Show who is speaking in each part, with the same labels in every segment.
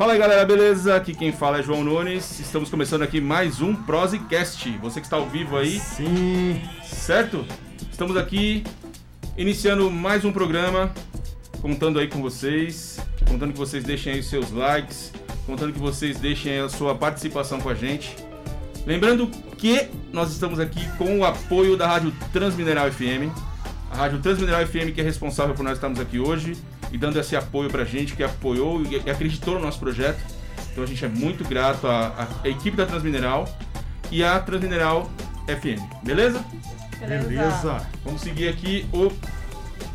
Speaker 1: Fala aí galera, beleza? Aqui quem fala é João Nunes. Estamos começando aqui mais um Prosecast. Você que está ao vivo aí.
Speaker 2: Sim.
Speaker 1: Certo? Estamos aqui iniciando mais um programa, contando aí com vocês, contando que vocês deixem aí os seus likes, contando que vocês deixem aí a sua participação com a gente. Lembrando que nós estamos aqui com o apoio da Rádio Transmineral FM. A Rádio Transmineral FM que é responsável por nós estarmos aqui hoje e dando esse apoio pra gente, que apoiou e acreditou no nosso projeto. Então a gente é muito grato à, à equipe da Transmineral e à Transmineral FM. Beleza?
Speaker 2: Beleza. Beleza.
Speaker 1: Vamos seguir aqui o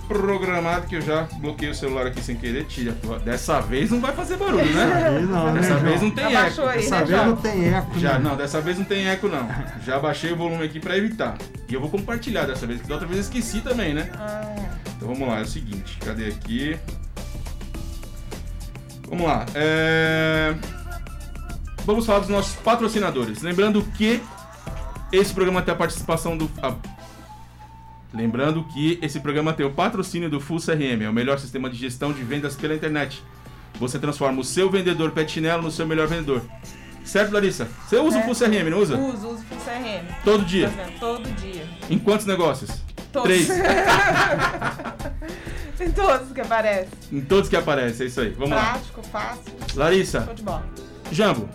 Speaker 1: programado que eu já bloqueei o celular aqui sem querer. Tira. Dessa vez não vai fazer barulho,
Speaker 2: né? Não,
Speaker 1: dessa
Speaker 2: né,
Speaker 1: vez não tem eco.
Speaker 3: Aí,
Speaker 2: dessa
Speaker 3: né,
Speaker 2: vez não tem eco.
Speaker 1: Já,
Speaker 2: né?
Speaker 1: não, dessa vez não tem eco não. Já baixei o volume aqui pra evitar. E eu vou compartilhar dessa vez, porque da outra vez eu esqueci também, né?
Speaker 3: Ah,
Speaker 1: Então vamos lá, é o seguinte, cadê aqui? Vamos lá. é, Vamos falar dos nossos patrocinadores. Lembrando que esse programa tem a participação do. a- Lembrando que esse programa tem o patrocínio do Full CRM, é o melhor sistema de gestão de vendas pela internet. Você transforma o seu vendedor pet chinelo no seu melhor vendedor. Certo, Larissa? Você usa o Full CRM, não usa?
Speaker 3: uso, uso pro CRM.
Speaker 1: Todo dia.
Speaker 3: Tá? Todo dia.
Speaker 1: Em quantos negócios?
Speaker 3: Todos.
Speaker 1: Três.
Speaker 3: Em todos que aparece.
Speaker 1: Em todos que aparecem, é isso aí. Vamos lá.
Speaker 3: Prático, fácil,
Speaker 1: Larissa,
Speaker 3: show de bola.
Speaker 1: Jambo,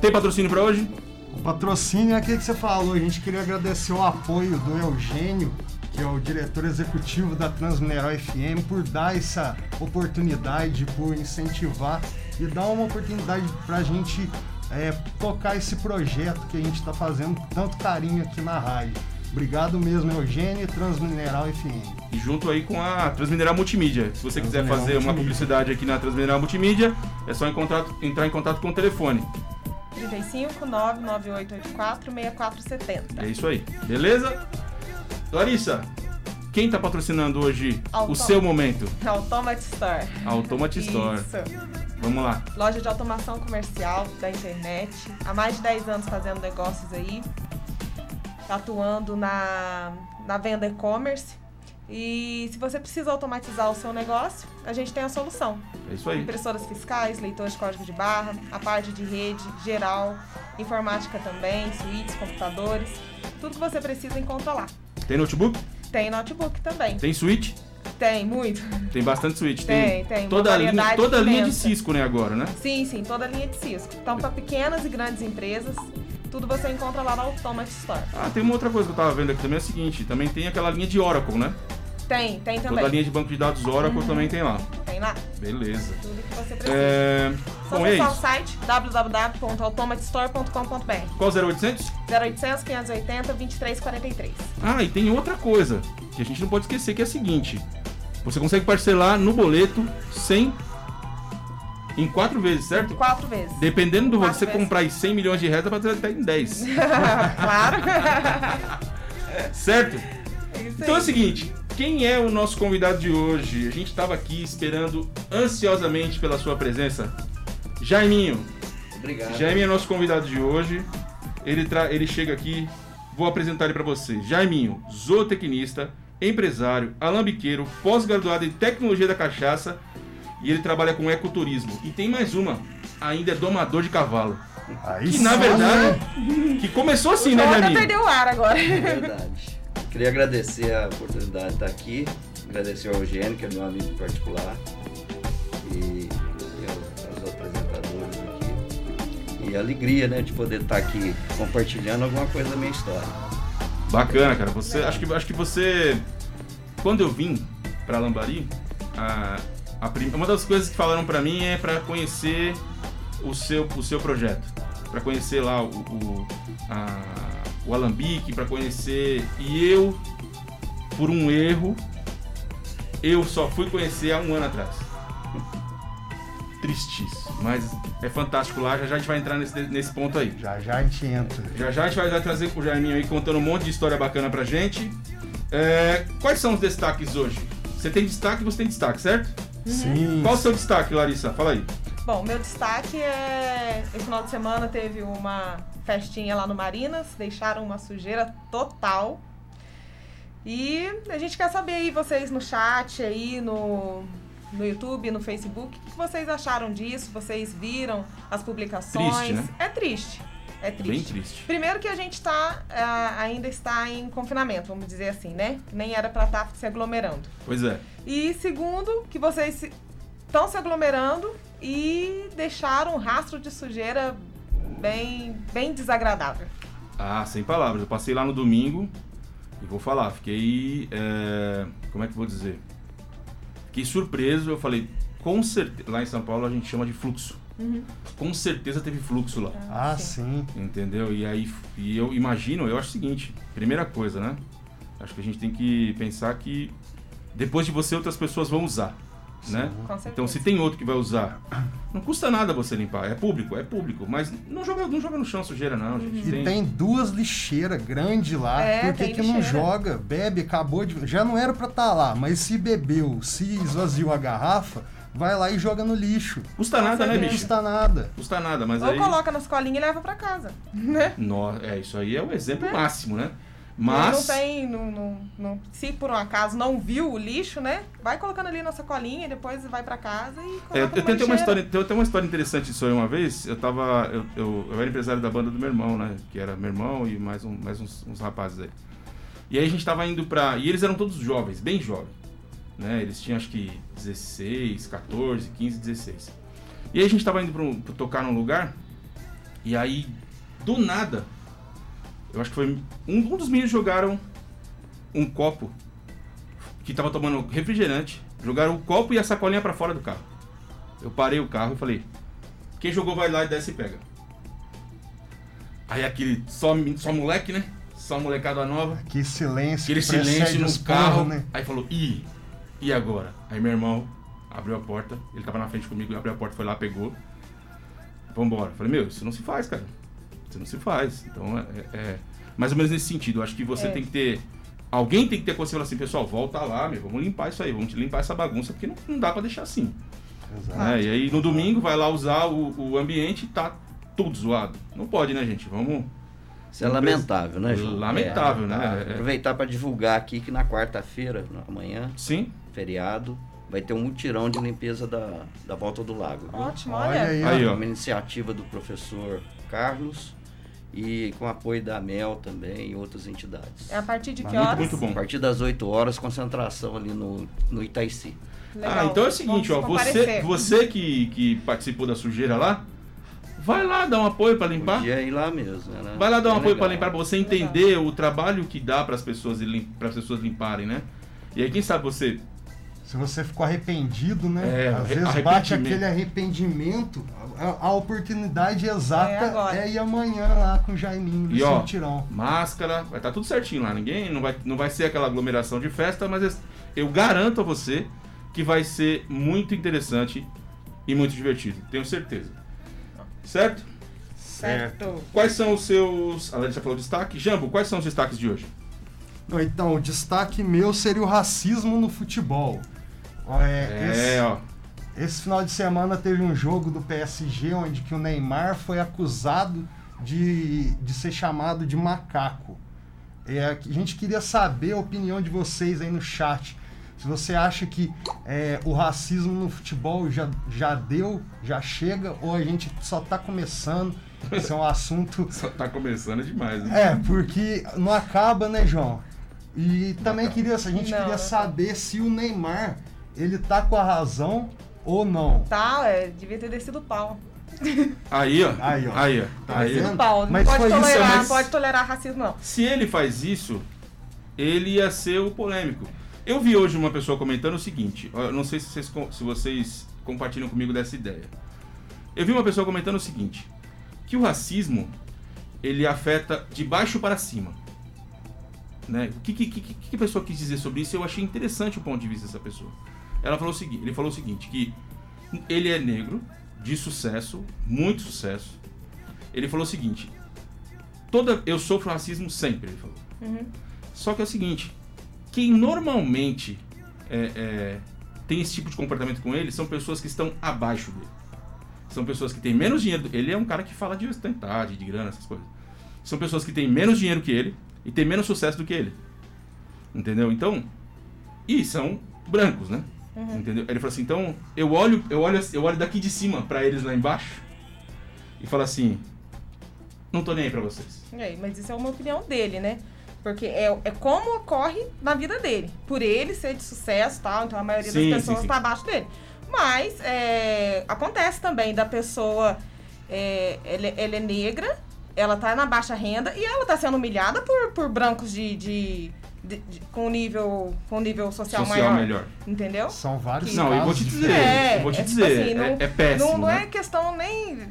Speaker 1: tem patrocínio pra hoje?
Speaker 2: O patrocínio é aquele que você falou. A gente queria agradecer o apoio do Eugênio, que é o diretor executivo da Transmineral FM, por dar essa oportunidade, por incentivar e dar uma oportunidade pra gente é, tocar esse projeto que a gente está fazendo com tanto carinho aqui na rádio. Obrigado mesmo, Eugênio e Transmineral FM.
Speaker 1: E junto aí com a Transmineral Multimídia. Se você quiser fazer uma
Speaker 2: Multimídia.
Speaker 1: publicidade aqui na Transmineral Multimídia, é só em contato- entrar em contato com o telefone.
Speaker 3: 35 99884 6470.
Speaker 1: É isso aí, beleza? Larissa, quem tá patrocinando hoje o seu momento?
Speaker 3: Automat Store.
Speaker 1: Automat Store.
Speaker 3: Isso.
Speaker 1: Vamos lá.
Speaker 3: Loja de automação comercial da internet. Há mais de 10 anos fazendo negócios aí. Atuando na, na venda e-commerce. E se você precisa automatizar o seu negócio, a gente tem a solução.
Speaker 1: É isso aí.
Speaker 3: Impressoras fiscais, leitores de código de barra, a parte de rede geral, informática também, suítes, computadores. Tudo que você precisa encontra lá.
Speaker 1: Tem notebook?
Speaker 3: Tem notebook também.
Speaker 1: Tem switch?
Speaker 3: Tem, muito.
Speaker 1: Tem bastante switch.
Speaker 3: Tem, tem, uma
Speaker 1: Toda a linha, toda linha de. Cisco, né, agora, né?
Speaker 3: Sim, sim, toda a linha de Cisco. Então, para pequenas e grandes empresas, tudo você encontra lá na Automat Store.
Speaker 1: Ah, tem uma outra coisa que eu tava vendo aqui também, é o seguinte, também tem aquela linha de Oracle, né?
Speaker 3: Tem, tem também.
Speaker 1: Toda a linha de banco de dados Oracle também tem lá.
Speaker 3: Tem lá.
Speaker 1: Beleza.
Speaker 3: Tudo que você precisa.
Speaker 1: É...
Speaker 3: Só
Speaker 1: Bom, é
Speaker 3: acessar o
Speaker 1: isso.
Speaker 3: site www.automatstore.com.br
Speaker 1: Qual 0800?
Speaker 3: 0800 580 2343.
Speaker 1: Ah, e tem outra coisa que a gente não pode esquecer, que é a seguinte. Você consegue parcelar no boleto sem... Em quatro vezes, certo?
Speaker 3: Quatro vezes.
Speaker 1: Dependendo do
Speaker 3: Quatro
Speaker 1: você
Speaker 3: vezes.
Speaker 1: comprar em 100 milhões de reais, dá pra ter até em 10.
Speaker 3: claro.
Speaker 1: certo?
Speaker 3: Isso
Speaker 1: Então é o seguinte, quem é o nosso convidado de hoje? A gente estava aqui esperando ansiosamente pela sua presença. Jaiminho.
Speaker 4: Obrigado.
Speaker 1: Jaime é nosso convidado de hoje. Ele, tra... ele chega aqui, vou apresentar ele para você. Jaiminho, zootecnista, empresário, alambiqueiro, pós-graduado em tecnologia da cachaça e ele trabalha com ecoturismo. E tem mais uma, ainda é domador de cavalo.
Speaker 2: Aí
Speaker 1: Que na
Speaker 2: sim,
Speaker 1: verdade, que começou assim, né,
Speaker 3: João até
Speaker 1: Jaiminho?
Speaker 3: perdeu o ar agora.
Speaker 4: É verdade. Queria agradecer a oportunidade de estar aqui, agradecer ao Eugênio, que é meu amigo particular, e, aos, apresentadores aqui. E a alegria né, de poder estar aqui compartilhando alguma coisa da minha história.
Speaker 1: Bacana, cara. Você, acho, que, acho que você. Quando eu vim pra Lambari, a, a prim- uma das coisas que falaram pra mim é pra conhecer o seu, o seu projeto. Pra conhecer lá o, o, a- o Alambique, pra conhecer. E eu, por um erro, eu só fui conhecer há um ano atrás. Tristíssimo. Mas é fantástico lá, já já a gente vai entrar nesse, nesse ponto aí.
Speaker 2: Já já a gente entra.
Speaker 1: Já já a gente vai vai trazer com o Jaiminho aí contando um monte de história bacana pra gente. É, quais são os destaques hoje? Você tem destaque, você tem destaque, certo?
Speaker 2: Sim.
Speaker 1: Qual o seu destaque, Larissa? Fala aí.
Speaker 3: Bom, meu destaque é. Esse final de semana teve uma festinha lá no Marinas, deixaram uma sujeira total. E a gente quer saber aí, vocês no chat aí, no, no YouTube, no Facebook. O que vocês acharam disso? Vocês viram as publicações?
Speaker 1: Triste, né?
Speaker 3: É triste. É triste.
Speaker 1: Bem triste.
Speaker 3: Primeiro que a gente tá, ah, ainda está em confinamento, vamos dizer assim, né? Nem era para estar se aglomerando.
Speaker 1: Pois é.
Speaker 3: E segundo, que vocês estão se aglomerando e deixaram um rastro de sujeira bem, bem desagradável.
Speaker 1: Ah, sem palavras. Eu passei lá no domingo e vou falar, fiquei. é, como é que eu vou dizer? Fiquei surpreso. Eu falei, com certeza. Lá em São Paulo a gente chama de fluxo. Com certeza teve fluxo lá.
Speaker 2: Ah,
Speaker 3: sim.
Speaker 2: sim.
Speaker 1: Entendeu? E aí, e eu imagino, eu acho o seguinte: primeira coisa, né? Acho que a gente tem que pensar que depois de você, outras pessoas vão usar. Né?
Speaker 3: Com certeza.
Speaker 1: Então, se tem outro que vai usar, não custa nada você limpar. É público, é público. Mas não joga, não joga no chão sujeira, não, gente.
Speaker 2: E tem duas lixeiras grandes lá.
Speaker 3: É,
Speaker 2: Por que,
Speaker 3: tem
Speaker 2: que não joga? Bebe, acabou de. Já não era pra estar lá, mas se bebeu, se esvaziou a garrafa, vai lá e joga no lixo.
Speaker 1: Custa nada, né,
Speaker 2: Não
Speaker 1: bicho?
Speaker 2: custa nada.
Speaker 1: Custa nada, mas
Speaker 3: Ou
Speaker 1: aí.
Speaker 3: coloca na escolinha e leva para casa, né?
Speaker 1: Nó- é, isso aí é o exemplo máximo, né? Mas.
Speaker 3: Não tem, não, não, não- se por um acaso não viu o lixo, né? Vai colocando ali na sacolinha e depois vai para casa e coloca
Speaker 1: É, eu
Speaker 3: numa
Speaker 1: tenho uma história, tem até uma história interessante disso aí uma vez. Eu tava. Eu, eu, eu era empresário da banda do meu irmão, né? Que era meu irmão e mais, um, mais uns, uns rapazes aí. E aí a gente tava indo pra. E eles eram todos jovens, bem jovens. Né? Eles tinham acho que 16, 14, 15, 16. E aí a gente tava indo pra, um- pra tocar num lugar. E aí, do nada, eu acho que foi. Um, um dos meninos jogaram um copo que tava tomando refrigerante, jogaram o copo e a sacolinha pra fora do carro. Eu parei o carro e falei: quem jogou vai lá e desce e pega. Aí aquele só, só moleque, né? Só molecada nova.
Speaker 2: Que silêncio.
Speaker 1: Aquele silêncio no carro.
Speaker 2: né?
Speaker 1: Aí falou: ih, e agora? Aí meu irmão abriu a porta, ele tava na frente comigo, abriu a porta, foi lá, pegou. Vambora. Falei: meu, isso não se faz, cara. Isso não se faz. Então é, é mais ou menos nesse sentido. Eu acho que você
Speaker 3: É.
Speaker 1: tem que ter. Alguém tem que ter consciência e falar assim, pessoal, volta lá, meu, vamos limpar isso aí, vamos limpar essa bagunça, porque não, não dá pra deixar assim.
Speaker 2: Exato.
Speaker 1: né? E aí no domingo vai lá usar o, o ambiente e tá tudo zoado. Não pode, né, gente? Vamos.
Speaker 4: Isso é lamentável, né, João?
Speaker 1: Lamentável, né?
Speaker 4: lamentável.
Speaker 1: É.
Speaker 4: Aproveitar para divulgar aqui que na quarta-feira, amanhã,
Speaker 1: Sim.
Speaker 4: feriado, vai ter um mutirão de limpeza da, da volta do lago. viu?
Speaker 3: Ótimo,
Speaker 2: Olha
Speaker 3: olha.
Speaker 2: aí,
Speaker 1: Aí,
Speaker 2: ó.
Speaker 4: Uma iniciativa do professor Carlos e com apoio da MEL também e outras entidades.
Speaker 3: É a partir de que
Speaker 1: Muito,
Speaker 3: horas?
Speaker 1: muito bom.
Speaker 4: A partir das 8 horas, concentração ali no, no Itaici.
Speaker 3: Legal.
Speaker 1: Ah, então é o seguinte, ó,
Speaker 3: Vamos
Speaker 1: você,
Speaker 3: comparecer.
Speaker 1: você que, que participou da sujeira lá, vai lá dar um apoio pra limpar.
Speaker 4: Podia ir lá mesmo. Né?
Speaker 1: Vai lá dar um
Speaker 4: Bem
Speaker 1: apoio pra
Speaker 4: legal.
Speaker 1: limpar, pra você entender o trabalho que dá para as pessoas para as pessoas limparem, né? E aí quem sabe você
Speaker 2: Se você ficou arrependido, né?
Speaker 1: É,
Speaker 2: Às vezes bate aquele arrependimento. A, a oportunidade exata
Speaker 3: É
Speaker 2: é, ir amanhã lá com o Jaiminho
Speaker 1: E ó,
Speaker 2: mutirão.
Speaker 1: máscara, vai estar tudo certinho lá. Ninguém não vai, não vai ser aquela aglomeração de festa, mas eu garanto a você que vai ser muito interessante e muito divertido. Tenho certeza. Certo?
Speaker 3: Certo.
Speaker 1: Quais são os seus. A Larissa falou destaque. Jambo, quais são os destaques de hoje?
Speaker 2: Não, Então, o destaque meu seria o racismo no futebol. É, esse,
Speaker 1: É, ó.
Speaker 2: esse final de semana teve um jogo do PSG onde que o Neymar foi acusado de, de ser chamado de macaco. É, a gente queria saber a opinião de vocês aí no chat. Se você acha que é, o racismo no futebol já, já deu, já chega, ou a gente só está começando. Esse é um assunto
Speaker 1: Só tá começando demais, né?
Speaker 2: é, porque não acaba, né, João? E também queria, a gente
Speaker 3: Não,
Speaker 2: queria saber se o Neymar, ele tá com a razão ou não.
Speaker 3: Tá, é, devia ter descido o pau.
Speaker 1: Aí, ó.
Speaker 2: Aí, ó.
Speaker 1: Aí, ó.
Speaker 2: Tá
Speaker 1: Aí, ó.
Speaker 3: pau. Não
Speaker 2: Mas
Speaker 3: pode
Speaker 2: foi isso,
Speaker 3: tolerar,
Speaker 1: mas-
Speaker 3: pode tolerar racismo, não.
Speaker 1: Se ele faz isso, ele ia ser o polêmico. Eu vi hoje uma pessoa comentando o seguinte, eu não sei se vocês, se vocês compartilham comigo dessa ideia. Eu vi uma pessoa comentando o seguinte, que o racismo, ele afeta de baixo para cima. Né? O que, que, que, que a pessoa quis dizer sobre isso? Eu achei interessante o ponto de vista dessa pessoa. Ela falou o seguinte, ele falou o seguinte, que ele é negro, de sucesso, muito sucesso. Ele falou o seguinte, toda eu sofro racismo sempre, ele falou.
Speaker 3: Uhum.
Speaker 1: Só que é o seguinte, quem normalmente é, é, tem esse tipo de comportamento com ele são pessoas que estão abaixo dele. São pessoas que têm menos dinheiro. Ele é um cara que fala de ostentade, de grana, essas coisas. São pessoas que têm menos dinheiro que ele e têm menos sucesso do que ele. Entendeu? Então, e são brancos, né? Entendeu? Ele falou assim, então eu olho, eu olho, eu olho daqui de cima pra eles lá embaixo e falo assim, não tô nem aí pra vocês.
Speaker 3: É, mas isso é uma opinião dele, né? Porque é, é como ocorre na vida dele. Por ele ser de sucesso e tal, então a maioria
Speaker 1: Sim,
Speaker 3: das
Speaker 1: sim,
Speaker 3: pessoas
Speaker 1: sim.
Speaker 3: tá abaixo dele. Mas é, acontece também da pessoa, é, ela, ela é negra, ela tá na baixa renda e ela tá sendo humilhada por, por brancos de, de, de- de- com nível com nível social,
Speaker 1: Social
Speaker 3: maior.
Speaker 1: melhor.
Speaker 3: Entendeu?
Speaker 2: São vários
Speaker 1: Não, eu vou te dizer, eu vou te
Speaker 3: é tipo
Speaker 1: dizer,
Speaker 3: assim,
Speaker 1: é-
Speaker 3: não,
Speaker 1: é péssimo,
Speaker 3: Não, não
Speaker 1: né?
Speaker 3: é questão nem,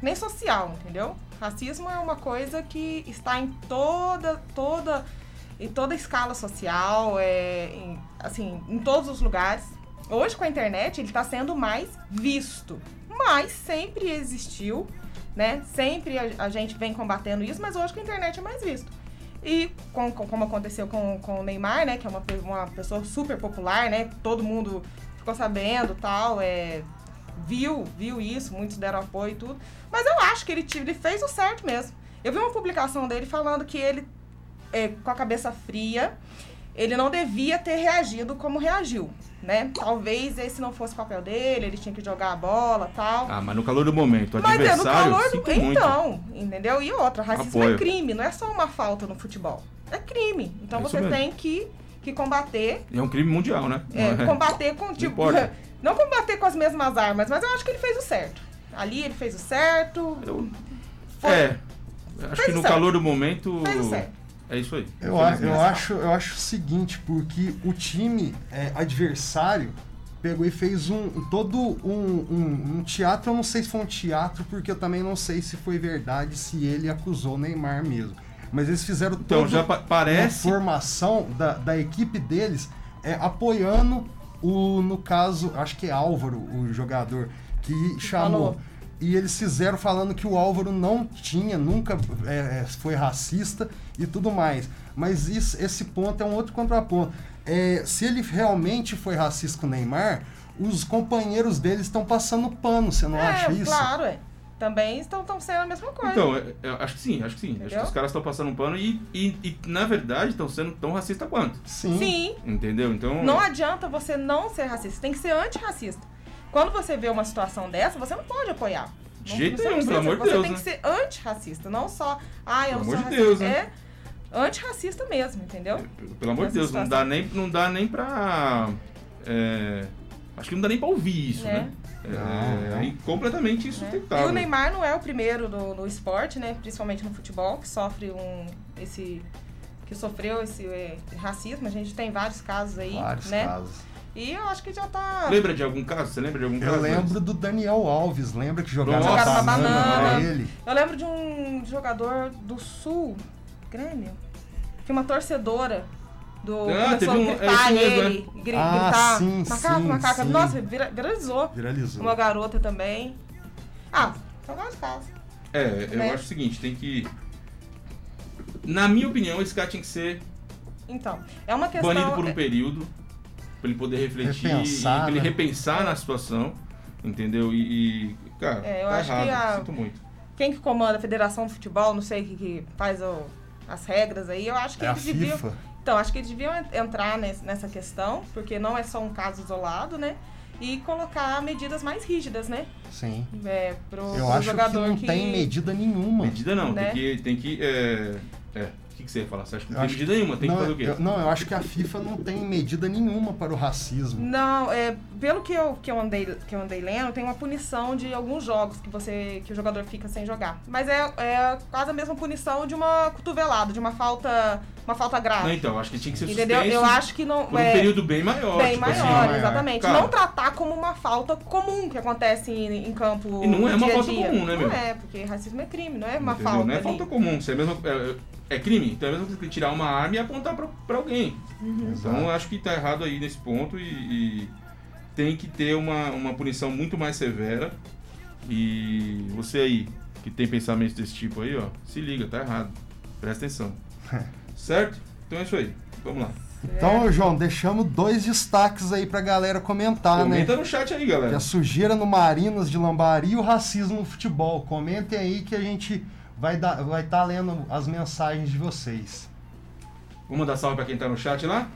Speaker 3: nem social, entendeu? Racismo é uma coisa que está em toda, toda, em toda a escala social, é, em, assim, em todos os lugares. Hoje com a internet ele está sendo mais visto, mas sempre existiu, né? Sempre a, a gente vem combatendo isso, mas hoje com a internet é mais visto. E com- com- como aconteceu com, com o Neymar, né? Que é uma, uma pessoa super popular, né? Todo mundo ficou sabendo tal, é, viu, viu isso, muitos deram apoio e tudo. Mas eu acho que ele, ele fez o certo mesmo. Eu vi uma publicação dele falando que ele, é, com a cabeça fria, ele não devia ter reagido como reagiu, né? Talvez esse não fosse o papel dele, ele tinha que jogar a bola tal.
Speaker 1: Ah, mas no calor do momento, o
Speaker 3: Mas é, no
Speaker 1: adversário,
Speaker 3: calor do...
Speaker 1: muito.
Speaker 3: Então, entendeu? E outra, racismo
Speaker 1: Apoio.
Speaker 3: é crime, não é só uma falta no futebol. É crime. Então
Speaker 1: É
Speaker 3: você
Speaker 1: mesmo.
Speaker 3: tem que, que combater.
Speaker 1: É um crime mundial, né?
Speaker 3: é,
Speaker 1: Não é-
Speaker 3: combater com, tipo...
Speaker 1: importa.
Speaker 3: Não combater com as mesmas armas, mas eu acho que ele fez o certo. Ali ele fez o certo.
Speaker 1: Eu-
Speaker 3: Foi-
Speaker 1: É, acho
Speaker 3: Fez
Speaker 1: que no
Speaker 3: certo.
Speaker 1: calor do momento,
Speaker 3: Fez o certo.
Speaker 1: É isso aí.
Speaker 2: Eu, a- eu, acho, eu acho o seguinte, porque o time é, adversário pegou e fez um um- todo um, um- um teatro. Eu não sei se foi um teatro, porque eu também não sei se foi verdade, se ele acusou o Neymar mesmo. Mas eles fizeram
Speaker 1: Então,
Speaker 2: todo
Speaker 1: já pa- parece...
Speaker 2: uma formação da, da equipe deles é, apoiando o, no caso, acho que é Álvaro, o jogador, que chamou.
Speaker 3: falou.
Speaker 2: E eles fizeram falando que o Álvaro não tinha, nunca é, é, foi racista e tudo mais. Mas isso, esse ponto é um outro contraponto. É, se ele realmente foi racista com o Neymar, os companheiros dele estão passando pano, você não
Speaker 3: é,
Speaker 2: acha isso?
Speaker 3: claro, é. Também estão, estão sendo a mesma coisa.
Speaker 1: Então, é- é- acho que sim, acho que sim. Acho que
Speaker 3: Entendeu?
Speaker 1: os caras estão passando um pano e, e, e, na verdade, estão sendo tão racistas quanto.
Speaker 2: Sim.
Speaker 3: Sim,
Speaker 1: Entendeu? Então,
Speaker 3: não adianta você não ser racista, você tem que ser antirracista. Quando você vê uma situação dessa, você não pode apoiar.
Speaker 1: De
Speaker 3: Não-
Speaker 1: jeito
Speaker 3: você
Speaker 1: nenhum, pelo amor de
Speaker 3: Você
Speaker 1: Deus,
Speaker 3: tem
Speaker 1: né?
Speaker 3: que ser antirracista, não só, ah, eu
Speaker 1: Pelo
Speaker 3: sou
Speaker 1: amor de
Speaker 3: racista.
Speaker 1: Deus, né?
Speaker 3: É antirracista mesmo, entendeu?
Speaker 1: pelo amor de Deus, não dá nem, não dá nem pra... é, acho que não dá nem pra ouvir isso,
Speaker 3: É.
Speaker 1: né? É,
Speaker 2: Não,
Speaker 1: é completamente
Speaker 3: né?
Speaker 1: insustentável.
Speaker 3: E o Neymar não é o primeiro no, no esporte, né? Principalmente no futebol, que sofre um esse que sofreu esse é, racismo. A gente tem vários casos aí,
Speaker 2: Vários
Speaker 3: né?
Speaker 2: casos.
Speaker 3: E eu acho que já tá
Speaker 1: Lembra de algum caso? Você lembra de algum caso?
Speaker 2: Eu lembro do Daniel Alves, lembra que jogaram
Speaker 1: Nossa,
Speaker 2: uma
Speaker 3: Jogaram uma
Speaker 2: banana
Speaker 3: banana.
Speaker 2: ele?
Speaker 3: Eu lembro de um jogador do Sul, Grêmio, que uma torcedora do
Speaker 1: Ah,
Speaker 3: começou
Speaker 1: um- é
Speaker 3: gritar
Speaker 1: mesmo,
Speaker 3: ele, gri-
Speaker 2: Ah,
Speaker 3: gritar,
Speaker 2: sim,
Speaker 3: macaco,
Speaker 2: sim,
Speaker 3: macaco.
Speaker 2: sim.
Speaker 3: Nossa, vira- viralizou.
Speaker 2: Viralizou.
Speaker 3: Uma garota também. Ah, são vários casos.
Speaker 1: É, eu
Speaker 3: né?
Speaker 1: acho o seguinte, tem que... Na minha opinião, esse cara tinha que ser
Speaker 3: Então, é uma questão.
Speaker 1: banido por um período, pra ele poder refletir,
Speaker 2: Repensar,
Speaker 1: e, pra ele
Speaker 2: né?
Speaker 1: repensar na situação, entendeu? E, e, cara,
Speaker 3: É, eu
Speaker 1: tá
Speaker 3: acho que
Speaker 1: errado,
Speaker 3: a-
Speaker 1: sinto muito.
Speaker 3: Quem que comanda a Federação de Futebol, não sei que, que faz o- as regras aí, eu acho que
Speaker 2: É a
Speaker 3: eles deviam.
Speaker 2: FIFA.
Speaker 3: Então, acho que eles deviam en- entrar nessa questão, porque não é só um caso isolado, né? E colocar medidas mais rígidas, né?
Speaker 2: Sim.
Speaker 3: É, pro,
Speaker 2: Eu
Speaker 3: pro
Speaker 2: acho que não tem medida nenhuma.
Speaker 1: Medida não,
Speaker 3: Né?
Speaker 1: tem que. Tem que é, é, que, que você ia falar? Você acha que não
Speaker 2: Eu
Speaker 1: tem
Speaker 2: acho
Speaker 1: medida nenhuma? Tem
Speaker 2: não,
Speaker 1: que fazer o quê?
Speaker 2: eu, não, eu acho que a FIFA não tem medida nenhuma para o racismo.
Speaker 3: Não, é, pelo que eu, que, eu andei, que eu andei lendo, tem uma punição de alguns jogos que você que o jogador fica sem jogar. Mas é, é quase a mesma punição de uma cotovelada, de uma falta, uma falta grave.
Speaker 1: Não, então, acho que tinha que ser
Speaker 3: Entendeu? Eu acho que não.
Speaker 1: por um
Speaker 3: é,
Speaker 1: período bem maior.
Speaker 3: bem
Speaker 1: tipo
Speaker 3: maior,
Speaker 1: assim,
Speaker 2: maior.
Speaker 3: exatamente.
Speaker 1: Cara.
Speaker 3: Não tratar como uma falta comum que acontece em, em campo.
Speaker 1: E não é uma
Speaker 3: dia
Speaker 1: falta
Speaker 3: dia.
Speaker 1: comum, né, meu?
Speaker 3: Não é, porque racismo é crime, não é uma
Speaker 1: entendeu?
Speaker 3: falta.
Speaker 1: Não é
Speaker 3: ali.
Speaker 1: falta comum, isso é, mesmo, é, é crime. Então é a mesma coisa que tirar uma arma e apontar pra, pra alguém.
Speaker 3: Uhum.
Speaker 1: Então eu acho que tá errado aí nesse ponto e, e tem que ter uma, uma punição muito mais severa. E você aí, que tem pensamentos desse tipo aí, ó, se liga, tá errado. Presta atenção. certo? Então é isso aí. Vamos lá.
Speaker 2: Então, João, deixamos dois destaques aí pra galera comentar,
Speaker 1: Comenta
Speaker 2: né?
Speaker 1: no chat aí,
Speaker 2: Que
Speaker 1: galera.
Speaker 2: a sujeira no Marinas de Lambari e o racismo no futebol. Comentem aí que a gente vai estar vai tá lendo as mensagens de vocês.
Speaker 1: Vamos mandar salve pra quem tá no chat lá?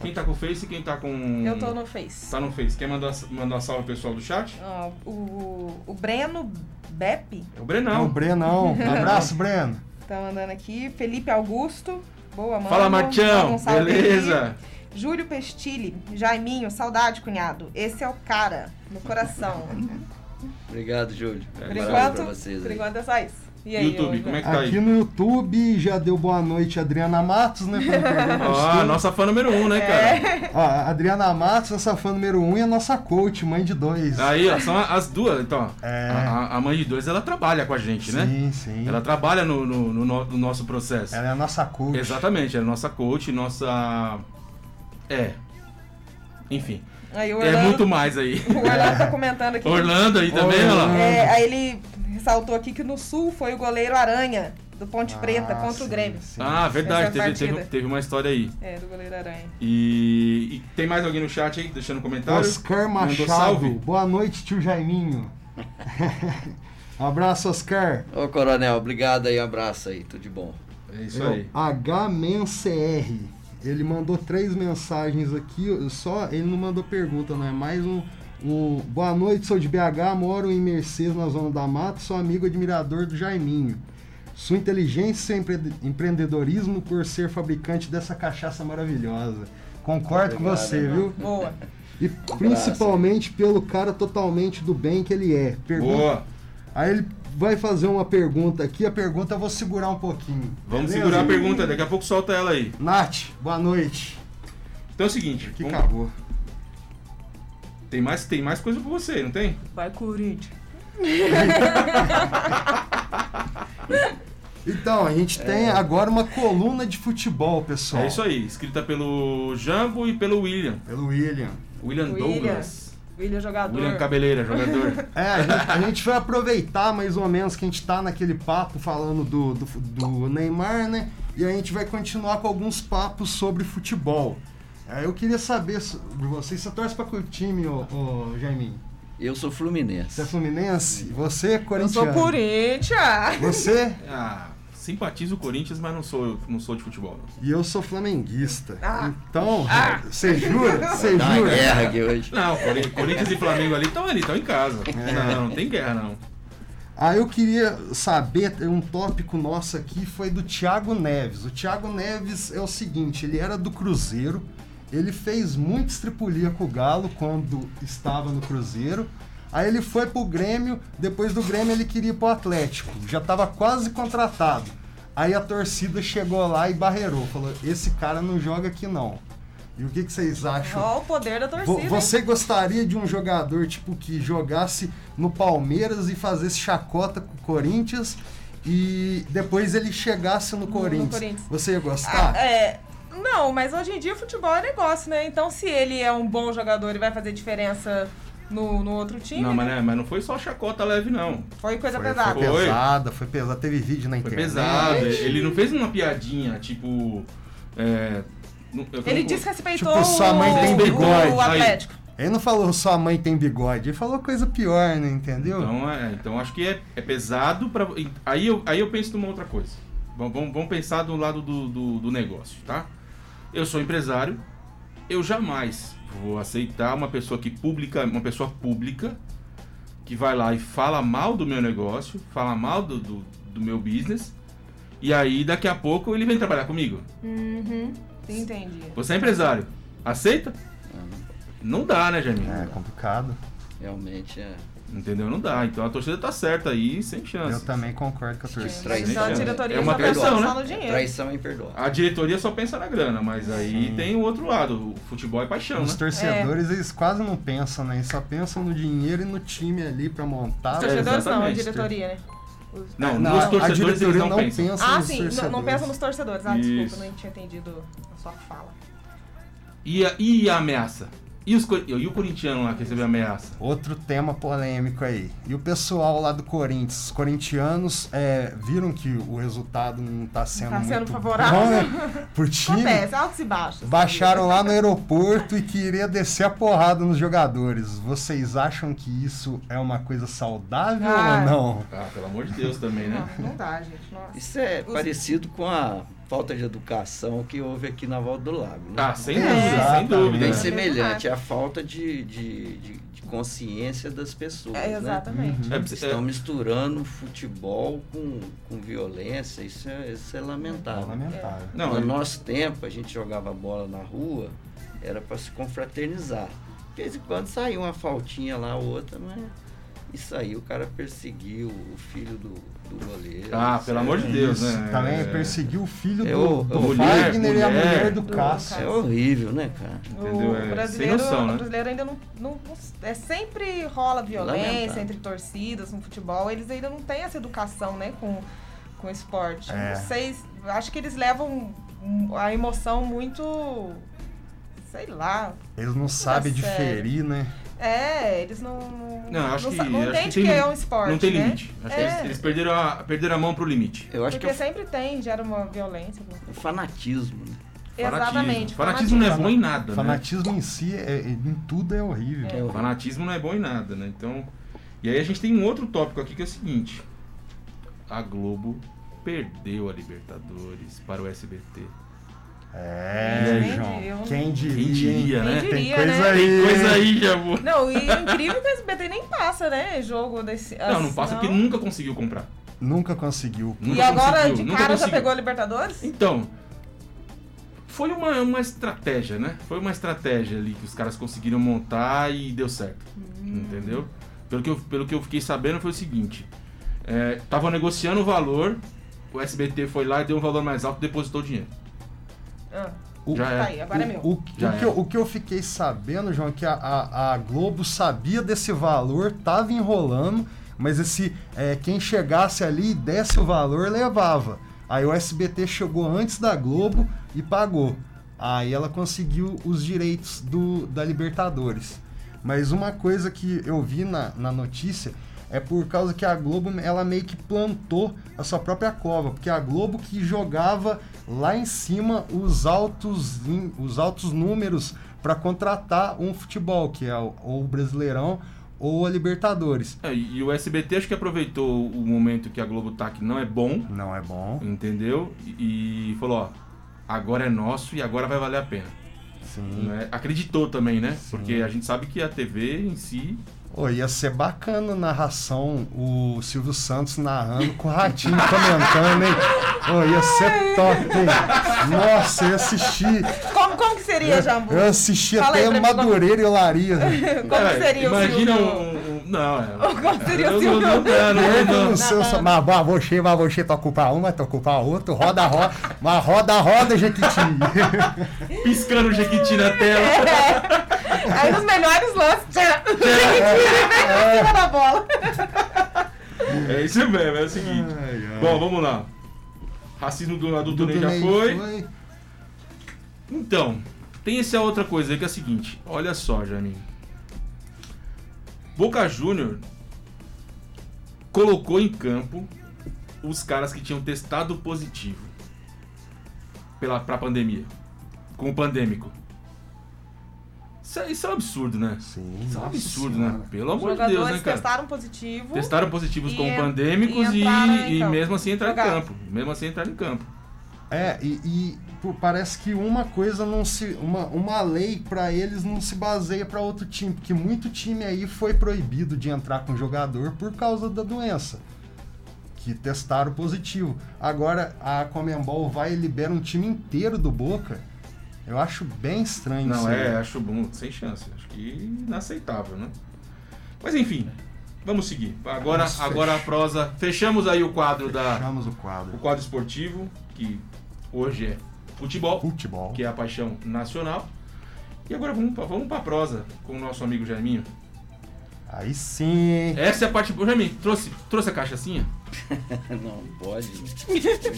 Speaker 1: Quem tá com o Face e quem tá com.
Speaker 3: Eu tô no Face.
Speaker 1: Tá no Face. Quer mandar, mandar um salve pro pessoal do chat?
Speaker 3: O, o Breno Beppe
Speaker 1: É o
Speaker 2: Não,
Speaker 1: Brenão.
Speaker 2: o Brenão. Abraço, Breno.
Speaker 3: tá mandando aqui. Felipe Augusto. Boa, mano.
Speaker 1: Fala, Martião.
Speaker 3: um
Speaker 1: Beleza?
Speaker 3: aí. Júlio Pestilli. Jaiminho, saudade, cunhado. Esse é o cara, no coração.
Speaker 4: Obrigado, Júlio.
Speaker 1: É,
Speaker 3: Por enquanto,
Speaker 4: pra vocês
Speaker 3: por enquanto é só isso. E aí,
Speaker 1: YouTube, como é que tá
Speaker 2: Aqui
Speaker 1: aí?
Speaker 2: no YouTube já deu boa noite a Adriana Matos, né? pra não perder o
Speaker 1: Ó,
Speaker 2: costume.
Speaker 1: a nossa fã número um, né, cara?
Speaker 2: Ó, a Adriana Matos, nossa fã número um, e a nossa coach, mãe de dois.
Speaker 1: Aí, ó, são as duas. Então, ó,
Speaker 2: É.
Speaker 1: a, a- a mãe de dois, ela trabalha com a gente, né?
Speaker 2: Sim, sim.
Speaker 1: Ela trabalha no, no- no no- no nosso processo.
Speaker 2: Ela é a nossa coach.
Speaker 1: Exatamente, ela é nossa coach, nossa. É. Enfim.
Speaker 3: Aí
Speaker 1: É
Speaker 3: Orlando,
Speaker 1: muito mais aí.
Speaker 3: o Orlando tá comentando aqui.
Speaker 1: Orlando aí também.
Speaker 2: Orlando.
Speaker 3: É, aí ele ressaltou aqui que no Sul foi o goleiro Aranha, do Ponte Preta,
Speaker 2: Ah,
Speaker 3: contra o
Speaker 2: sim,
Speaker 3: Grêmio.
Speaker 2: sim.
Speaker 1: Ah, verdade, teve, teve, teve uma história aí.
Speaker 3: É, do goleiro Aranha.
Speaker 1: E, e tem mais alguém no chat aí, deixando um comentário?
Speaker 2: Oscar Machado.
Speaker 1: salve.
Speaker 2: Boa noite, tio Jaiminho. abraço, Oscar.
Speaker 4: Ô, Coronel, obrigado aí, abraço aí, tudo de bom.
Speaker 1: É isso
Speaker 2: o
Speaker 1: aí.
Speaker 2: HMenCR. Ele mandou três mensagens aqui, só ele não mandou pergunta, não é mais um, um boa noite, sou de BH, moro em Mercedes, na zona da mata, sou amigo admirador do Jaiminho. Sua inteligência e empre- empreendedorismo por ser fabricante dessa cachaça maravilhosa. Concordo com
Speaker 4: Obrigado,
Speaker 2: você,
Speaker 4: irmão.
Speaker 2: viu?
Speaker 3: Boa.
Speaker 2: E principalmente pelo cara totalmente do bem que ele é. Pergunta-
Speaker 1: Boa.
Speaker 2: Aí ele vai fazer uma pergunta aqui, a pergunta eu vou segurar um pouquinho.
Speaker 1: Vamos
Speaker 2: Beleza?
Speaker 1: segurar a pergunta, daqui a pouco solta ela aí.
Speaker 2: Nath, boa noite.
Speaker 1: Então é o seguinte,
Speaker 2: Que
Speaker 1: vamos-
Speaker 2: acabou.
Speaker 1: Tem mais, tem mais coisa pra você, não tem?
Speaker 3: Vai, Corinthians.
Speaker 2: Então, a gente tem agora uma coluna de futebol, pessoal.
Speaker 1: É isso aí, escrita pelo Jambo e pelo William.
Speaker 2: Pelo William.
Speaker 1: William,
Speaker 3: William.
Speaker 1: Douglas.
Speaker 3: William jogador.
Speaker 1: William Cabeleira, jogador.
Speaker 2: É, a gente, a gente vai aproveitar mais ou menos que a gente tá naquele papo falando do, do, do Neymar, né? E a gente vai continuar com alguns papos sobre futebol. É, eu queria saber de vocês, você torce pra qual time, ô, ô Jaiminho?
Speaker 4: Eu sou fluminense.
Speaker 2: Você é Fluminense? Você é
Speaker 3: Eu
Speaker 2: corintiano?
Speaker 3: sou Corinthians.
Speaker 2: Você?
Speaker 1: ah, simpatizo o Corinthians, mas não sou, não sou de futebol. Não.
Speaker 2: E eu sou flamenguista.
Speaker 3: Ah.
Speaker 2: Então, você jura? Você jura?
Speaker 4: guerra aqui hoje.
Speaker 1: Não, Cori- Corinthians e Flamengo ali estão ali, estão em casa.
Speaker 2: É.
Speaker 1: Não, não tem guerra, não.
Speaker 2: Ah, eu queria saber, um tópico nosso aqui foi do Thiago Neves. O Thiago Neves é o seguinte, ele era do Cruzeiro, ele fez muito estripulia com o Galo quando estava no Cruzeiro. Aí ele foi pro Grêmio, depois do Grêmio ele queria ir pro Atlético, já estava quase contratado. Aí a torcida chegou lá e barreirou, falou: "Esse cara não joga aqui não". E o que, que vocês acham?
Speaker 3: Ó, o poder da torcida. hein?
Speaker 2: Você gostaria de um jogador tipo que jogasse no Palmeiras e fazesse chacota com o Corinthians e depois ele chegasse no Corinthians?
Speaker 3: Corinthians.
Speaker 2: Você ia gostar?
Speaker 3: Ah, é. Não, mas hoje em dia futebol é negócio, né? Então se ele é um bom jogador e vai fazer diferença no, no outro time,
Speaker 1: Não,
Speaker 3: né?
Speaker 1: mas, né, mas não foi só chacota leve, não.
Speaker 3: foi coisa
Speaker 2: Foi,
Speaker 3: pesada.
Speaker 2: foi
Speaker 1: Foi.
Speaker 2: pesada, foi pesada. Teve vídeo na
Speaker 1: Foi
Speaker 2: internet.
Speaker 1: pesado. Ele não fez uma piadinha, tipo. É,
Speaker 3: Ele
Speaker 1: não-
Speaker 3: desrespeitou
Speaker 2: Tipo, sua mãe
Speaker 3: o,
Speaker 2: tem bigode.
Speaker 3: o Atlético.
Speaker 2: Ele não falou sua mãe tem bigode, ele falou coisa pior, né? Entendeu?
Speaker 1: Então, é, então acho que é, é pesado para aí eu, aí eu penso numa outra coisa. Vamos, vamos, vamos pensar do lado do, do, do negócio, tá? Eu sou empresário, eu jamais vou aceitar uma pessoa que publica, uma pessoa pública que vai lá e fala mal do meu negócio, fala mal do, do, do meu business, e aí daqui a pouco ele vem trabalhar comigo.
Speaker 3: Uhum. Entendi.
Speaker 1: Você é empresário, aceita? Não dá, né, Jamil?
Speaker 2: É complicado.
Speaker 4: Realmente é.
Speaker 1: Entendeu? Não dá. Então a torcida tá certa aí, sem chance.
Speaker 2: Eu também concordo com a torcida.
Speaker 4: Traição.
Speaker 3: Então a
Speaker 4: É
Speaker 3: diretoria
Speaker 1: uma
Speaker 3: só pensa
Speaker 1: traição,
Speaker 3: só
Speaker 1: né?
Speaker 3: no dinheiro.
Speaker 4: Traição é imperdoável.
Speaker 1: A diretoria só pensa na grana, mas aí
Speaker 2: Sim.
Speaker 1: tem o outro lado. O futebol é paixão,
Speaker 2: Os
Speaker 1: né?
Speaker 2: torcedores, eles quase não pensam, né? Eles só pensam no dinheiro e no time ali pra montar.
Speaker 3: Os torcedores não, a diretoria, né? Os-
Speaker 1: Não,
Speaker 2: Não,
Speaker 1: nos
Speaker 2: a
Speaker 1: torcedores eles
Speaker 2: diretoria
Speaker 1: não,
Speaker 2: não
Speaker 1: pensam.
Speaker 2: pensa.
Speaker 3: Ah, sim, não, não
Speaker 2: torcedores.
Speaker 3: pensa nos torcedores. Ah,
Speaker 1: Isso.
Speaker 3: desculpa, não tinha entendido a sua fala.
Speaker 1: E a, e a ameaça? E, os, e o corintiano lá que recebeu ameaça?
Speaker 2: Outro tema polêmico aí. E o pessoal lá do Corinthians, os corintianos é, viram que o resultado não tá sendo
Speaker 3: Tá sendo
Speaker 2: muito
Speaker 3: favorável.
Speaker 2: bom, né? Pro time.
Speaker 3: Acontece, altos e baixos.
Speaker 2: Baixaram lá no aeroporto e queria descer a porrada nos jogadores. Vocês acham que isso é uma coisa saudável
Speaker 3: Ah.
Speaker 2: ou não?
Speaker 1: Ah, pelo amor de Deus também, né?
Speaker 3: Não, não dá, gente. Nossa.
Speaker 4: Isso é
Speaker 3: Os-
Speaker 4: parecido com a falta de educação que houve aqui na Volta do Lago. Né?
Speaker 1: Ah, sem
Speaker 2: É,
Speaker 1: dúvida, sem
Speaker 2: exatamente.
Speaker 1: dúvida.
Speaker 4: Bem
Speaker 3: É.
Speaker 4: semelhante, é a falta de, de, de, de consciência das pessoas.
Speaker 3: É,
Speaker 4: né?
Speaker 3: exatamente.
Speaker 1: É,
Speaker 4: Estão
Speaker 1: é,
Speaker 4: misturando futebol com, com violência, isso é, isso é lamentável.
Speaker 2: Lamentável.
Speaker 1: não,
Speaker 4: no
Speaker 1: é-
Speaker 4: nosso tempo, a gente jogava bola na rua, era para se confraternizar. De vez em quando saía uma faltinha lá, outra, mas isso aí o cara perseguiu o filho do, goleiro.
Speaker 1: Ah,
Speaker 4: isso
Speaker 1: pelo
Speaker 4: é-
Speaker 1: amor de Deus,
Speaker 2: Isso,
Speaker 1: né?
Speaker 2: Também
Speaker 1: É.
Speaker 2: perseguiu o filho
Speaker 4: É
Speaker 2: do,
Speaker 4: o-
Speaker 2: do
Speaker 1: mulher,
Speaker 2: Fagner e a
Speaker 1: mulher.
Speaker 2: mulher do
Speaker 3: Do
Speaker 2: Cássio.
Speaker 4: É horrível, né, cara?
Speaker 1: Entendeu? É,
Speaker 3: O
Speaker 1: sem
Speaker 3: brasileiro,
Speaker 1: noção, né?
Speaker 3: o brasileiro ainda não, não, não- É sempre rola violência
Speaker 4: Lamentável.
Speaker 3: entre torcidas no futebol. Eles ainda não têm essa educação, né, com, com o esporte.
Speaker 2: É.
Speaker 3: Não sei, acho que eles levam a emoção muito. Sei lá.
Speaker 2: Eles não sabem
Speaker 3: sério.
Speaker 2: diferir, né?
Speaker 3: É, eles não.
Speaker 1: Não, acho
Speaker 3: não,
Speaker 1: que-
Speaker 3: não
Speaker 1: acho que
Speaker 3: que, é um esporte.
Speaker 1: Não tem
Speaker 3: né?
Speaker 1: limite. Acho que
Speaker 3: É.
Speaker 1: eles, eles perderam, a, perderam a mão pro limite.
Speaker 4: Eu acho que
Speaker 3: Porque
Speaker 4: é
Speaker 3: sempre tem, gera uma violência.
Speaker 4: o fanatismo, né?
Speaker 3: Exatamente.
Speaker 1: Fanatismo não é bom em nada, né?
Speaker 2: Fanatismo em si, é- é- em tudo é horrível.
Speaker 4: É
Speaker 1: O fanatismo não é bom em nada, né? Então. E aí a gente tem um outro tópico aqui que é o seguinte: a Globo perdeu a Libertadores para o SBT.
Speaker 2: É,
Speaker 3: Quem
Speaker 2: João.
Speaker 3: diria?
Speaker 2: Quem diria,
Speaker 1: Quem diria,
Speaker 2: hein?
Speaker 1: né?
Speaker 3: Quem
Speaker 2: Tem
Speaker 3: diria,
Speaker 2: coisa
Speaker 3: né?
Speaker 2: aí.
Speaker 1: Tem coisa aí, vou.
Speaker 3: Não, e é incrível que o SBT nem passa, né? Jogo desse.
Speaker 1: Não, não passa porque nunca conseguiu comprar.
Speaker 2: Nunca conseguiu.
Speaker 3: E
Speaker 1: Nunca
Speaker 3: agora
Speaker 1: conseguiu,
Speaker 3: de
Speaker 1: nunca
Speaker 3: cara já pegou a Libertadores?
Speaker 1: Então, foi uma, uma estratégia, né? Foi uma estratégia ali que os caras conseguiram montar e deu certo. Entendeu? Pelo que, eu, pelo que eu fiquei sabendo foi o seguinte: estavam negociando o valor, o SBT foi lá e deu um valor mais alto e depositou o dinheiro.
Speaker 3: Ah,
Speaker 2: O-
Speaker 1: Já
Speaker 3: tá
Speaker 1: é.
Speaker 3: aí, agora é meu.
Speaker 2: O, o que
Speaker 1: é.
Speaker 2: eu, o que eu fiquei sabendo, João, é que a, a, a Globo sabia desse valor, tava enrolando, mas esse é, quem chegasse ali e desse o valor levava. Aí o SBT chegou antes da Globo e pagou. Aí ela conseguiu os direitos do, da Libertadores. Mas uma coisa que eu vi na, na notícia é por causa que a Globo ela meio que plantou a sua própria cova, porque a Globo que jogava lá em cima os altos, os altos números para contratar um futebol, que é o, ou o Brasileirão ou a Libertadores.
Speaker 1: É, e o SBT acho que aproveitou o momento que a Globo tá que não é bom,
Speaker 2: Não é bom.
Speaker 1: entendeu? E, e falou: ó, agora é nosso e agora vai valer a pena.
Speaker 2: Sim.
Speaker 1: né? Acreditou também, né?
Speaker 2: Sim.
Speaker 1: Porque a gente sabe que a TV em si.
Speaker 2: Ô, ia ser bacana a narração, o Silvio Santos narrando com o Ratinho comentando, hein? Ô, ia ser top, hein? Nossa, eu ia assistir.
Speaker 3: Como, como que seria, Jambu?
Speaker 2: Eu assisti
Speaker 3: Fala
Speaker 2: até Madureira e Olaria.
Speaker 3: Como
Speaker 1: É,
Speaker 3: que seria
Speaker 1: imagina
Speaker 3: o Silvio?
Speaker 1: um, um- Não, é.
Speaker 3: Como seria o Silvio?
Speaker 1: não- não- não- não-
Speaker 2: Entra
Speaker 1: não-
Speaker 2: no seu.
Speaker 3: não.
Speaker 2: Mas você, mas você toca culpar um, mas toca culpar outro, roda, roda, mas roda, roda, Jequiti.
Speaker 1: Piscando o Jequiti na tela.
Speaker 3: Aí nos melhores lances, tira, tira, vem pra cima da bola.
Speaker 1: É isso mesmo, é o seguinte. Bom, vamos lá. Racismo do adulto nem já
Speaker 2: Ney
Speaker 1: foi. Então, tem essa outra coisa aí que é a seguinte. Olha só, Janinho. Boca Júnior colocou em campo os caras que tinham testado positivo pela, pra pandemia. Com o pandêmico. Isso é, isso é um absurdo, né?
Speaker 2: Sim,
Speaker 1: Isso é um absurdo, né?
Speaker 2: senhora.
Speaker 1: Pelo
Speaker 3: Os
Speaker 1: amor de Deus,
Speaker 3: jogadores
Speaker 1: né, cara?
Speaker 3: testaram positivo.
Speaker 1: Testaram positivos
Speaker 3: E
Speaker 1: como pandêmicos
Speaker 3: e
Speaker 1: e, e mesmo assim entraram em campo. Mesmo assim entraram em campo.
Speaker 2: É, e, e, pô, parece que uma coisa não se. Uma, uma lei pra eles não se baseia pra outro time, porque muito time aí foi proibido de entrar com jogador por causa da doença. Que testaram positivo. Agora a Comembol vai e libera um time inteiro do Boca. Eu acho bem estranho isso
Speaker 1: Não,
Speaker 2: aí.
Speaker 1: é, acho bom, sem chance. Acho que inaceitável, né? Mas enfim, vamos seguir. Agora, agora a prosa. Fechamos aí o quadro da.
Speaker 2: Fechamos o
Speaker 1: O
Speaker 2: quadro.
Speaker 1: quadro esportivo, que hoje é futebol,
Speaker 2: Futebol.
Speaker 1: que é a paixão nacional. E agora vamos pra, vamos pra prosa com o nosso amigo Jaiminho.
Speaker 2: Aí sim.
Speaker 1: Essa é a parte. Ô, trouxe, trouxe a cachaçinha?
Speaker 4: Não pode.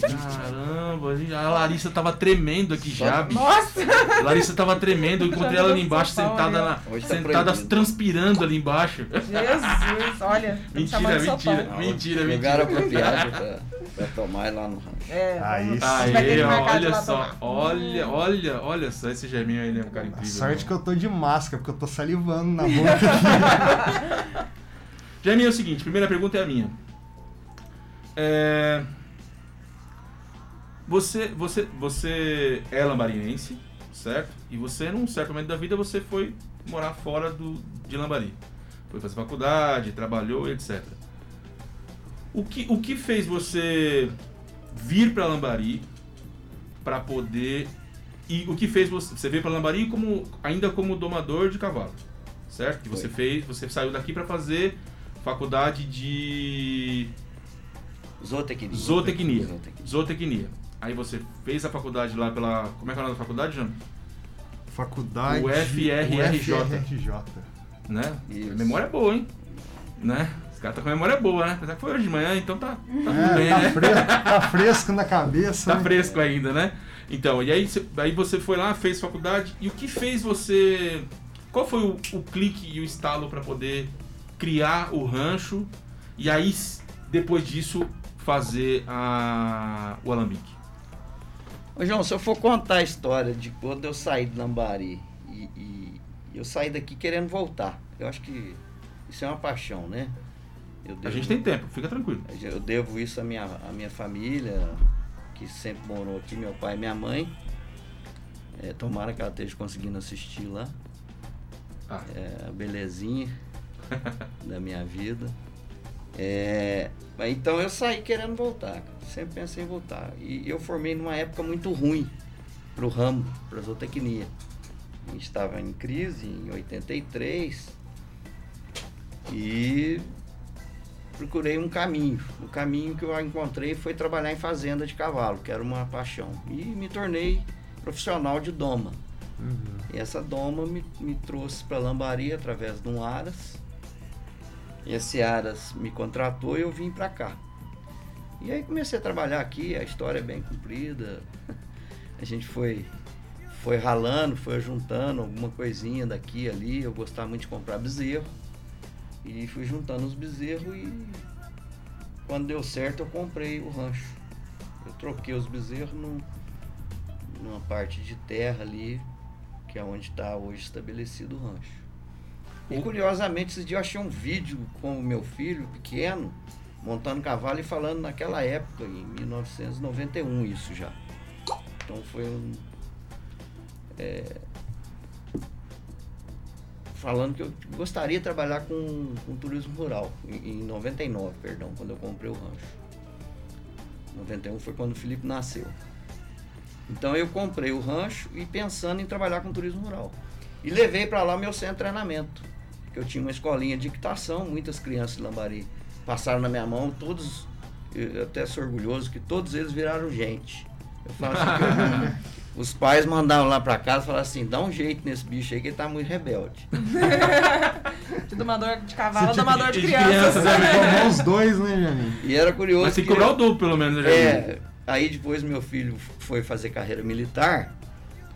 Speaker 1: Caramba, a Larissa tava tremendo aqui já, bicho.
Speaker 3: Nossa!
Speaker 1: A Larissa tava tremendo, eu encontrei ela ali embaixo, sentada,
Speaker 3: né?
Speaker 1: na,
Speaker 4: Hoje tá
Speaker 1: sentada
Speaker 4: proibido.
Speaker 1: transpirando ali embaixo.
Speaker 3: Jesus, olha. me
Speaker 1: Mentira,
Speaker 3: chamando de
Speaker 1: mentira. Mentira,
Speaker 4: Lugar
Speaker 1: mentira.
Speaker 4: apropriado pra, pra tomar lá no rancho.
Speaker 3: É,
Speaker 2: Aí
Speaker 3: a
Speaker 1: Aí,
Speaker 3: que
Speaker 1: olha
Speaker 3: lá
Speaker 1: só,
Speaker 3: tomar.
Speaker 1: olha, olha, olha só, esse Germinho aí é um cara
Speaker 2: A
Speaker 1: incrível.
Speaker 2: sorte que
Speaker 1: meu.
Speaker 2: eu tô de máscara, porque eu tô salivando na boca aqui.
Speaker 1: Germinho é o seguinte, primeira pergunta é a minha. É... Você, você, você é lambariense, certo? E você, num certo momento da vida, você foi morar fora do, de Lambari. Foi fazer faculdade, trabalhou, etc. O que, o que fez você vir para Lambari para poder e o que fez você você veio para Lambari como ainda como domador de cavalo, certo? Que você fez, você saiu daqui para fazer faculdade de
Speaker 4: Zootecnia.
Speaker 1: zootecnia.
Speaker 4: Zootecnia.
Speaker 1: Zootecnia. Aí você fez a faculdade lá pela como é que é o nome da faculdade, Jano?
Speaker 2: Faculdade.
Speaker 1: O FRRJ.
Speaker 2: UFRJ.
Speaker 1: Né?
Speaker 4: Isso.
Speaker 1: A memória é boa, hein? Né? Os caras estão com a memória boa, né? Apesar que foi hoje de manhã, então tá, tá tudo
Speaker 2: É,
Speaker 1: bem,
Speaker 2: tá,
Speaker 1: né?
Speaker 2: fresco, tá fresco na cabeça.
Speaker 1: Tá
Speaker 2: né?
Speaker 1: fresco ainda, né? Então, e aí, aí você foi lá, fez faculdade, e o que fez você. Qual foi o, o clique e o estalo para poder criar o rancho e aí, depois disso, fazer a, o alambique?
Speaker 4: Ô, João, se eu for contar a história de quando eu saí de Lambari e, e eu saí daqui querendo voltar, eu acho que isso é uma paixão, né? Eu
Speaker 1: A
Speaker 4: devo-
Speaker 1: gente tem tempo, fica tranquilo.
Speaker 4: Eu devo isso à minha, à minha família, que sempre morou aqui, meu pai e minha mãe. É, tomara que ela esteja conseguindo assistir lá.
Speaker 1: Ah,
Speaker 4: É a belezinha da minha vida. É, então eu saí querendo voltar, sempre pensei em voltar. E eu formei numa época muito ruim pro ramo, pra zootecnia. A gente estava em crise em 83 e procurei um caminho. O caminho que eu encontrei foi trabalhar em fazenda de cavalo, que era uma paixão. E me tornei profissional de doma. E essa doma me, me trouxe para Lambari através de um Aras. Esse Aras me contratou e eu vim para cá. E aí comecei a trabalhar aqui, a história é bem comprida. A gente foi foi ralando, foi juntando alguma coisinha daqui ali. Eu gostava muito de comprar bezerro. E fui juntando os bezerros e quando deu certo eu comprei o rancho. Eu troquei os bezerros num, numa parte de terra ali, que é onde está hoje estabelecido o rancho. E curiosamente, esses dias eu achei um vídeo com o meu filho pequeno, montando cavalo e falando naquela época, em 1991 isso já. Então foi um. é, falando que eu gostaria de trabalhar com, com turismo rural, em, em 99, perdão, quando eu comprei o rancho. 91 foi quando o Felipe nasceu. Então eu comprei o rancho e pensando em trabalhar com turismo rural. E levei para lá meu centro de treinamento. Que eu tinha uma escolinha de equitação, muitas crianças de Lambari passaram na minha mão, todos, eu até sou orgulhoso que todos eles viraram gente. Eu falo assim que eu- os pais mandavam lá para casa e falavam assim, dá um jeito nesse bicho aí que ele tá muito rebelde.
Speaker 3: De domador de cavalo, domador
Speaker 1: que-
Speaker 3: de
Speaker 1: de
Speaker 3: crianças.
Speaker 1: crianças, né?
Speaker 2: Os dois, né, Janinho?
Speaker 4: E era curioso.
Speaker 1: Mas tem que cobrar o duplo, pelo menos, né,
Speaker 4: É, aí depois meu filho foi fazer carreira militar,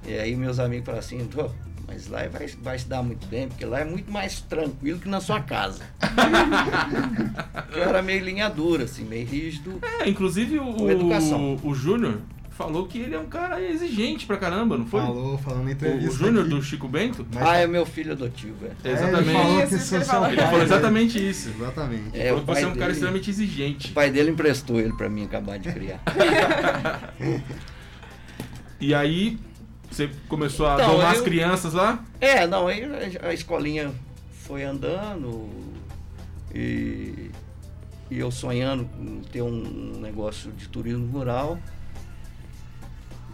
Speaker 4: e aí meus amigos falaram assim, "Pô, mas lá vai, vai se dar muito bem, porque lá é muito mais tranquilo que na sua casa. Eu era meio linha dura, assim, meio rígido.
Speaker 1: É, inclusive o,
Speaker 4: educação.
Speaker 1: o, o Júnior falou que ele é um cara exigente pra caramba, não foi?
Speaker 2: Falou, falando na
Speaker 1: O,
Speaker 2: entrevista.
Speaker 1: o Júnior
Speaker 2: aqui.
Speaker 1: do Chico Bento?
Speaker 2: Mas-
Speaker 4: Ah, é meu filho adotivo, é.
Speaker 2: É,
Speaker 1: Exatamente.
Speaker 2: Ele falou
Speaker 3: Isso,
Speaker 2: que
Speaker 3: isso ele falou.
Speaker 1: Ele
Speaker 2: pai-
Speaker 1: falou exatamente isso.
Speaker 2: Exatamente.
Speaker 4: É,
Speaker 1: falou
Speaker 4: o
Speaker 1: que você é um cara
Speaker 4: dele-
Speaker 1: extremamente
Speaker 4: O
Speaker 1: exigente.
Speaker 4: pai dele emprestou ele pra mim acabar de criar.
Speaker 1: E aí, você começou a
Speaker 4: Então,
Speaker 1: domar as
Speaker 4: eu-
Speaker 1: crianças lá?
Speaker 4: É, não, aí a escolinha foi andando e, e eu sonhando com ter um negócio de turismo rural,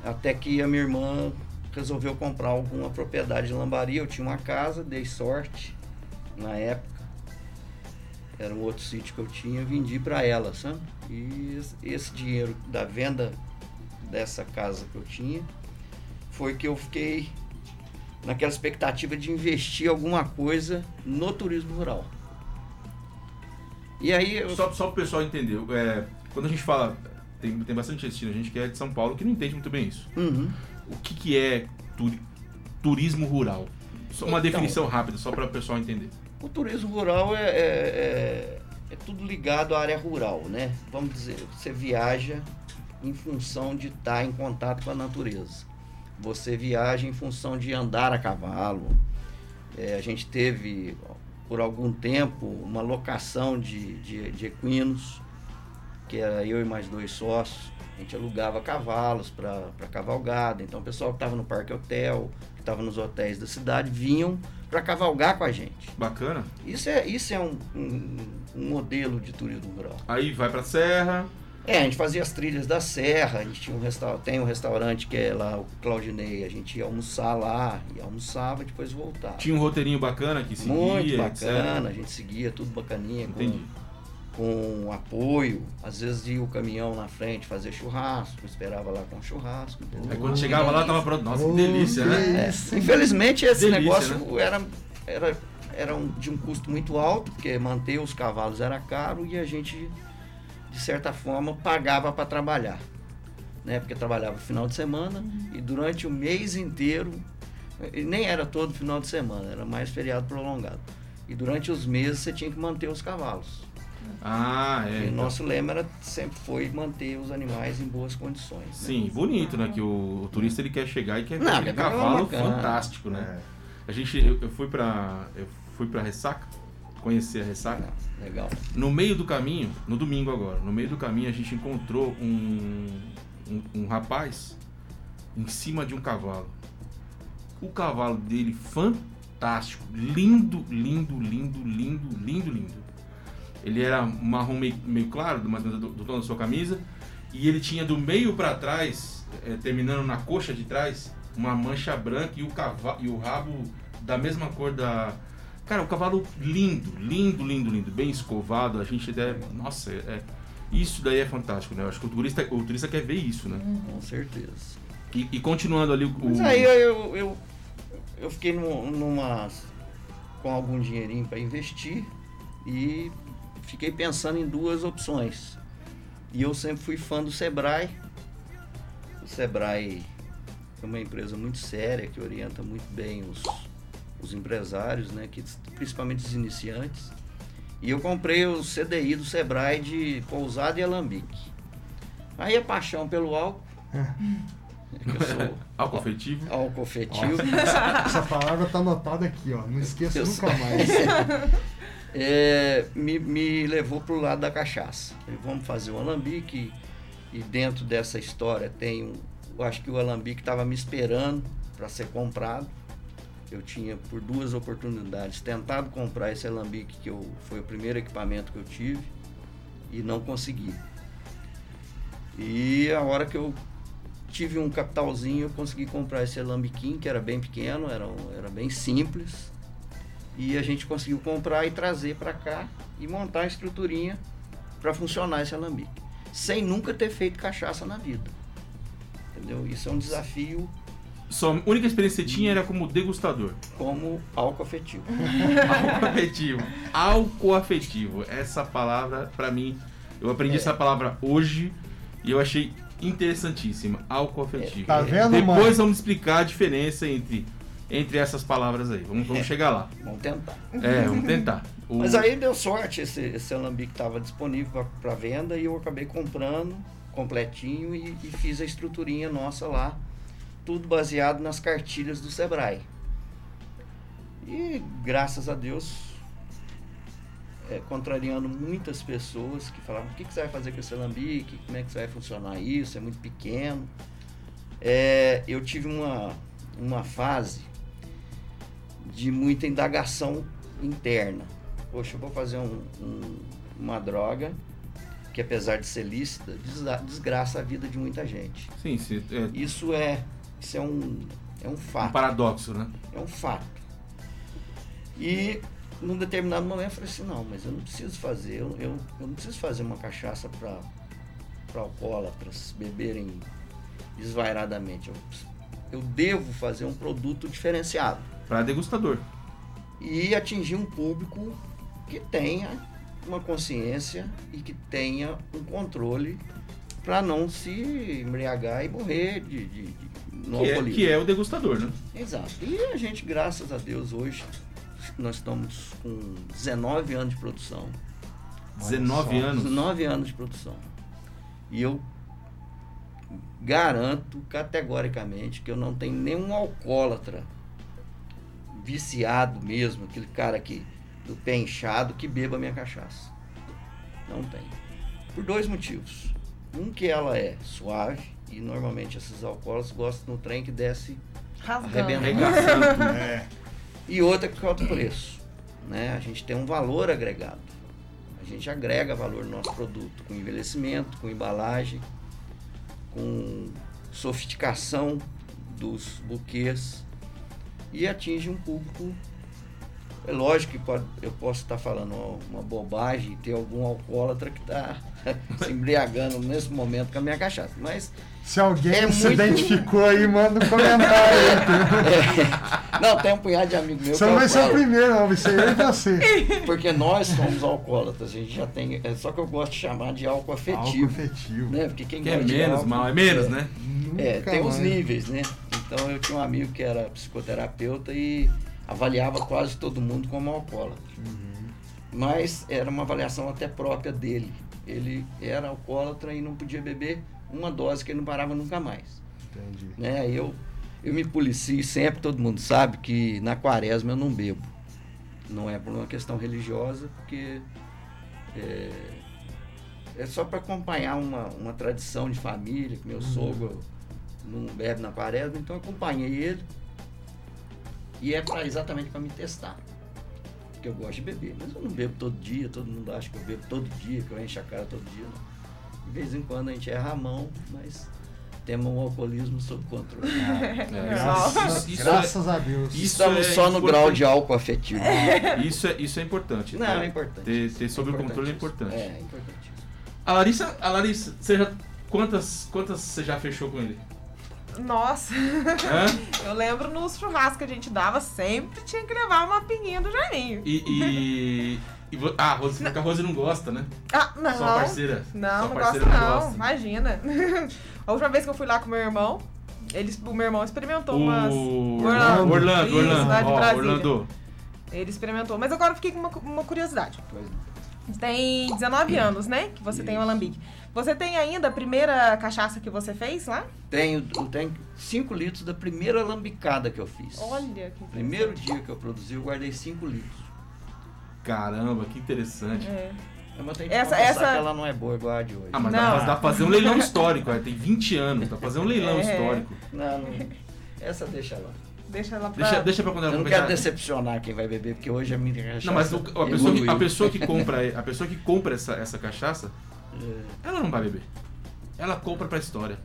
Speaker 4: até que a minha irmã resolveu comprar alguma propriedade em Lambari. Eu tinha uma casa, dei sorte na época. Era um outro sítio que eu tinha, vendi para ela, sabe? E esse dinheiro da venda dessa casa que eu tinha foi que eu fiquei naquela expectativa de investir alguma coisa no turismo rural. E aí eu,
Speaker 1: Só, só pro pessoal entender, é, quando a gente fala, tem, tem bastante gente, a gente que é de São Paulo que não entende muito bem isso.
Speaker 4: Uhum.
Speaker 1: O que, que é turi- turismo rural? Só uma
Speaker 4: Então.
Speaker 1: definição rápida, só para o pessoal entender.
Speaker 4: O turismo rural é, é, é- é tudo ligado à área rural, né? Vamos dizer, você viaja em função de estar em contato com a natureza. Você viaja em função de andar a cavalo. É, a gente teve, por algum tempo, uma locação de, de, de equinos, que era eu e mais dois sócios, a gente alugava cavalos para cavalgada. Então o pessoal que estava no parque hotel, que estava nos hotéis da cidade, vinham para cavalgar com a gente.
Speaker 1: Bacana.
Speaker 4: Isso é, isso é um, um, um modelo de turismo rural.
Speaker 1: Aí vai pra serra.
Speaker 4: É, a gente fazia as trilhas da serra, a gente tinha um restaurante, tem um restaurante que é lá o Claudinei, a gente ia almoçar lá, e almoçava e depois voltava.
Speaker 1: Tinha um roteirinho bacana que seguia,
Speaker 4: Muito
Speaker 1: etc.
Speaker 4: bacana, a gente seguia tudo bacaninha,
Speaker 1: Entendi.
Speaker 4: com, com apoio. Às vezes ia o caminhão na frente fazer churrasco, esperava lá com churrasco. entendeu?
Speaker 1: Aí quando chegava lá tava pronto. Nossa, que
Speaker 2: Oh,
Speaker 1: delícia, né?
Speaker 4: É, infelizmente esse
Speaker 1: Delícia,
Speaker 4: negócio era, era, era um- de um custo muito alto, porque manter os cavalos era caro e a gente, de certa forma, pagava para trabalhar. Né? Porque trabalhava no final de semana e durante o mês inteiro, nem era todo final de semana, era mais feriado prolongado. E durante os meses você tinha que manter os cavalos.
Speaker 1: Ah, é.
Speaker 4: e o
Speaker 1: então.
Speaker 4: nosso lema era, sempre foi manter os animais em boas condições. né?
Speaker 1: Sim, bonito, né? Que o, o turista ele quer chegar e quer ver
Speaker 4: Não, ver uma
Speaker 1: cavalo
Speaker 4: bacana.
Speaker 1: fantástico, né?
Speaker 2: É.
Speaker 1: A gente, eu, eu fui pra. Eu fui pra ressaca, conhecer a ressaca.
Speaker 4: Legal.
Speaker 1: No meio do caminho, no domingo agora, no meio do caminho a gente encontrou um, um, um rapaz em cima de um cavalo. O cavalo dele fantástico, lindo, lindo, lindo, lindo, lindo, lindo. Ele era marrom meio, meio claro, do, do, do tom da sua camisa, e ele tinha do meio para trás, eh, terminando na coxa de trás, uma mancha branca e o, cavalo, e o rabo da mesma cor da. Cara, o cavalo lindo, lindo, lindo, lindo, bem escovado. A gente até. Nossa, é, é- isso daí é fantástico, né? Eu acho que o turista, o turista quer ver isso, né?
Speaker 4: Com certeza.
Speaker 1: E, e continuando ali o.
Speaker 4: Mas aí eu, eu, eu, eu fiquei num- numa, com algum dinheirinho para investir e fiquei pensando em duas opções. E eu sempre fui fã do Sebrae. O Sebrae é uma empresa muito séria que orienta muito bem os, os empresários, né, que, principalmente os iniciantes. E eu comprei o CDI do Sebrae de pousada e alambique. Aí a paixão pelo álcool. é que eu sou
Speaker 1: álcool afetivo.
Speaker 4: álcool afetivo.
Speaker 2: Essa palavra tá anotada aqui, ó. Não esqueça
Speaker 4: Eu
Speaker 2: nunca mais.
Speaker 4: é, me, me levou pro lado da cachaça. Falei, Vamos fazer um alambique e dentro dessa história tem um, eu acho que o alambique estava me esperando para ser comprado. Eu tinha por duas oportunidades tentado comprar esse alambique que eu, foi o primeiro equipamento que eu tive e não consegui. E a hora que eu tive um capitalzinho, eu consegui comprar esse alambiquinho, que era bem pequeno, era, era bem simples. E a gente conseguiu comprar e trazer para cá e montar a estruturinha para funcionar esse alambique. Sem nunca ter feito cachaça na vida. Entendeu? Isso é um desafio
Speaker 1: Sua única experiência que você tinha era como degustador.
Speaker 4: como álcool afetivo.
Speaker 1: Álcool afetivo. Álcool afetivo. Essa palavra, pra mim, eu aprendi
Speaker 4: É.
Speaker 1: essa palavra hoje e eu achei interessantíssima. Álcool afetivo.
Speaker 2: Tá vendo,
Speaker 1: Depois
Speaker 2: mano?
Speaker 1: vamos explicar a diferença entre, entre essas palavras aí. Vamos, vamos
Speaker 4: É.
Speaker 1: chegar lá.
Speaker 4: Vamos tentar.
Speaker 1: É, vamos tentar. O-
Speaker 4: Mas aí deu sorte, esse, esse alambique estava disponível para venda e eu acabei comprando completinho e, e fiz a estruturinha nossa lá, tudo baseado nas cartilhas do Sebrae. E graças a Deus, é, contrariando muitas pessoas que falavam, o que, que você vai fazer com esse alambique? Como é que você vai funcionar isso? É muito pequeno. É, eu tive uma, uma fase de muita indagação interna. Poxa, eu vou fazer um- um- uma droga que, apesar de ser lícita, desgra- desgraça a vida de muita gente.
Speaker 1: Sim, sim, é
Speaker 4: Isso é, isso é um, é um
Speaker 1: um
Speaker 4: fato.
Speaker 1: paradoxo, né?
Speaker 4: É um fato. E num determinado momento eu falei assim, não, mas eu não preciso fazer, eu, eu, eu não preciso fazer uma cachaça para alcoólatras beberem desvairadamente. Eu, eu devo fazer um produto diferenciado
Speaker 1: Pra degustador.
Speaker 4: e atingir um público que tenha uma consciência e que tenha um controle para não se embriagar e morrer de, de, de no
Speaker 1: Que é, que é o degustador, né?
Speaker 4: Exato. E a gente, graças a Deus, hoje nós estamos com 19 anos de produção.
Speaker 1: 19
Speaker 2: só.
Speaker 1: anos.
Speaker 4: 19 anos de produção. E eu garanto categoricamente que eu não tenho nenhum alcoólatra viciado mesmo, aquele cara que do pé inchado que beba minha cachaça. Não tem. Por dois motivos. Um que ela é suave e normalmente esses alcoólatras gostam do trem que desce
Speaker 3: Rasgando.
Speaker 4: Arrebentando.
Speaker 2: É.
Speaker 4: e outra que é o preço. Né? A gente tem um valor agregado. A gente agrega valor no nosso produto com envelhecimento, com embalagem, com sofisticação dos buquês e atinge um público. É lógico que pode- eu posso estar falando uma, uma bobagem e ter algum alcoólatra que está se embriagando nesse momento com a minha cachaça, mas
Speaker 2: Se alguém
Speaker 4: É
Speaker 2: se
Speaker 4: muito-
Speaker 2: identificou aí, manda um comentário aí.
Speaker 4: é, não tem um punhado de amigo meu
Speaker 2: Você
Speaker 4: que
Speaker 2: não
Speaker 4: é
Speaker 2: vai ser o primeiro, não, vai ser eu e você.
Speaker 4: Porque nós somos alcoólatras, a gente já tem. É só que eu gosto de chamar de álcool
Speaker 2: Álcool
Speaker 4: afetivo.
Speaker 2: afetivo.
Speaker 4: Né? Porque quem
Speaker 1: Que é menos
Speaker 4: álcool-
Speaker 1: mal, é menos, né?
Speaker 4: É,
Speaker 2: Nunca
Speaker 4: tem os níveis, né? Então eu tinha um amigo que era psicoterapeuta e avaliava quase todo mundo como alcoólatra.
Speaker 2: Uhum.
Speaker 4: Mas era uma avaliação até própria dele. Ele era alcoólatra e não podia beber uma dose que ele não parava nunca mais.
Speaker 2: Entendi.
Speaker 4: Né? Eu, eu me policio sempre, todo mundo sabe que na quaresma eu não bebo. Não é por uma questão religiosa, porque é, é só para acompanhar uma, uma tradição de família, que meu sogro não bebe na quaresma, então eu acompanhei ele. E é pra, exatamente para me testar. Porque eu gosto de beber, mas eu não bebo todo dia, todo mundo acha que eu bebo todo dia, que eu encho a cara todo dia. Não. De vez em quando a gente erra a mão, mas temos um alcoolismo sob controle.
Speaker 1: É,
Speaker 2: Graças,
Speaker 1: isso- isso
Speaker 2: graças a Deus.
Speaker 1: isso
Speaker 4: Estamos
Speaker 1: é
Speaker 4: só no
Speaker 1: importante.
Speaker 4: grau de álcool afetivo.
Speaker 1: Isso é, isso é importante.
Speaker 4: Não,
Speaker 1: ter-
Speaker 4: é importante.
Speaker 1: Ter, ter sob o controle é importante.
Speaker 4: É, é importantíssimo.
Speaker 1: A Larissa, a Larissa, você já. Quantas, quantas você já fechou com ele?
Speaker 3: Nossa, eu lembro nos churrascos que a gente dava, sempre tinha que levar uma pinguinha do Jaiminho.
Speaker 1: E. e, e vo- ah, a Rose, porque a Rose não gosta, né?
Speaker 3: Ah, não.
Speaker 1: Sua parceira.
Speaker 3: Não,
Speaker 1: Sua
Speaker 3: não gosto
Speaker 1: parceira
Speaker 3: não.
Speaker 1: gosta.
Speaker 3: Imagina. A última vez que eu fui lá com meu irmão, eles, o meu irmão experimentou umas.
Speaker 1: O
Speaker 3: Orlando.
Speaker 1: Orlando,
Speaker 3: Isso,
Speaker 1: Orlando.
Speaker 3: de
Speaker 1: Ó,
Speaker 3: Brasília.
Speaker 1: Orlando.
Speaker 3: Ele experimentou. Mas agora eu fiquei com uma, uma curiosidade.
Speaker 4: Pois não.
Speaker 3: Você tem 19 anos, né? Que você tem o
Speaker 4: Isso.
Speaker 3: alambique. Você tem ainda a primeira cachaça que você fez lá?
Speaker 4: Tenho, eu tenho 5 litros da primeira lambicada que eu fiz.
Speaker 3: Olha que
Speaker 4: Primeiro dia que eu produzi, eu guardei 5 litros.
Speaker 1: Caramba, que interessante.
Speaker 3: É.
Speaker 4: Mas tem que
Speaker 3: Essa- essa-
Speaker 4: que ela não é boa igual a de hoje.
Speaker 1: Ah, mas
Speaker 3: Não.
Speaker 1: dá, pra- dá pra fazer um leilão histórico, é, tem 20 anos, dá pra fazer um leilão
Speaker 3: É.
Speaker 1: histórico.
Speaker 4: Não, não. Essa deixa lá.
Speaker 3: Deixa ela pra...
Speaker 1: Deixa, deixa pra quando ela
Speaker 4: Eu não quero decepcionar quem vai beber, porque hoje a minha cachaça
Speaker 1: Não, mas o- a, pessoa que, a pessoa que compra, a pessoa que compra essa, essa cachaça,
Speaker 4: É.
Speaker 1: ela não vai beber. Ela compra pra história.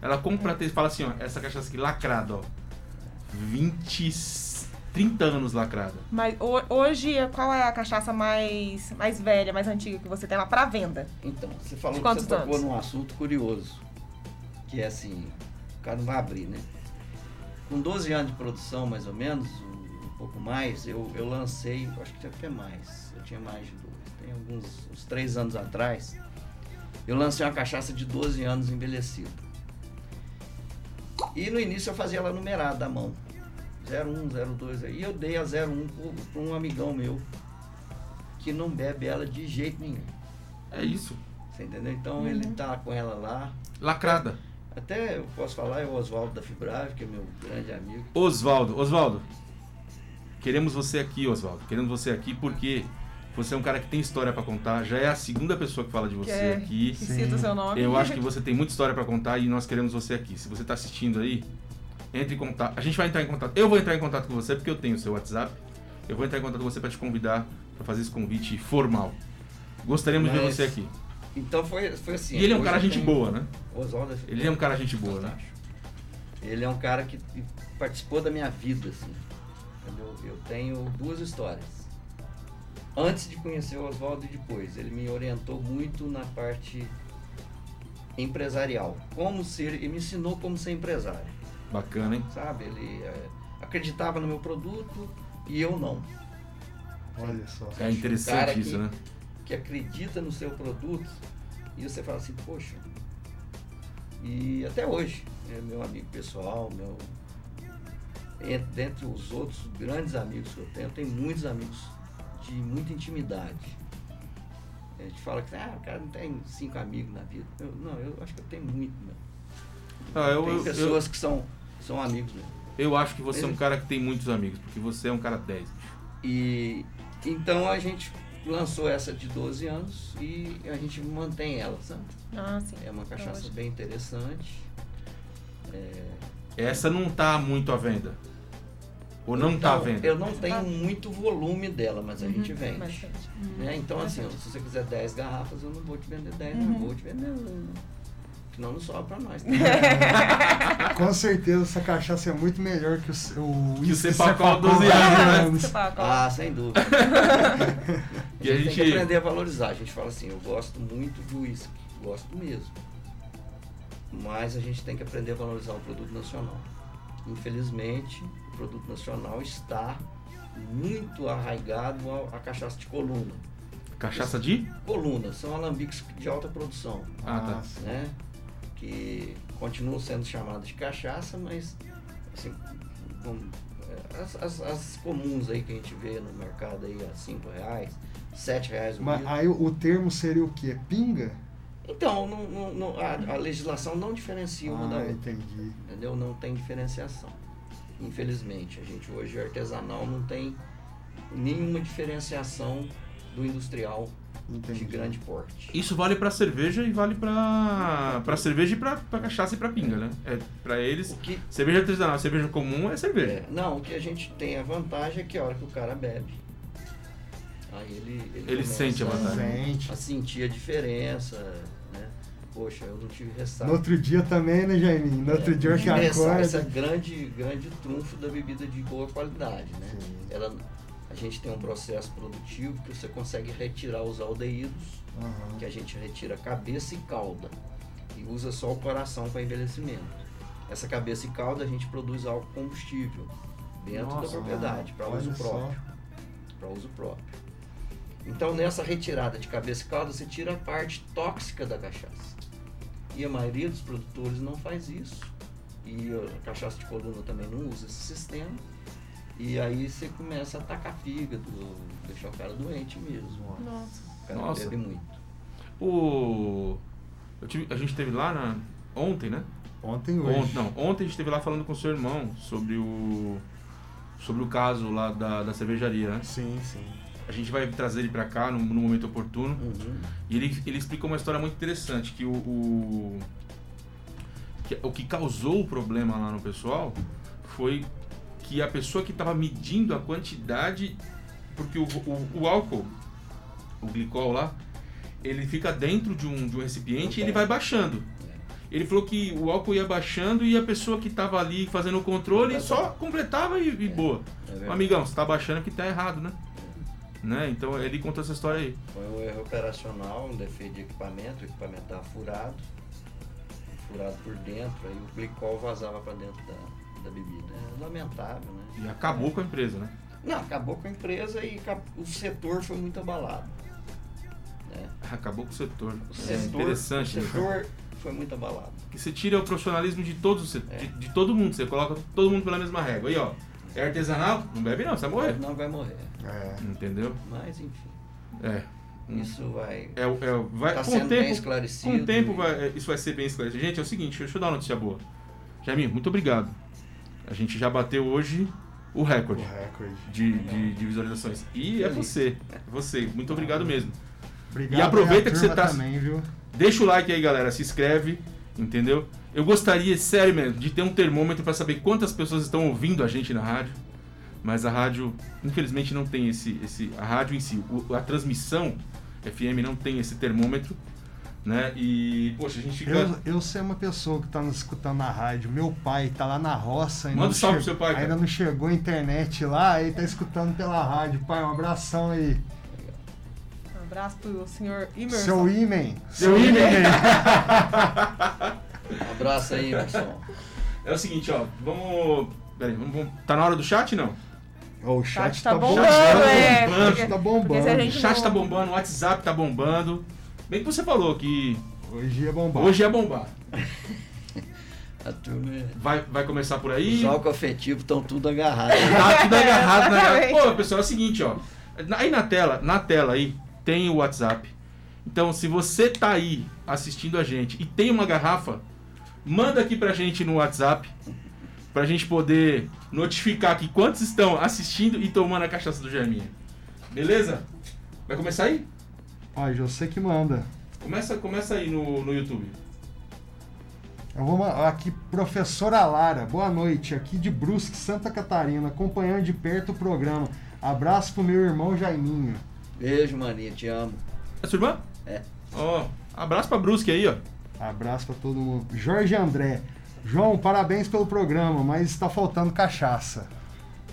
Speaker 1: Ela compra pra ter, fala assim, ó, essa cachaça aqui lacrada, ó. 20, 30 anos lacrada.
Speaker 3: Mas ho- hoje, qual é a cachaça mais, mais velha, mais antiga que você tem lá pra venda?
Speaker 4: Então, você falou que você tocou
Speaker 3: anos?
Speaker 4: num assunto curioso. Que é assim, o cara não vai abrir, né? Com 12 anos de produção, mais ou menos, um, um pouco mais, eu, eu lancei, eu acho que até mais, eu tinha mais de 12, tem alguns, uns 3 anos atrás, eu lancei uma cachaça de 12 anos envelhecida. E no início eu fazia ela numerada à mão. 01, 02, e eu dei a 01 para um amigão meu, que não bebe ela de jeito nenhum.
Speaker 1: É isso.
Speaker 4: Você entendeu? Então ele tá com ela lá.
Speaker 1: Lacrada.
Speaker 4: Até eu posso falar, é o Oswaldo da Fibrave, que é meu grande amigo.
Speaker 1: Osvaldo, Osvaldo. Queremos você aqui, Osvaldo. Queremos você aqui porque você é um cara que tem história pra contar. Já é a segunda pessoa que fala de você
Speaker 3: que é,
Speaker 1: aqui.
Speaker 3: Que cita o seu nome.
Speaker 1: Eu acho que você tem muita história pra contar e nós queremos você aqui. Se você tá assistindo aí, entre em contato. A gente vai entrar em contato. Eu vou entrar em contato com você porque eu tenho o seu WhatsApp. Eu vou entrar em contato com você pra te convidar pra fazer esse convite formal. Gostaríamos de ver
Speaker 4: Mas-
Speaker 1: você aqui.
Speaker 4: Então foi, foi assim.
Speaker 1: E ele é um cara
Speaker 4: eu
Speaker 1: gente boa, né?
Speaker 4: Oswaldo Fibrave.
Speaker 1: Ele é um cara gente boa, né?
Speaker 4: Ele é um cara que participou da minha vida, assim. Entendeu? Eu tenho duas histórias. Antes de conhecer o Oswaldo e depois, ele me orientou muito na parte empresarial. Como ser, ele me ensinou como ser empresário.
Speaker 1: Bacana, hein?
Speaker 4: sabe? Ele é, acreditava no meu produto e eu não.
Speaker 2: Olha só.
Speaker 1: É interessante
Speaker 4: que-
Speaker 1: isso, né?
Speaker 4: Que acredita no seu produto e você fala assim, poxa. E até hoje, é meu amigo pessoal, meu. en- Dentre os outros grandes amigos que eu tenho, eu tenho muitos amigos de muita intimidade. A gente fala que ah, o cara não tem cinco amigos na vida. Eu- não, eu acho que eu tenho muito, meu.
Speaker 1: Ah, eu,
Speaker 4: tem
Speaker 1: eu, eu,
Speaker 4: pessoas que são, são amigos mesmo.
Speaker 1: eu acho que você é um cara que tem muitos amigos, porque você é um cara 10. bicho.
Speaker 4: E então a gente lançou essa de 12 anos e a gente mantém ela, sabe?
Speaker 3: Ah, sim.
Speaker 4: É uma cachaça
Speaker 3: hoje.
Speaker 4: bem interessante.
Speaker 1: Essa não tá muito à venda. Ou não tá à
Speaker 4: Então,
Speaker 1: venda?
Speaker 4: Eu não tenho
Speaker 3: Tá.
Speaker 4: muito volume dela, mas a gente vende.
Speaker 3: Bastante.
Speaker 4: né? Então, assim,
Speaker 3: Bastante.
Speaker 4: se você quiser 10 garrafas, eu não vou te vender 10,
Speaker 3: Uhum.
Speaker 4: não vou te vender uma. Senão não sobra pra nós.
Speaker 2: Com certeza essa cachaça é muito melhor que o, o
Speaker 1: Que o Cepacol
Speaker 2: Cepacol
Speaker 1: 12 anos, né?
Speaker 3: Qual?
Speaker 4: Ah, sem dúvida.
Speaker 1: E a
Speaker 4: a gente tem
Speaker 1: gente-
Speaker 4: que aprender a valorizar. A gente fala assim, eu gosto muito de uísque, gosto mesmo. Mas a gente tem que aprender a valorizar o produto nacional. Infelizmente, o produto nacional está muito arraigado à cachaça de coluna.
Speaker 1: Cachaça de?
Speaker 4: Coluna são alambiques de alta produção,
Speaker 1: Ah, tá.
Speaker 4: Né? Que continuam sendo chamadas de cachaça, mas assim, com- as, as- as comuns aí que a gente vê no mercado aí a 5 reais, 7 reais o
Speaker 2: Mas aí o, termo seria o quê? Pinga?
Speaker 4: Então, não- não- não- a, a legislação não diferencia uma da
Speaker 2: Ah,
Speaker 4: outra,
Speaker 2: entendi.
Speaker 4: entendeu? Não tem diferenciação. Infelizmente, a gente hoje artesanal não tem nenhuma diferenciação do industrial
Speaker 2: Entendi.
Speaker 4: de grande porte.
Speaker 1: Isso vale pra cerveja e vale pra, pra cerveja e pra, pra cachaça e pra pinga, né? É, pra eles,
Speaker 4: O que,
Speaker 1: cerveja artesanal, cerveja comum é cerveja.
Speaker 4: é, não, o que a gente tem a vantagem é que a hora que o cara bebe, aí ele,
Speaker 1: Ele
Speaker 4: começa
Speaker 1: sente a vantagem.
Speaker 2: Sente.
Speaker 4: a sentir a diferença, né? Poxa, eu não tive ressaca.
Speaker 2: No outro dia também, né, Jaiminho? No outro dia que
Speaker 4: Começar, Esse é
Speaker 2: acorda.
Speaker 4: grande, grande trunfo da bebida de boa qualidade, né?
Speaker 2: Sim.
Speaker 4: Ela, a gente tem um processo produtivo que você consegue retirar os aldeídos,
Speaker 2: Aham.
Speaker 4: que a gente retira cabeça e cauda e usa só o coração para envelhecimento. Essa cabeça e cauda a gente produz álcool combustível dentro
Speaker 1: Nossa,
Speaker 4: da propriedade para uso próprio, para uso próprio. Então nessa retirada de cabeça e cauda você tira a parte tóxica da cachaça. E a maioria dos produtores não faz isso. E a cachaça de coluna também não usa esse sistema. E aí você começa a atacar fígado, deixar o cara doente mesmo.
Speaker 3: Nossa.
Speaker 4: O cara
Speaker 1: Nossa.
Speaker 4: bebe muito.
Speaker 1: O. eu tive- a gente teve lá na, ontem, né?
Speaker 2: Ontem hoje.
Speaker 1: Ontem, não, ontem a gente esteve lá falando com o seu irmão sobre o. Sobre o caso lá da, da cervejaria, né?
Speaker 2: Sim, sim.
Speaker 1: A gente vai trazer ele pra cá no, no momento oportuno.
Speaker 4: Uhum.
Speaker 1: E ele, ele explicou uma história muito interessante, que o, o, que o que causou o problema lá no pessoal foi que a pessoa que estava medindo a quantidade, porque o, o, o álcool, o glicol lá, ele fica dentro de um, de um recipiente e ele vai baixando. Ele falou que o álcool ia baixando e a pessoa que estava ali fazendo o controle só completava e, e boa.
Speaker 4: É.
Speaker 1: Amigão, você tá baixando que tá errado, né? né? Então ele contou essa história aí.
Speaker 4: Foi um erro operacional, um defeito de equipamento, o equipamento estava furado, furado por dentro, aí o glicol vazava para dentro da, da bebida. É lamentável, né?
Speaker 1: E acabou com a empresa, né?
Speaker 4: Não, acabou com a empresa e o setor foi muito abalado. Né?
Speaker 1: Acabou com o setor.
Speaker 4: O
Speaker 1: É
Speaker 4: setor,
Speaker 1: interessante.
Speaker 4: o
Speaker 1: né?
Speaker 4: setor foi muito abalado.
Speaker 1: Que você tira o profissionalismo de todos os set-
Speaker 4: É.
Speaker 1: de, de todo mundo. Você coloca todo mundo pela mesma régua. Aí, ó. É artesanal? Não bebe não, você vai morrer.
Speaker 4: Não vai morrer.
Speaker 2: É.
Speaker 1: Entendeu?
Speaker 4: Mas enfim,
Speaker 1: É.
Speaker 4: isso vai.
Speaker 1: É, o- é, vai,
Speaker 4: Tá
Speaker 1: com
Speaker 4: sendo
Speaker 1: o
Speaker 4: bem
Speaker 1: tempo,
Speaker 4: esclarecido
Speaker 1: Com o tempo
Speaker 4: e-
Speaker 1: vai- é, isso vai ser bem esclarecido. Gente, é o seguinte, deixa eu dar uma notícia boa. Jaime, muito obrigado. A gente já bateu hoje o
Speaker 2: O
Speaker 1: recorde
Speaker 2: recorde.
Speaker 1: de, de, de visualizações. E é você. É você. Muito obrigado mesmo.
Speaker 2: Obrigado
Speaker 1: E aproveita que você tá-
Speaker 2: também, viu?
Speaker 1: Deixa o like aí, galera. Se inscreve, entendeu? Eu gostaria, sério mesmo, de ter um termômetro para saber quantas pessoas estão ouvindo a gente na rádio. Mas a rádio, infelizmente, não tem esse. esse a rádio em si, a transmissão FM não tem esse termômetro. Né? E, poxa, a gente fica.
Speaker 2: Eu, eu sei uma pessoa que tá nos escutando na rádio. Meu pai tá lá na roça. ainda
Speaker 1: Manda um
Speaker 2: não
Speaker 1: salve
Speaker 2: che-
Speaker 1: pro seu pai, cara.
Speaker 2: Ainda não chegou a internet lá, aí tá escutando pela rádio. Pai, um abração aí.
Speaker 3: Um abraço pro senhor Imerson.
Speaker 2: Seu Imen.
Speaker 1: Seu Imen.
Speaker 4: Um abraço aí, Emerson.
Speaker 1: É o seguinte, ó. Vamos. Peraí, vamos, vamos- Tá na hora do chat, não?
Speaker 2: O chat,
Speaker 3: chat tá
Speaker 2: tá
Speaker 3: bombando,
Speaker 2: bombando.
Speaker 3: é.
Speaker 2: O chat tá bombando.
Speaker 1: O chat tá bombando, o WhatsApp tá bombando. Bem que você falou que
Speaker 2: Hoje ia bombar.
Speaker 1: hoje é bombar.
Speaker 4: A turma é...
Speaker 1: Vai, vai começar por aí.
Speaker 4: Os álcool afetivo estão tudo agarrados.
Speaker 1: Tá tudo agarrado na
Speaker 3: Exatamente.
Speaker 1: Pô, pessoal, é o seguinte, ó. Aí na tela, na tela aí, tem o WhatsApp. Então, se você tá aí assistindo a gente e tem uma garrafa, manda aqui pra gente no WhatsApp. Pra gente poder notificar aqui quantos estão assistindo e tomando a cachaça do Germinha. Beleza? Vai começar aí?
Speaker 2: Pai, você que manda.
Speaker 1: Começa, começa aí no, no YouTube.
Speaker 2: Eu vou aqui, professora Lara, boa noite, aqui de Brusque, Santa Catarina, acompanhando de perto o programa. Abraço pro meu irmão Jaiminho.
Speaker 4: Beijo, maninha, te amo.
Speaker 1: É sua irmã?
Speaker 4: É.
Speaker 1: Ó, abraço pra Brusque aí, ó.
Speaker 2: Abraço pra todo mundo. Jorge André. João, parabéns pelo programa, mas está faltando cachaça.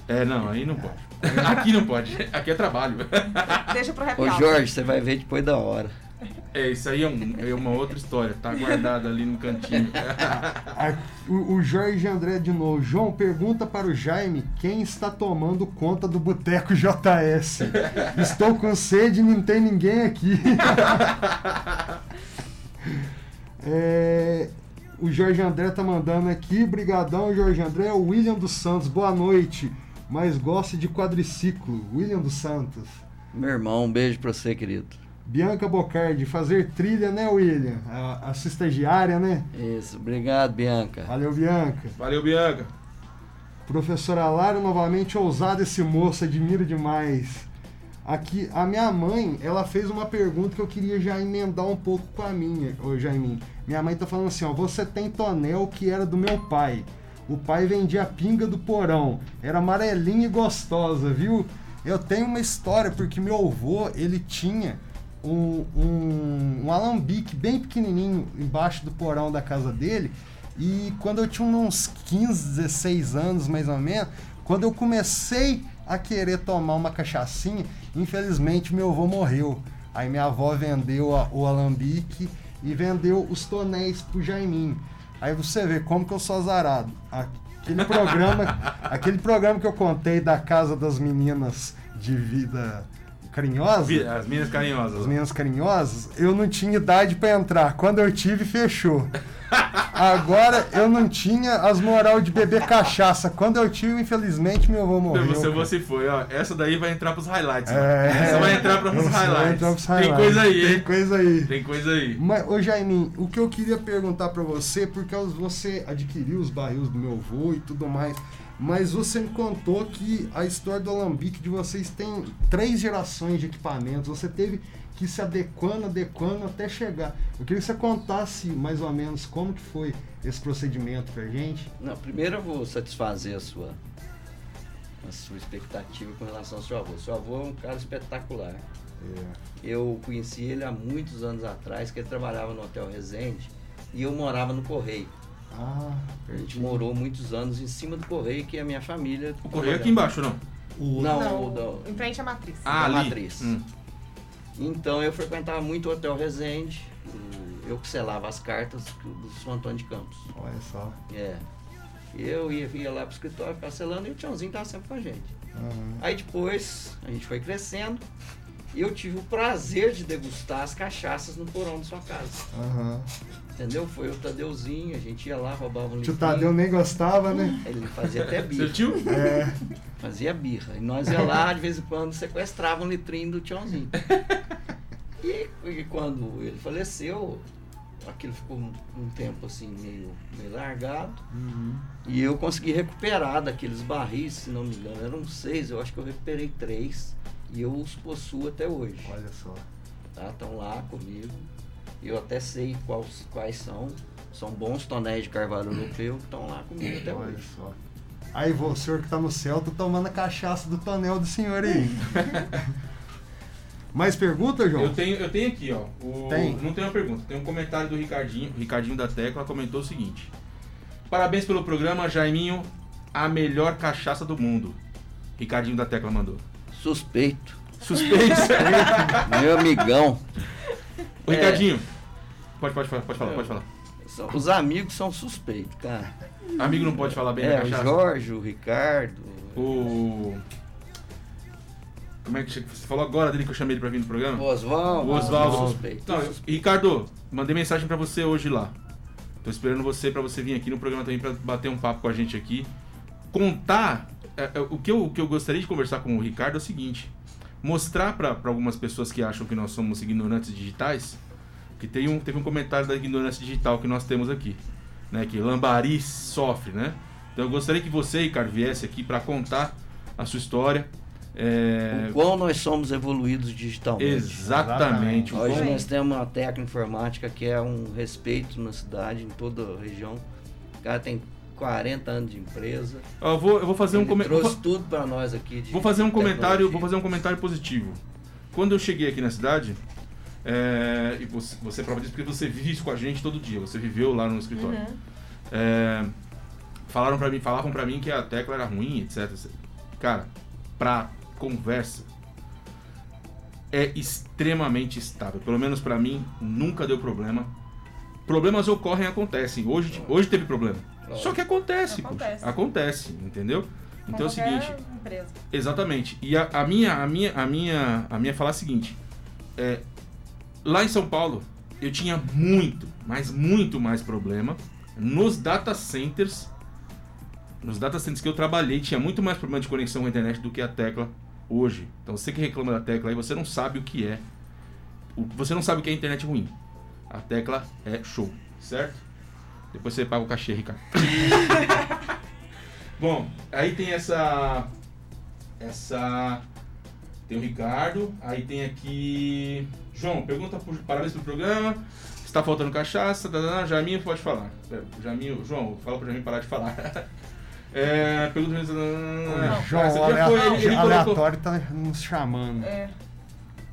Speaker 1: É, não, aí não pode. Aqui não pode. Aqui é trabalho.
Speaker 3: Deixa pro happy
Speaker 4: Ô. Jorge, você vai ver depois da hora.
Speaker 1: É, isso aí é, um- é uma outra história. Tá guardado ali no cantinho.
Speaker 2: O, o Jorge André de novo. João, pergunta para o Jaime quem está tomando conta do Boteco JS. Estou com sede e não tem ninguém aqui. É, o Jorge André tá mandando aqui. Brigadão, Jorge André. O William dos Santos, boa noite. Mas gosta de quadriciclo. William dos Santos.
Speaker 4: Meu irmão, um beijo pra você, querido.
Speaker 2: Bianca Bocardi, fazer trilha, né, William? A, a sua estagiária, né?
Speaker 4: Isso, obrigado, Bianca.
Speaker 2: Valeu, Bianca.
Speaker 1: Valeu, Bianca.
Speaker 2: Professora Lara, novamente ousado esse moço, admiro demais. Aqui, a minha mãe, ela fez uma pergunta que eu queria já emendar um pouco com a minha, ô Jaimin. Minha mãe tá falando assim, ó, você tem tonel que era do meu pai. O pai vendia pinga do porão. Era amarelinha e gostosa, viu? Eu tenho uma história, porque meu avô, ele tinha um, um, um alambique bem pequenininho embaixo do porão da casa dele. E quando eu tinha uns 15, 16 anos mais ou menos, quando eu comecei a querer tomar uma cachaçinha, infelizmente meu avô morreu. Aí minha avó vendeu a- o alambique e vendeu os tonéis pro Jaiminho. Aí você vê como que eu sou azarado. Aquele programa, aquele programa que eu contei da casa das meninas de vida carinhosa,
Speaker 1: Vi- As minhas carinhosas.
Speaker 2: as meninas carinhosas, eu não tinha idade pra entrar. Quando eu tive, fechou. Agora eu não tinha as moral de beber cachaça. Quando eu tive, infelizmente, meu avô morreu.
Speaker 1: Você, você foi, ó. Essa daí vai entrar pros highlights.
Speaker 2: É.
Speaker 1: Essa vai entrar pros
Speaker 2: Essa vai
Speaker 1: highlights.
Speaker 2: entrar pros
Speaker 1: Tem
Speaker 2: highlights.
Speaker 1: coisa aí,
Speaker 2: Tem coisa aí.
Speaker 1: Tem coisa aí.
Speaker 2: Mas, ô Jaimin, o que eu queria perguntar pra você, porque você adquiriu os barris do meu avô e tudo mais, mas você me contou que a história do Alambique de vocês tem três gerações de equipamentos, você teve que ir se adequando, adequando até chegar. Eu queria que você contasse mais ou menos como que foi esse procedimento pra gente.
Speaker 4: Não, primeiro eu vou satisfazer a sua, a sua expectativa com relação ao seu avô. Seu avô é um cara espetacular. Eu conheci ele há muitos anos atrás, que ele trabalhava no Hotel Resende e eu morava no Correio.
Speaker 2: Ah,
Speaker 4: A gente morou muitos anos em cima do Correio, que é a minha família.
Speaker 1: O correio aqui embaixo, não?
Speaker 2: o,
Speaker 4: Não,
Speaker 3: Não,
Speaker 4: o da-
Speaker 3: em frente à matriz.
Speaker 1: Ah,
Speaker 4: Da
Speaker 1: ali.
Speaker 4: matriz.
Speaker 1: Hum.
Speaker 4: Então eu frequentava muito o Hotel Resende, eu que selava as cartas do São Antônio de Campos.
Speaker 2: Olha só.
Speaker 4: É. Eu ia, ia lá pro escritório, ficava selando e o Tiãozinho tava sempre com a gente.
Speaker 2: Aham.
Speaker 4: Aí depois a gente foi crescendo e eu tive o prazer de degustar as cachaças no porão da sua casa.
Speaker 2: Aham.
Speaker 4: Entendeu? Foi o Tadeuzinho, a gente ia lá, roubava um
Speaker 2: Tio
Speaker 4: litrinho.
Speaker 2: Tadeu nem gostava, né?
Speaker 4: Ele fazia até
Speaker 1: Seu
Speaker 4: birra.
Speaker 1: tio?
Speaker 2: É.
Speaker 4: Fazia birra. E nós ia lá, de vez em quando, sequestrava um litrinho do Tiãozinho. E, e quando ele faleceu, aquilo ficou um, um tempo assim meio, meio largado.
Speaker 2: Uhum.
Speaker 4: E eu consegui recuperar daqueles barris, se não me engano, eram seis, eu acho que eu recuperei três. E eu os possuo até hoje.
Speaker 2: Olha só.
Speaker 4: Tá? Estão lá comigo. Eu até sei quais, quais são. São bons tonéis de carvalho europeu que estão lá comigo até
Speaker 2: Olha
Speaker 4: hoje.
Speaker 2: só. Aí, vô, o senhor que tá no céu, tá tomando a cachaça do tonel do senhor aí. Mais pergunta, João?
Speaker 1: Eu tenho, eu tenho aqui, ó. o-
Speaker 2: Tem?
Speaker 1: Não tem uma pergunta, tem um comentário do Ricardinho. O Ricardinho da Tecla comentou o seguinte: Parabéns pelo programa, Jaiminho, a melhor cachaça do mundo. Ricardinho da Tecla mandou.
Speaker 4: Suspeito.
Speaker 1: Suspeito.
Speaker 4: Meu amigão.
Speaker 1: Ô, Ricardinho, pode, pode, falar, pode falar, pode falar.
Speaker 4: São- Os amigos são suspeitos, cara.
Speaker 1: Amigo não pode falar bem
Speaker 4: É,
Speaker 1: da
Speaker 4: o
Speaker 1: cachaça.
Speaker 4: Jorge, o Ricardo.
Speaker 1: O. Como é que você falou agora dele que eu chamei ele pra vir no programa?
Speaker 4: O Oswaldo.
Speaker 1: O Oswaldo. Não, eu- Ricardo, mandei mensagem pra você hoje lá. Tô esperando você pra você vir aqui no programa também pra bater um papo com a gente aqui. Contar. é, é, o, que eu, o que eu gostaria de conversar com o Ricardo é o seguinte: mostrar pra pra algumas pessoas que acham que nós somos ignorantes digitais. Que tem um, teve um comentário da ignorância digital que nós temos aqui. Né, que Lambari sofre, né? Então eu gostaria que você, Ricardo, viesse aqui pra contar a sua história, É,
Speaker 4: O quão nós somos evoluídos digitalmente.
Speaker 1: exatamente. o
Speaker 4: Hoje
Speaker 1: quão-
Speaker 4: nós temos uma técnica informática que é um respeito na cidade, em toda a região. O cara tem 40 anos de empresa.
Speaker 1: Eu, vou, eu vou fazer um
Speaker 4: Ele
Speaker 1: comentário.
Speaker 4: trouxe tudo para nós aqui. de
Speaker 1: Vou fazer um comentário, vou fazer um comentário positivo. Quando eu cheguei aqui na cidade, é, e você, você prova disso porque você vive isso com a gente todo dia, você viveu lá no escritório.
Speaker 3: Uhum.
Speaker 1: É, falaram para mim, falavam para mim que a tecla era ruim, etc. Cara, pra conversa é extremamente estável. Pelo menos para mim nunca deu problema. Problemas ocorrem, acontecem. Hoje, hoje teve problema. Só que acontece,
Speaker 3: Acontece.
Speaker 1: poxa. Acontece, entendeu?
Speaker 3: Com
Speaker 1: Então é o seguinte,
Speaker 3: Empresa.
Speaker 1: Exatamente. E a, a minha, a minha, a minha, a minha falar é a seguinte: é, lá em São Paulo eu tinha muito, mas muito mais problema nos data centers. Nos data centers que eu trabalhei tinha muito mais problema de conexão com a internet do que a tecla hoje. Então você que reclama da tecla aí, você não sabe o que é. Você não sabe o que é internet ruim. A tecla é show, certo? Depois você paga o cachê, Ricardo. Bom, aí tem essa. Essa. Tem o Ricardo, aí tem aqui. João, pergunta por parabéns pelo programa. Está faltando cachaça, tá, tá, tá, Jaminho pode falar. É, Jaminho, João, fala pro Jaminho parar de falar. É, pergunta.
Speaker 2: O João,
Speaker 1: essa
Speaker 2: o
Speaker 1: já foi, ele- ele colocou-
Speaker 2: aleatório tá nos chamando.
Speaker 3: É.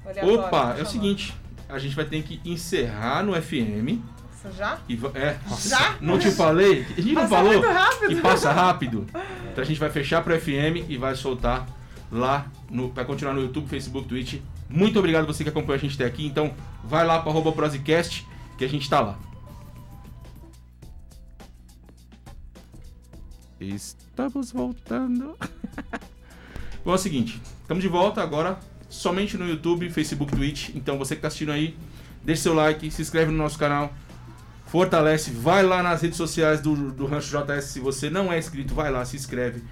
Speaker 3: Aleatório,
Speaker 1: Opa,
Speaker 3: tá
Speaker 1: é o seguinte, a gente vai ter que encerrar no FM.
Speaker 3: Isso já?
Speaker 1: E é,
Speaker 3: Já?
Speaker 1: não te falei? A gente não
Speaker 3: Passa
Speaker 1: falou
Speaker 3: muito rápido.
Speaker 1: que passa rápido. Então a gente vai fechar pro FM e vai soltar lá, no, vai continuar no YouTube, Facebook, Twitch. Muito obrigado você que acompanha a gente até aqui. Então vai lá para arroba Prosicast que a gente tá lá. Estamos voltando. Bom, é o seguinte, estamos de volta agora somente no YouTube, Facebook, Twitch. Então você que tá assistindo aí, deixa seu like, se inscreve no nosso canal, fortalece, vai lá nas redes sociais do, do Rancho JS. Se você não é inscrito, vai lá, se inscreve.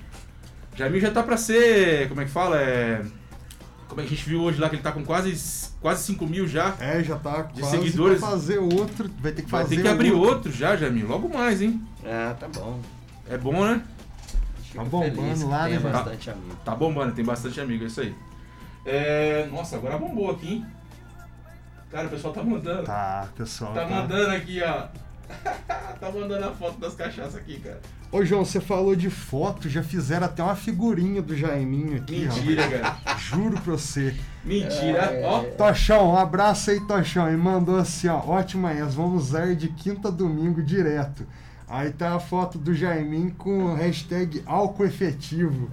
Speaker 1: Jamil já tá pra ser, como é que fala? É, como é que a gente viu hoje lá que ele tá com quase, quase 5 mil já.
Speaker 2: É, já tá
Speaker 1: De
Speaker 2: quase
Speaker 1: seguidores.
Speaker 2: pra fazer outro. Vai ter que
Speaker 1: Vai
Speaker 2: fazer
Speaker 1: ter que abrir
Speaker 2: outro.
Speaker 1: outro já, Jamil. Logo mais, hein?
Speaker 4: Ah, tá bom.
Speaker 1: É bom, né?
Speaker 4: Fico
Speaker 2: bombando lá, né, gente?
Speaker 4: bastante amigo.
Speaker 1: Tá bombando, tem bastante amigo, é isso aí. É, nossa, agora bombou aqui, hein? Cara, o pessoal tá mandando. Tá,
Speaker 2: Tá, pessoal.
Speaker 1: mandando aqui, ó. tá mandando a foto das cachaças aqui, cara.
Speaker 2: Ô, João, você falou de foto, já fizeram até uma figurinha do Jaiminho aqui,
Speaker 1: Mentira, cara.
Speaker 2: ó. Juro pra você.
Speaker 1: Mentira.
Speaker 4: É.
Speaker 1: Ó,
Speaker 2: Tochão, um abraço aí, Tochão. E mandou assim, ó. Ótima, manhãs, vamos usar de quinta a domingo direto. Aí tá a foto do Jaimin com o hashtag álcool efetivo.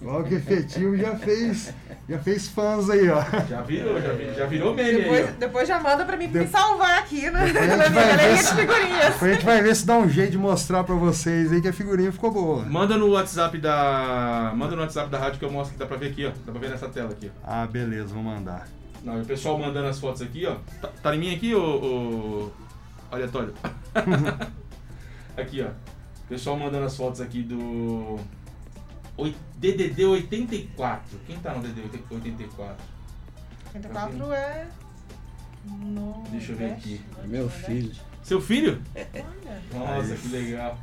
Speaker 2: O álcool efetivo já fez, já fez fãs aí, ó.
Speaker 1: já virou, já, vi- já virou meme aí,
Speaker 3: Depois,
Speaker 1: ó.
Speaker 3: depois já manda pra mim
Speaker 2: De-
Speaker 3: me salvar aqui né? Na
Speaker 2: gente
Speaker 3: minha
Speaker 2: vai ver
Speaker 3: galeria de
Speaker 2: se-
Speaker 3: figurinhas.
Speaker 2: Depois a gente vai ver se dá um jeito de mostrar pra vocês aí que a figurinha ficou boa.
Speaker 1: Manda no WhatsApp da. Manda no WhatsApp da rádio que eu mostro que dá pra ver aqui, ó. Dá pra ver nessa tela aqui, ó.
Speaker 2: Ah, beleza, vou mandar.
Speaker 1: Não, e o pessoal mandando as fotos aqui, ó. Tá, tá em mim aqui, ô. ô... Aleatório. aqui, ó. O pessoal mandando as fotos aqui do. DDD 84. Quem tá no DDD 84?
Speaker 3: 84 é. No
Speaker 1: Deixa eu ver aqui.
Speaker 3: Norte,
Speaker 4: Meu filho.
Speaker 1: Seu filho?
Speaker 3: Olha.
Speaker 1: Nossa, que legal.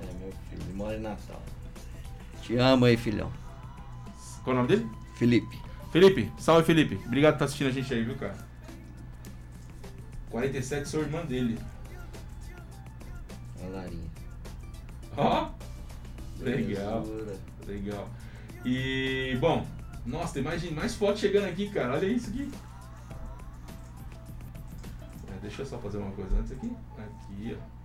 Speaker 4: É, meu filho. Ele mora em Natal. Te amo aí, filhão.
Speaker 1: Qual é o nome dele?
Speaker 4: Felipe.
Speaker 1: Felipe. Salve, Felipe. Obrigado por estar assistindo a gente aí, viu, cara? 47, sou irmã dele.
Speaker 4: A Larinha.
Speaker 1: Ó. Legal.
Speaker 4: Belezura.
Speaker 1: Legal. E, bom, nossa, tem mais, mais fotos chegando aqui, cara. Olha isso aqui. É, deixa eu só fazer uma coisa antes aqui. Aqui, ó.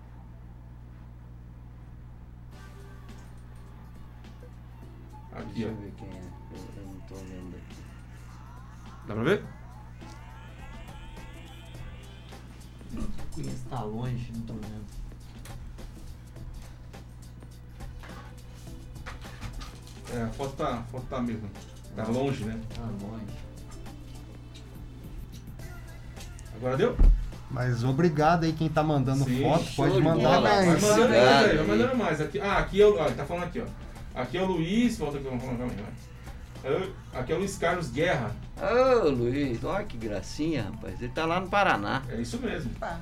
Speaker 1: Aqui,
Speaker 4: Deixa eu
Speaker 1: ó.
Speaker 4: ver quem é. Eu, eu não tô vendo aqui.
Speaker 1: Dá pra ver?
Speaker 4: Conheço, tá longe, não tô vendo.
Speaker 1: É, a foto tá, a foto tá mesmo. Tá longe, né?
Speaker 4: Tá longe.
Speaker 1: Agora deu?
Speaker 2: Mas obrigado aí quem tá mandando
Speaker 1: Sim,
Speaker 2: foto, pode
Speaker 4: de
Speaker 2: mandar
Speaker 4: bola.
Speaker 1: Vai
Speaker 2: mais.
Speaker 1: mandando mais vai mandando mais. Aqui, ah, aqui é o. Ó, ele tá falando aqui, ó. Aqui é o Luiz. Volta aqui, vamos aí, vai. Eu- Aqui é o Luiz Carlos Guerra.
Speaker 4: Ô, Luiz, olha que gracinha, rapaz. Ele tá lá no Paraná.
Speaker 1: É isso mesmo.
Speaker 3: Opa.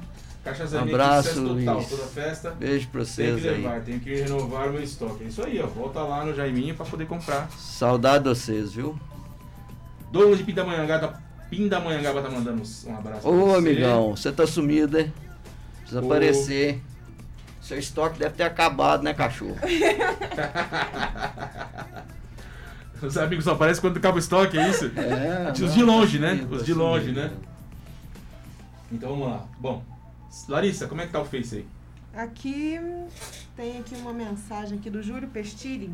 Speaker 1: Cachaça
Speaker 4: Um abraço,
Speaker 1: sucesso total, toda festa.
Speaker 4: Beijo pra
Speaker 1: Tem
Speaker 4: vocês
Speaker 1: que
Speaker 4: aí.
Speaker 1: levar, tem que renovar o meu estoque. É isso aí, ó. Volta lá no Jaiminho pra poder comprar.
Speaker 4: Saudade de vocês, viu?
Speaker 1: Douglas de Pindamonhangaba, Pindamonhangaba tá mandando um abraço. pra
Speaker 4: Ô,
Speaker 1: você.
Speaker 4: amigão, você tá sumido, hein? Precisa
Speaker 1: Ô.
Speaker 4: aparecer. Seu estoque deve ter acabado, né, cachorro?
Speaker 1: Os amigos só aparecem quando acaba o estoque, é isso?
Speaker 4: É,
Speaker 1: Os de longe, né?
Speaker 4: tá
Speaker 1: Os de longe, né? Então vamos lá. Bom, Larissa, como é que tá o Face aí?
Speaker 3: Aqui tem aqui uma mensagem aqui do Júlio Pestiri.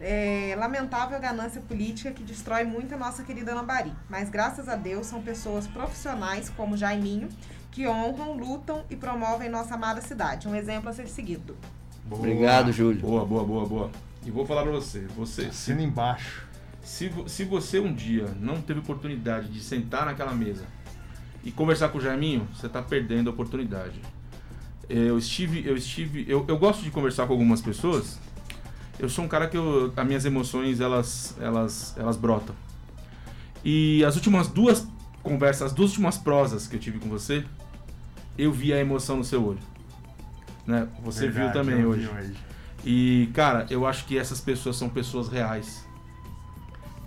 Speaker 3: É, lamentável a ganância política que destrói muito a nossa querida Lambari. Mas graças a Deus são pessoas profissionais como Jaiminho que honram, lutam e promovem nossa amada cidade. Um exemplo a ser seguido.
Speaker 1: Boa.
Speaker 4: Obrigado, Júlio.
Speaker 1: Boa, boa, boa, boa. E vou falar pra você, você, se,
Speaker 2: Assina embaixo.
Speaker 1: se, se você um dia não teve oportunidade de sentar naquela mesa e conversar com o Jaiminho, você tá perdendo a oportunidade. Eu estive, eu estive, eu, eu gosto de conversar com algumas pessoas. Eu sou um cara que eu, as minhas emoções elas, elas, elas brotam. E as últimas duas conversas, as duas últimas prosas que eu tive com você, eu vi a emoção no seu olho. Né? Você viu
Speaker 2: Verdade,
Speaker 1: também
Speaker 2: eu vi
Speaker 1: hoje. E, cara, eu acho que essas pessoas são pessoas reais.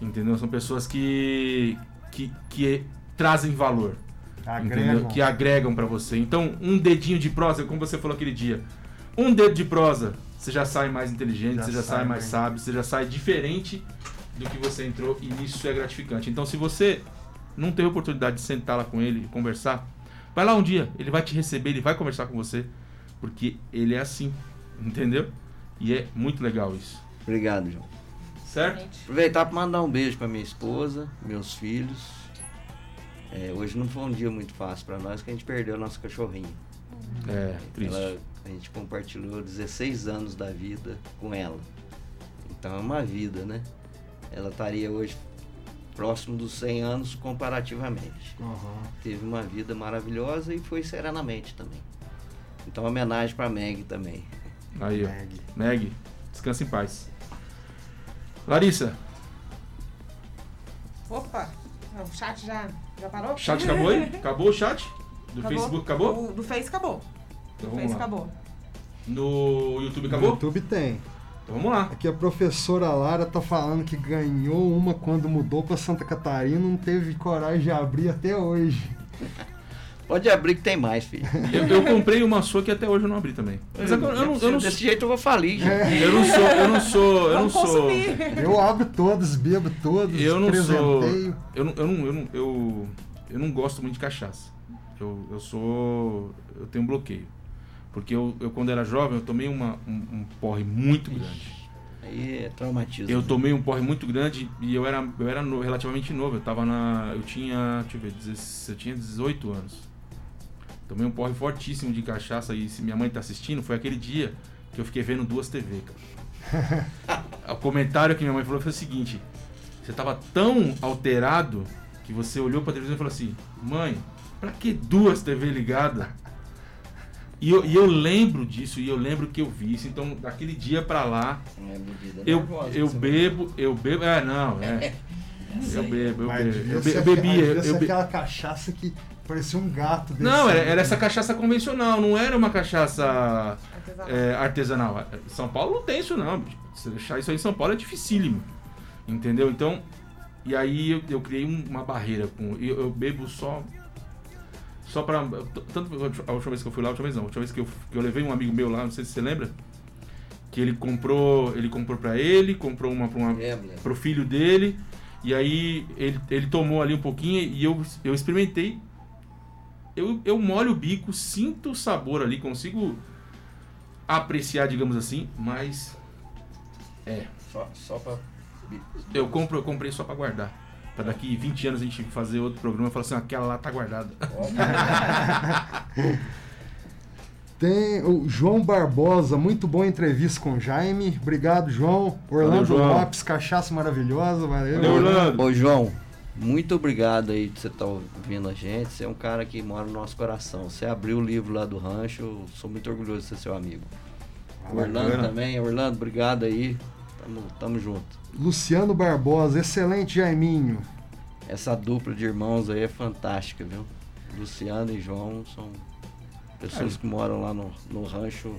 Speaker 1: Entendeu? São pessoas que, que, que trazem valor. Entendeu?
Speaker 2: Agregam.
Speaker 1: Que agregam pra você. Então, um dedinho de prosa, como você falou aquele dia. Um dedo de prosa, você já sai mais inteligente,
Speaker 2: Já
Speaker 1: você já sai,
Speaker 2: sai
Speaker 1: mais
Speaker 2: bem.
Speaker 1: sábio, você já sai diferente do que você entrou e isso é gratificante. Então, se você não teve oportunidade de sentar lá com ele e conversar, vai lá um dia, ele vai te receber, ele vai conversar com você, porque ele é assim, entendeu? E é muito legal isso.
Speaker 4: Obrigado, João.
Speaker 1: Certo?
Speaker 4: Aproveitar para mandar um beijo para minha esposa, meus filhos. É, hoje não foi um dia muito fácil para nós, que a gente perdeu a nossa cachorrinha.
Speaker 1: É, triste.
Speaker 4: Ela, a gente compartilhou 16 anos da vida com ela. Então é uma vida, né? Ela estaria hoje próximo dos 100 anos comparativamente.
Speaker 2: Aham.
Speaker 4: Teve uma vida maravilhosa e foi serenamente também. Então homenagem para Meg também.
Speaker 1: Aí, ó.
Speaker 2: Meg.
Speaker 1: Meg, descansa em paz. Larissa,
Speaker 3: Opa! O chat já, já parou?
Speaker 1: o chat acabou aí? Acabou o chat? Do Facebook acabou?
Speaker 3: O, do Face acabou.
Speaker 1: Então
Speaker 3: do Face
Speaker 1: lá.
Speaker 3: acabou.
Speaker 1: No YouTube
Speaker 2: No
Speaker 1: acabou?
Speaker 2: YouTube tem.
Speaker 1: Então vamos lá.
Speaker 2: Aqui a professora Lara tá falando que ganhou uma quando mudou pra Santa Catarina, não teve coragem de abrir até hoje.
Speaker 4: Pode abrir que tem mais, filho.
Speaker 1: Eu, eu comprei uma sua que até hoje eu não abri também. Mas é eu, eu não, eu não,
Speaker 4: Desse jeito eu vou falir, gente.
Speaker 1: eu não sou, eu não sou, eu não sou.
Speaker 2: Eu abro todos, bebo todos,
Speaker 1: Eu não sou. Eu não, eu não, eu não, eu, eu não gosto muito de cachaça. Eu, eu sou. Eu tenho um bloqueio. Porque eu, eu quando era jovem, eu tomei uma, um, um porre muito grande.
Speaker 4: Aí é traumatismo.
Speaker 1: Eu tomei um porre muito grande e eu era, eu era no- relativamente novo. Eu tava na. Eu tinha. Deixa eu ver, 16 eu tinha 18 anos. Tomei um porre fortíssimo de cachaça e se minha mãe tá assistindo, foi aquele dia que eu fiquei vendo duas TV, cara. o comentário que minha mãe falou foi o seguinte: você tava tão alterado que você olhou pra televisão e falou assim: mãe, pra que duas TV ligadas? E eu, e eu lembro disso, e eu lembro que eu vi isso. Então, daquele dia pra lá,
Speaker 4: É
Speaker 1: eu,
Speaker 4: nervosa,
Speaker 1: eu bebo, eu bebo. É, não, é. Eu bebo, eu bebo. Eu, be-
Speaker 2: ser
Speaker 1: eu
Speaker 2: aquela-
Speaker 1: bebia. Eu,
Speaker 2: ser
Speaker 1: eu be-
Speaker 2: aquela cachaça que parecia um gato desse.
Speaker 1: Não, era, era essa cachaça convencional, não era uma cachaça
Speaker 3: Artesanal.
Speaker 1: é, artesanal. São Paulo não tem isso, não. bicho. Você deixar isso aí em São Paulo é dificílimo. Entendeu? Então, e aí eu, eu criei um- uma barreira com. Eu, eu bebo só. Só pra. Tanto a última vez que eu fui lá, a última vez não, a última vez que eu, que eu levei um amigo meu lá, não sei se você lembra, que ele comprou. Ele comprou pra ele, comprou uma pra uma,
Speaker 4: lembro.
Speaker 1: pro filho dele. E aí ele, ele tomou ali um pouquinho e eu, eu experimentei. Eu, eu molho o bico, sinto o sabor ali, consigo apreciar, digamos assim, mas é.
Speaker 4: Só, só pra.
Speaker 1: Eu compro, eu comprei só pra guardar. Pra daqui 20 anos a gente fazer outro programa e falar assim, aquela lá tá guardada.
Speaker 2: Tem o João Barbosa, muito boa entrevista com o Jaime. Obrigado, João. Orlando
Speaker 1: João.
Speaker 2: Lopes, cachaça maravilhosa, valeu.
Speaker 1: Valeu, Orlando.
Speaker 4: Ô, João, muito obrigado aí por você estar ouvindo a gente. Você é um cara que mora no nosso coração. Você abriu o livro lá do rancho, eu sou muito orgulhoso de ser seu amigo. O Orlando
Speaker 1: bacana.
Speaker 4: também. Orlando, obrigado aí. Tamo, tamo junto.
Speaker 2: Luciano Barbosa, excelente Jaiminho.
Speaker 4: Essa dupla de irmãos aí é fantástica, viu? Luciano e João são pessoas que moram lá no, no rancho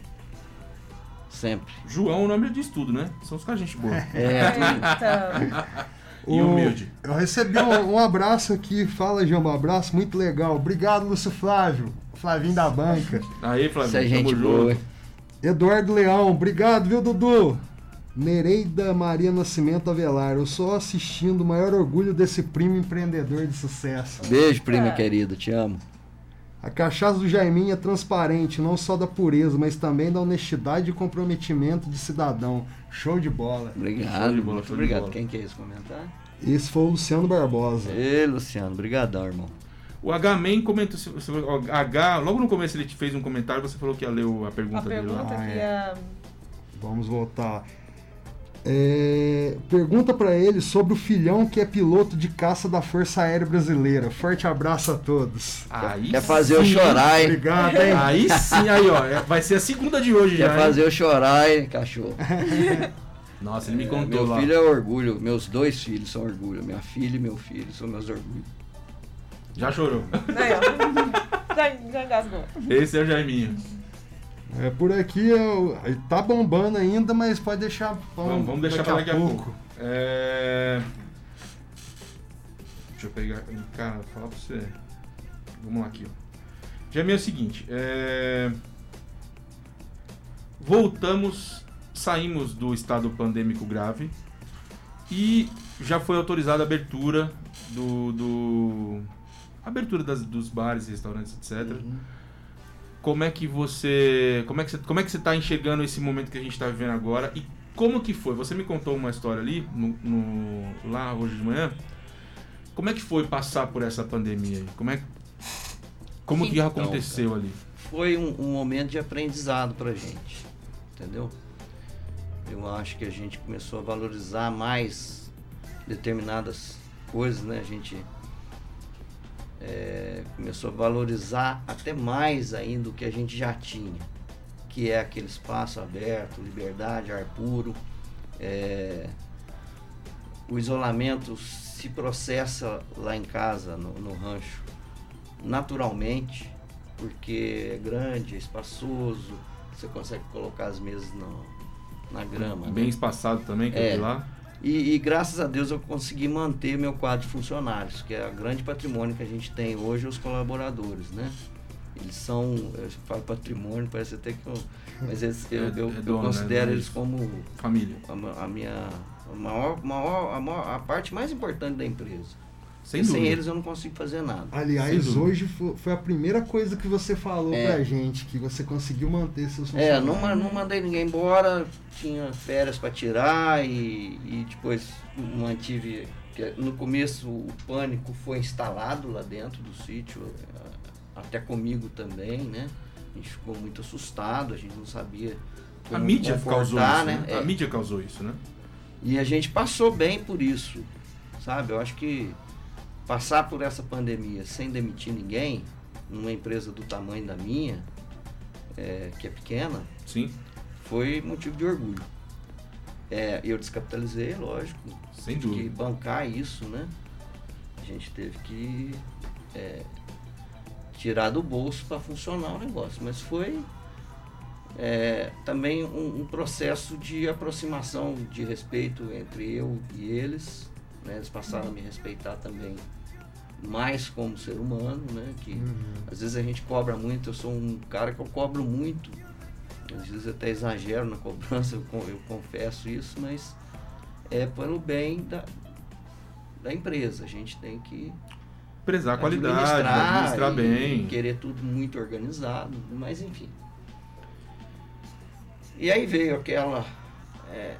Speaker 4: sempre.
Speaker 1: João, o nome diz tudo, né? São os caras gente boa.
Speaker 4: É,
Speaker 3: Eita.
Speaker 1: E humilde.
Speaker 2: Eu recebi um, um abraço aqui. Fala, Jamba. Um abraço muito legal. Obrigado, Lúcio Flávio. Flavinho da banca.
Speaker 1: Aí, Flávio,
Speaker 4: Isso é gente
Speaker 1: tamo
Speaker 4: boa,
Speaker 1: junto.
Speaker 4: hein?
Speaker 2: Eduardo Leão. Obrigado, viu, Dudu? Nereida Maria Nascimento Avelar. Eu só assistindo o maior orgulho desse primo empreendedor de sucesso.
Speaker 4: Beijo, prima
Speaker 3: É.
Speaker 4: querida, te amo.
Speaker 2: A cachaça do Jaiminho é transparente, não só da pureza, mas também da honestidade e comprometimento de cidadão. Show de bola.
Speaker 4: Obrigado,
Speaker 1: Show de bola,
Speaker 4: muito
Speaker 1: show de
Speaker 4: obrigado.
Speaker 1: bola.
Speaker 4: Quem quer esse comentário?
Speaker 2: Esse foi o Luciano Barbosa.
Speaker 4: Ei, Luciano, brigadão, irmão.
Speaker 1: O H-Man comentou. H, logo no começo ele te fez um comentário, você falou que ia ler a pergunta
Speaker 3: A
Speaker 1: dele lá.
Speaker 3: pergunta
Speaker 2: Ah,
Speaker 3: que
Speaker 2: é.
Speaker 3: ia.
Speaker 2: Vamos voltar. É, pergunta pra ele sobre o filhão que é piloto de caça da Força Aérea Brasileira. Forte abraço a todos.
Speaker 1: Aí
Speaker 4: Quer fazer eu
Speaker 1: sim.
Speaker 4: chorar, hein?
Speaker 2: Obrigado, hein?
Speaker 1: Aí sim, aí ó, é- vai ser a segunda de hoje
Speaker 4: Quer
Speaker 1: já. hein?
Speaker 4: fazer eu chorar, hein, cachorro?
Speaker 1: Nossa, ele me
Speaker 4: É,
Speaker 1: contou
Speaker 4: meu
Speaker 1: lá.
Speaker 4: filho é orgulho, meus dois filhos são orgulho. Minha filha e meu filho são meus orgulhos.
Speaker 1: Já chorou.
Speaker 3: Ó. Já, já engasgou.
Speaker 1: Esse é o Jaiminho.
Speaker 2: É, por aqui eu, tá bombando ainda, mas pode deixar.
Speaker 1: Vamos, vamos deixar pra daqui a pouco. É... Deixa eu pegar. Cara, vou falar pra você. Vamos lá aqui, ó. Jaiminho é o seguinte. É... Voltamos, saímos do estado pandêmico grave e já foi autorizada a abertura do. do... Abertura das, dos bares, restaurantes, etc.
Speaker 4: Uhum.
Speaker 1: Como é que você. Como é que você, como é que você tá enxergando esse momento que a gente está vivendo agora? E como que foi? Você me contou uma história ali, no, no- lá hoje de manhã. Como é que foi passar por essa pandemia aí? Como é Como que
Speaker 4: Então,
Speaker 1: aconteceu ali?
Speaker 4: Foi um, um momento de aprendizado pra gente, entendeu? Eu acho que a gente começou a valorizar mais determinadas coisas, né? A gente é, começou a valorizar até mais ainda o que a gente já tinha, que é aquele espaço aberto, liberdade, ar puro. é, o isolamento se processa lá em casa, no, no rancho, naturalmente, porque é grande, é espaçoso, você consegue colocar as mesas no- na grama.
Speaker 1: Bem
Speaker 4: né?
Speaker 1: espaçado também, que
Speaker 4: É.
Speaker 1: vi lá.
Speaker 4: E, e graças a Deus eu consegui manter meu quadro de funcionários, que é o grande patrimônio que a gente tem hoje, os colaboradores, né? Eles são, eu falo patrimônio, parece até que eu, mas eles- eu,
Speaker 1: É-
Speaker 4: eu-
Speaker 1: é
Speaker 4: eu
Speaker 1: dono, né?
Speaker 4: considero
Speaker 1: Não é
Speaker 4: eles como
Speaker 1: Família.
Speaker 4: a, a minha a maior, maior, a, maior- a parte mais importante da empresa.
Speaker 1: Sem
Speaker 4: sem eles eu não consigo fazer nada.
Speaker 2: Aliás, hoje fo- foi a primeira coisa que você falou
Speaker 4: É.
Speaker 2: pra gente, que você conseguiu manter seus
Speaker 4: É,
Speaker 2: funcionários.
Speaker 4: não, ma- não mandei ninguém embora, tinha férias para tirar e, e depois mantive. que No começo o pânico foi instalado lá dentro do sítio, até comigo também, né? A gente ficou muito assustado, a gente não sabia.
Speaker 1: A
Speaker 4: como
Speaker 1: mídia causou isso, né?
Speaker 4: É.
Speaker 1: A mídia causou isso, né?
Speaker 4: E a gente passou bem por isso, sabe? Eu acho que passar por essa pandemia sem demitir ninguém, numa empresa do tamanho da minha, eh, que é pequena,
Speaker 1: Sim,
Speaker 4: foi motivo de orgulho. É, eu descapitalizei, lógico,
Speaker 1: sem
Speaker 4: tive que
Speaker 1: dúvida.
Speaker 4: bancar isso, né? A gente teve que é, tirar do bolso para funcionar o negócio, mas foi é, também um, um processo de aproximação, de respeito entre eu e eles. Né? Eles passaram a me respeitar também mais como ser humano, né? Que
Speaker 2: Uhum.
Speaker 4: às vezes a gente cobra muito, eu sou um cara que eu cobro muito. Às vezes até exagero na cobrança, eu, eu confesso isso, mas é pelo bem da, da empresa. A gente tem que
Speaker 1: Prezar a qualidade, administrar bem.
Speaker 4: querer tudo muito organizado, mas enfim. E aí veio aquela é,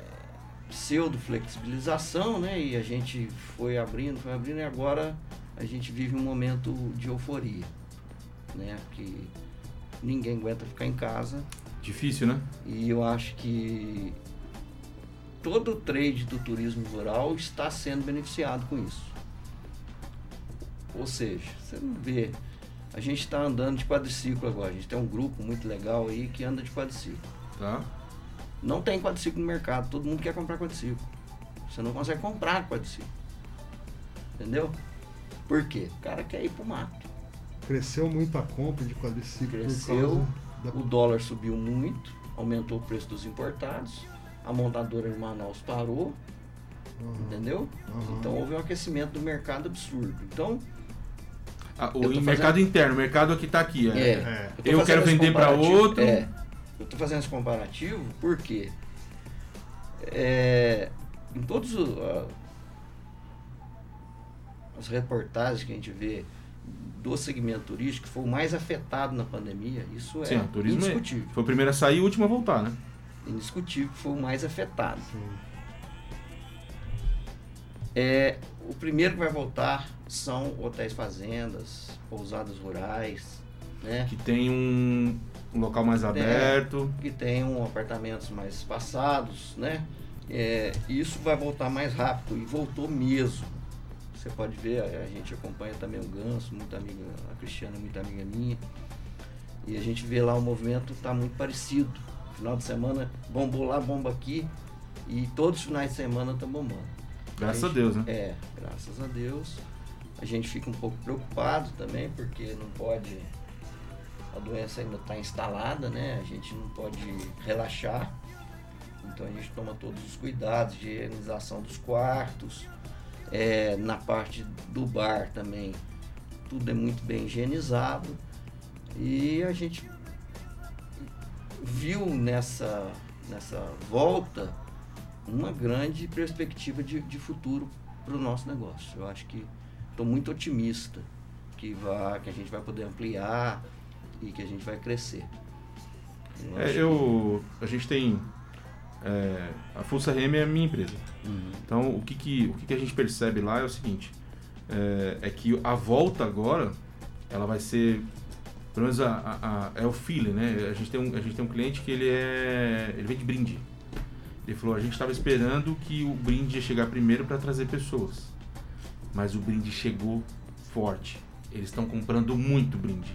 Speaker 4: pseudo-flexibilização, né? E a gente foi abrindo, foi abrindo, e agora a gente vive um momento de euforia, né? Que ninguém aguenta ficar em casa,
Speaker 1: Difícil, né?
Speaker 4: e eu acho que todo o trade do turismo rural está sendo beneficiado com isso. Ou seja, você não vê. A gente está andando de quadriciclo agora. A gente tem um grupo muito legal aí que anda de quadriciclo.
Speaker 1: Tá?
Speaker 4: Não tem quadriciclo no mercado. Todo mundo quer comprar quadriciclo. Você não consegue comprar quadriciclo. Entendeu? Por quê? O cara quer ir pro mato.
Speaker 2: Cresceu muito a compra de quadriciclo
Speaker 4: Cresceu,
Speaker 2: causa
Speaker 4: O dólar subiu muito, aumentou o preço dos importados, a montadora de Manaus parou, Entendeu?
Speaker 2: Uhum.
Speaker 4: Então houve um aquecimento do mercado absurdo. Então,
Speaker 1: Ah,
Speaker 4: Eu
Speaker 1: o
Speaker 4: fazendo-
Speaker 1: mercado interno, o mercado que tá aqui. É.
Speaker 4: é.
Speaker 2: É.
Speaker 1: Eu
Speaker 4: fazendo
Speaker 1: quero vender pra
Speaker 4: comparativo-
Speaker 1: outro.
Speaker 4: É. Eu tô fazendo esse comparativo porque é, em todos o- a- as reportagens que a gente vê do segmento turístico, foi o mais afetado na pandemia. Isso é
Speaker 1: Sim, o turismo é-
Speaker 4: indiscutível.
Speaker 1: foi o primeiro a sair e o último a voltar, né?
Speaker 4: Indiscutível que foi o mais afetado. É, o primeiro que vai voltar são hotéis fazendas, pousadas rurais, né?
Speaker 1: Que tem um, um local mais aberto.
Speaker 4: que tenham apartamentos mais espaçados, né? É, isso vai voltar mais rápido e voltou mesmo. Você pode ver, a, a gente acompanha também o Ganso, muito amiga, a Cristiana é muito amiga minha. E a gente vê lá o movimento está muito parecido. Final de semana bombou lá, bomba aqui. E todos os finais de semana estão bombando.
Speaker 1: Graças a
Speaker 4: gente-
Speaker 1: Deus, né?
Speaker 4: É, graças a Deus. A gente fica um pouco preocupado também, porque não pode. A doença ainda está instalada, né? A gente não pode relaxar. Então a gente toma todos os cuidados de higienização dos quartos. É, na parte do bar também, tudo é muito bem higienizado. E a gente viu nessa, nessa volta uma grande perspectiva de, de futuro para o nosso negócio. Eu acho que estou muito otimista que, vai, que a gente vai poder ampliar e que a gente vai crescer. Eu
Speaker 1: É, eu, a gente tem. É, a Full RM é a minha empresa.
Speaker 4: Uhum.
Speaker 1: Então, o que, que, o que, que a gente percebe lá é o seguinte: é, é que a volta agora, ela vai ser. Pelo menos a, a- a- é o feeling, né? A gente, tem um, a gente tem um cliente que ele é. Ele vende brinde. Ele falou: a gente estava esperando que o brinde ia chegar primeiro para trazer pessoas. Mas o brinde chegou forte. Eles estão comprando muito brinde.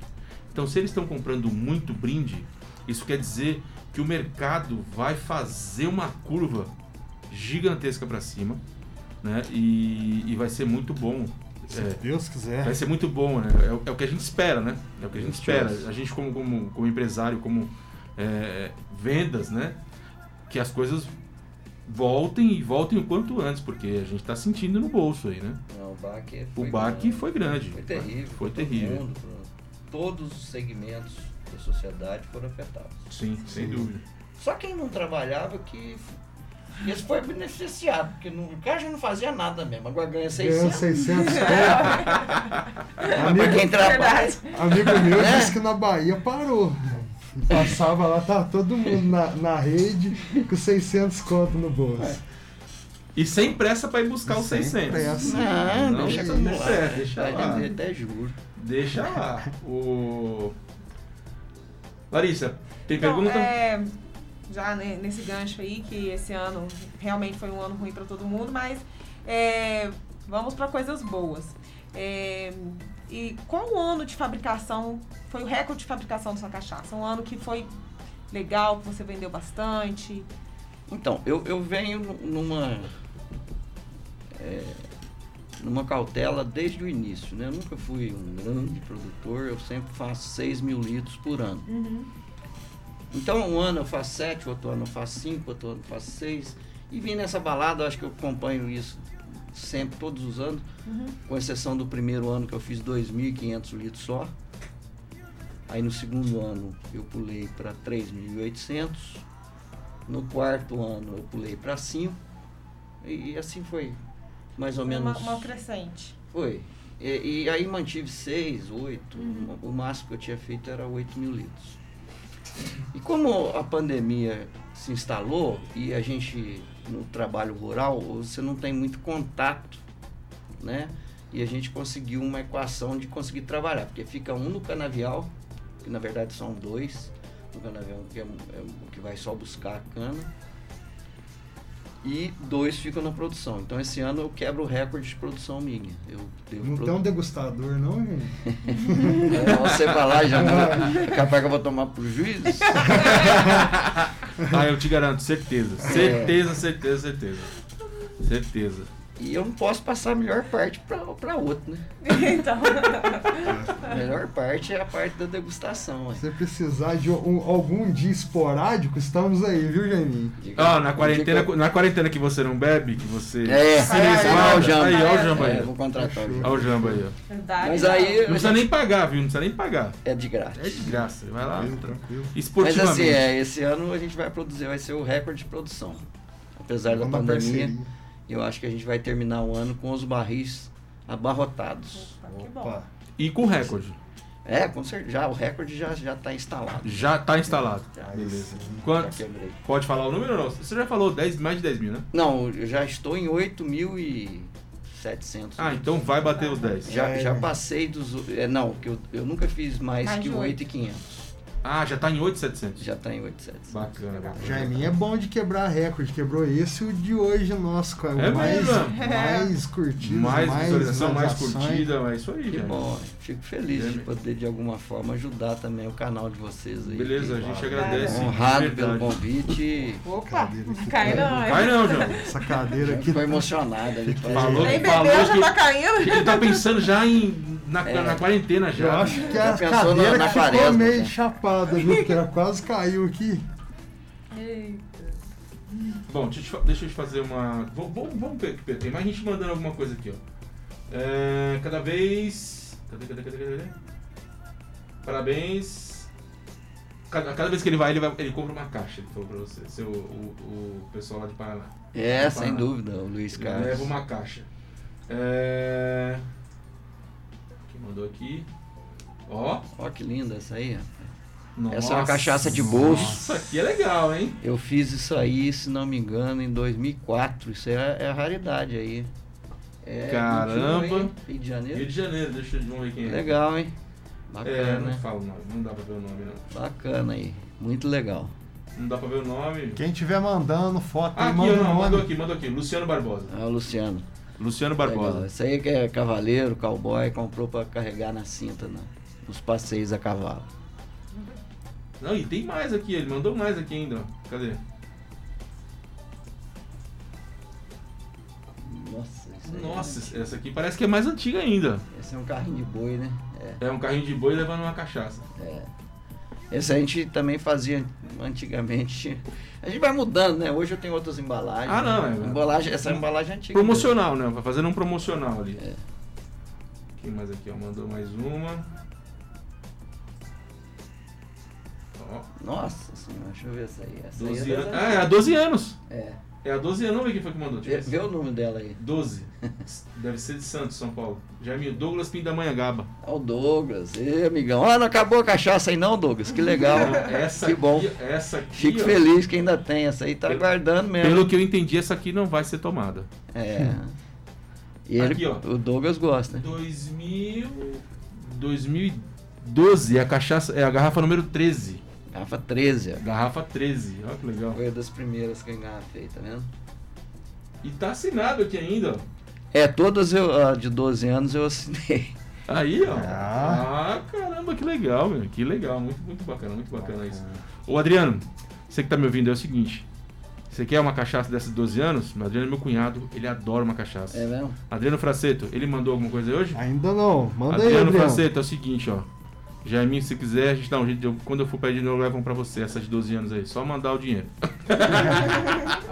Speaker 1: Então, se eles estão comprando muito brinde, isso quer dizer que o mercado vai fazer uma curva gigantesca para cima, né? E, e vai ser muito bom.
Speaker 2: Se
Speaker 1: É,
Speaker 2: Deus quiser.
Speaker 1: vai ser muito bom, né? É, o- é o que a gente espera, né? É o que a gente espera. A gente como, como, como empresário, como é, vendas, né? Que as coisas voltem e voltem o quanto antes, porque a gente está sentindo no bolso aí, né?
Speaker 4: Não, o baque
Speaker 1: O
Speaker 4: foi
Speaker 1: baque
Speaker 4: grande.
Speaker 1: foi grande.
Speaker 4: Foi terrível.
Speaker 1: Foi terrível.
Speaker 4: mundo, todos os segmentos da sociedade foram afetados.
Speaker 1: Sim, sem
Speaker 2: Sim.
Speaker 1: dúvida.
Speaker 4: Só quem não trabalhava que. Esse foi beneficiado, porque no cara já não fazia nada mesmo. Agora ganha
Speaker 2: Ganhou
Speaker 4: 600.
Speaker 2: 600
Speaker 4: Pra
Speaker 2: amigo,
Speaker 4: quem trabalha.
Speaker 2: Amigo meu
Speaker 4: Né?
Speaker 2: disse que na Bahia parou. Passava lá, tá todo mundo na, na rede com 600 conto no bolso.
Speaker 1: E sem pressa para ir buscar os
Speaker 2: Sem
Speaker 1: 600.
Speaker 2: pressa.
Speaker 4: Não,
Speaker 1: Não,
Speaker 4: deixa acumular.
Speaker 1: é, deixa
Speaker 4: Vai
Speaker 1: lá.
Speaker 4: até juro.
Speaker 1: Deixa lá. O... Larissa, tem
Speaker 3: Então,
Speaker 1: pergunta?
Speaker 3: é, já ne- nesse gancho aí, que esse ano realmente foi um ano ruim para todo mundo, mas é, vamos para coisas boas. É, e qual o ano de fabricação foi o recorde de fabricação da sua cachaça? Um ano que foi legal, que você vendeu bastante?
Speaker 4: Então, eu, eu venho numa. é, numa cautela desde o início, né? Eu nunca fui um grande produtor, eu sempre faço 6 mil litros por ano. Então, um ano eu faço 7, outro ano eu faço 5, outro ano eu faço 6. E vim nessa balada, acho que eu acompanho isso sempre, todos os anos, com exceção do primeiro ano que eu fiz 2.500 litros só. Aí no segundo ano eu pulei para 3.800. No quarto ano eu pulei para 5. E assim foi, mais ou
Speaker 3: Foi
Speaker 4: menos.
Speaker 3: uma, uma crescente.
Speaker 4: Foi. E, e aí mantive 6, 8. O máximo que eu tinha feito era 8 mil litros. E como a pandemia se instalou e a gente, no trabalho rural, você não tem muito contato, né? E a gente conseguiu uma equação de conseguir trabalhar, porque fica um no canavial, que na verdade são dois, no canavial que é, é que vai só buscar a cana, e dois ficam na produção. Então esse ano eu quebro o recorde de produção minha. Eu devo
Speaker 2: Não
Speaker 4: produ-
Speaker 2: tem um degustador, não, gente?
Speaker 4: É, você falar já não. Capaz que eu vou tomar prejuízo.
Speaker 1: Ah, eu te garanto, certeza.
Speaker 4: É.
Speaker 1: Certeza, certeza, certeza. Certeza.
Speaker 4: E eu não posso passar a melhor parte para outro, né?
Speaker 3: então.
Speaker 4: A melhor parte é a parte da degustação.
Speaker 2: Se você precisar de um- algum dia esporádico, estamos aí, viu, Jaiminho?
Speaker 4: Diga-
Speaker 1: Ah, na quarentena,
Speaker 4: diga-
Speaker 1: na quarentena que você não bebe, que você.
Speaker 4: É,
Speaker 1: se
Speaker 3: aí,
Speaker 1: resguarda.
Speaker 4: ó, o Jamba.
Speaker 1: Aí, ó o Jamba
Speaker 4: É,
Speaker 1: aí.
Speaker 4: vou contratar o
Speaker 2: Fechou.
Speaker 1: Ó o Jamba aí, ó.
Speaker 3: Verdade.
Speaker 4: Mas
Speaker 3: não.
Speaker 4: aí
Speaker 1: Não precisa nem pagar, viu? Não precisa nem pagar.
Speaker 4: é de graça.
Speaker 1: É de graça. Vai lá.
Speaker 2: Tranquilo, tranquilo.
Speaker 4: Mas
Speaker 1: Esportivamente.
Speaker 4: assim, é, esse ano a gente vai produzir, vai ser o recorde de produção. Apesar da
Speaker 2: Vamos na
Speaker 4: pandemia,
Speaker 2: parceria.
Speaker 4: Eu acho que a gente vai terminar o ano com os barris abarrotados.
Speaker 3: Opa, que bom.
Speaker 2: Opa.
Speaker 1: E com recorde.
Speaker 4: É, com certeza. Já, o recorde já já está instalado.
Speaker 1: Já tá instalado.
Speaker 4: Já.
Speaker 1: Beleza.
Speaker 4: Já
Speaker 1: Quantos?
Speaker 4: quebrei.
Speaker 1: Pode falar o número ou não? Você já falou 10, mais de 10 mil, né?
Speaker 4: Não, eu já estou em 8.700.
Speaker 1: Ah, então vai bater os 10.
Speaker 4: Já,
Speaker 2: É.
Speaker 4: já passei dos. É, não, que eu, eu nunca fiz mais,
Speaker 3: Mais
Speaker 4: que
Speaker 3: de
Speaker 4: 8.500.
Speaker 1: Ah, já tá em 8,700.
Speaker 4: Já está em 8.700.
Speaker 1: Bacana, bacana.
Speaker 2: Jaiminho é bom de quebrar recorde. Quebrou esse e o de hoje nosso, cara. O
Speaker 1: É
Speaker 2: mais,
Speaker 1: mesmo?
Speaker 2: mais curtido,
Speaker 1: Mais
Speaker 2: mais,
Speaker 1: visualização, mais curtida, é isso aí,
Speaker 4: Que
Speaker 1: gente.
Speaker 4: bom, fico feliz
Speaker 1: É,
Speaker 4: de poder de alguma forma ajudar também o canal de vocês aí.
Speaker 1: Beleza, a
Speaker 4: que-
Speaker 1: gente agradece.
Speaker 4: Honrado pelo convite.
Speaker 3: Opa,
Speaker 2: Cadeira
Speaker 3: não
Speaker 2: aqui
Speaker 3: cai não. hein?
Speaker 1: Vai não, João.
Speaker 2: Essa cadeira aqui.
Speaker 4: Ficou emocionado ali.
Speaker 1: Falou,
Speaker 3: Nem bebeu, já tá caindo.
Speaker 1: ele tá pensando já em, na,
Speaker 4: É.
Speaker 1: na quarentena
Speaker 2: Eu
Speaker 1: já.
Speaker 2: acho que
Speaker 4: Já
Speaker 2: a cadeira
Speaker 4: na- na
Speaker 2: que ficou
Speaker 4: quaresma,
Speaker 2: meio
Speaker 4: né?
Speaker 2: chapada, viu? Porque ela quase caiu aqui.
Speaker 3: Eita.
Speaker 1: Bom, deixa eu, te fa- deixa eu te fazer uma. Vamos, vamos, vamos ver aqui, tem mais gente mandando alguma coisa aqui, ó. É, cada vez. Cadê, cadê, cadê, cadê? Parabéns. Cada, cada vez que ele vai, ele vai, ele compra uma caixa, ele falou pra você, seu, o, o pessoal lá de Paraná.
Speaker 4: É, sem dúvida, o Luiz
Speaker 1: Ele
Speaker 4: Carlos.
Speaker 1: leva uma caixa. É... Mandou aqui? Ó.
Speaker 4: Ó, que linda essa aí. ó.
Speaker 1: Nossa.
Speaker 4: Essa é uma cachaça de bolso.
Speaker 1: Nossa, aqui é legal, hein?
Speaker 4: Eu fiz isso aí, se não me engano, em 2004. Isso é, é raridade aí. É
Speaker 1: Caramba.
Speaker 4: 21, hein? Rio de
Speaker 1: Rio
Speaker 4: Janeiro.
Speaker 1: de Janeiro, deixa eu ver quem é.
Speaker 4: Legal, hein?
Speaker 1: É,
Speaker 4: Bacana,
Speaker 1: não
Speaker 4: né?
Speaker 1: fala o nome, não dá pra ver o nome, não.
Speaker 4: Bacana aí. Muito legal.
Speaker 1: Não dá pra ver o nome.
Speaker 2: Quem tiver mandando foto
Speaker 1: Ah,
Speaker 2: aí,
Speaker 1: aqui,
Speaker 2: manda
Speaker 1: não, mandou aqui, mandou aqui. Luciano Barbosa.
Speaker 4: É o Luciano.
Speaker 1: Luciano
Speaker 4: Legal.
Speaker 1: Barbosa.
Speaker 4: Isso aí que é cavaleiro, cowboy, comprou pra carregar na cinta, né? nos passeios a cavalo.
Speaker 1: Não, e tem mais aqui, ele mandou mais aqui ainda. Cadê?
Speaker 4: Nossa, isso aí
Speaker 1: Nossa, essa aqui parece que é mais antiga ainda.
Speaker 4: é... Esse é um carrinho de boi, né? É.
Speaker 1: É um carrinho de boi levando uma cachaça.
Speaker 4: É. Esse a gente também fazia antigamente. A gente vai mudando, né? Hoje eu tenho outras embalagens.
Speaker 1: Ah, não, é-
Speaker 4: Embalagem, essa embalagem é antiga.
Speaker 1: Promocional, né? Vai fazendo um promocional ali.
Speaker 4: É.
Speaker 1: Quem mais aqui, ó? Mandou mais uma. Ó,
Speaker 4: Nossa senhora, deixa eu ver essa aí. Essa
Speaker 1: 12
Speaker 4: aí é
Speaker 1: Ah, é
Speaker 4: antigas.
Speaker 1: 12 anos.
Speaker 4: É.
Speaker 1: É a 12 anos. Vamos ver quem foi que mandou.
Speaker 4: Vê,
Speaker 1: Deixa eu
Speaker 4: vê o nome dela aí.
Speaker 1: 12. Deve ser de Santos, São Paulo. Jaime Douglas Pindamonhangaba.
Speaker 4: É o Douglas. Ê, amigão. Ah, não acabou a cachaça aí não, Douglas. Que legal.
Speaker 1: Não, essa
Speaker 4: que
Speaker 1: aqui,
Speaker 4: bom.
Speaker 1: Essa aqui,
Speaker 4: Fico
Speaker 1: ó,
Speaker 4: feliz que ainda tem. Essa aí tá
Speaker 1: Pelo-
Speaker 4: guardando mesmo.
Speaker 1: Pelo que eu entendi, essa aqui não vai ser tomada.
Speaker 4: É. E ele,
Speaker 1: Aqui, ó.
Speaker 4: o Douglas gosta, né?
Speaker 1: 2000... 2012, a cachaça é a garrafa número 13.
Speaker 4: Garrafa 13, ó.
Speaker 1: Garrafa 13, olha que legal.
Speaker 4: Foi uma das primeiras que eu engarrafei, tá vendo?
Speaker 1: E tá assinado aqui ainda, ó.
Speaker 4: É, todas eu, a de 12 anos eu assinei.
Speaker 1: Aí, ó.
Speaker 2: Ah.
Speaker 1: Ah, caramba, que legal, meu. Que legal. Muito, muito bacana, muito bacana isso. Ô, Adriano, você que tá me ouvindo é o seguinte. Você quer uma cachaça dessas de 12 anos? O Adriano é meu cunhado, ele adora uma cachaça.
Speaker 4: É mesmo?
Speaker 1: Adriano Fraceto, ele mandou alguma coisa aí hoje?
Speaker 2: Ainda não. Manda aí,
Speaker 1: Adriano
Speaker 2: Adriano.
Speaker 1: Fraceto, é o seguinte, ó. Jaiminho, se quiser, a gente dá um jeito. de- quando eu for pedir, eu levo um pra você, essas de 12 anos aí. Só mandar o dinheiro.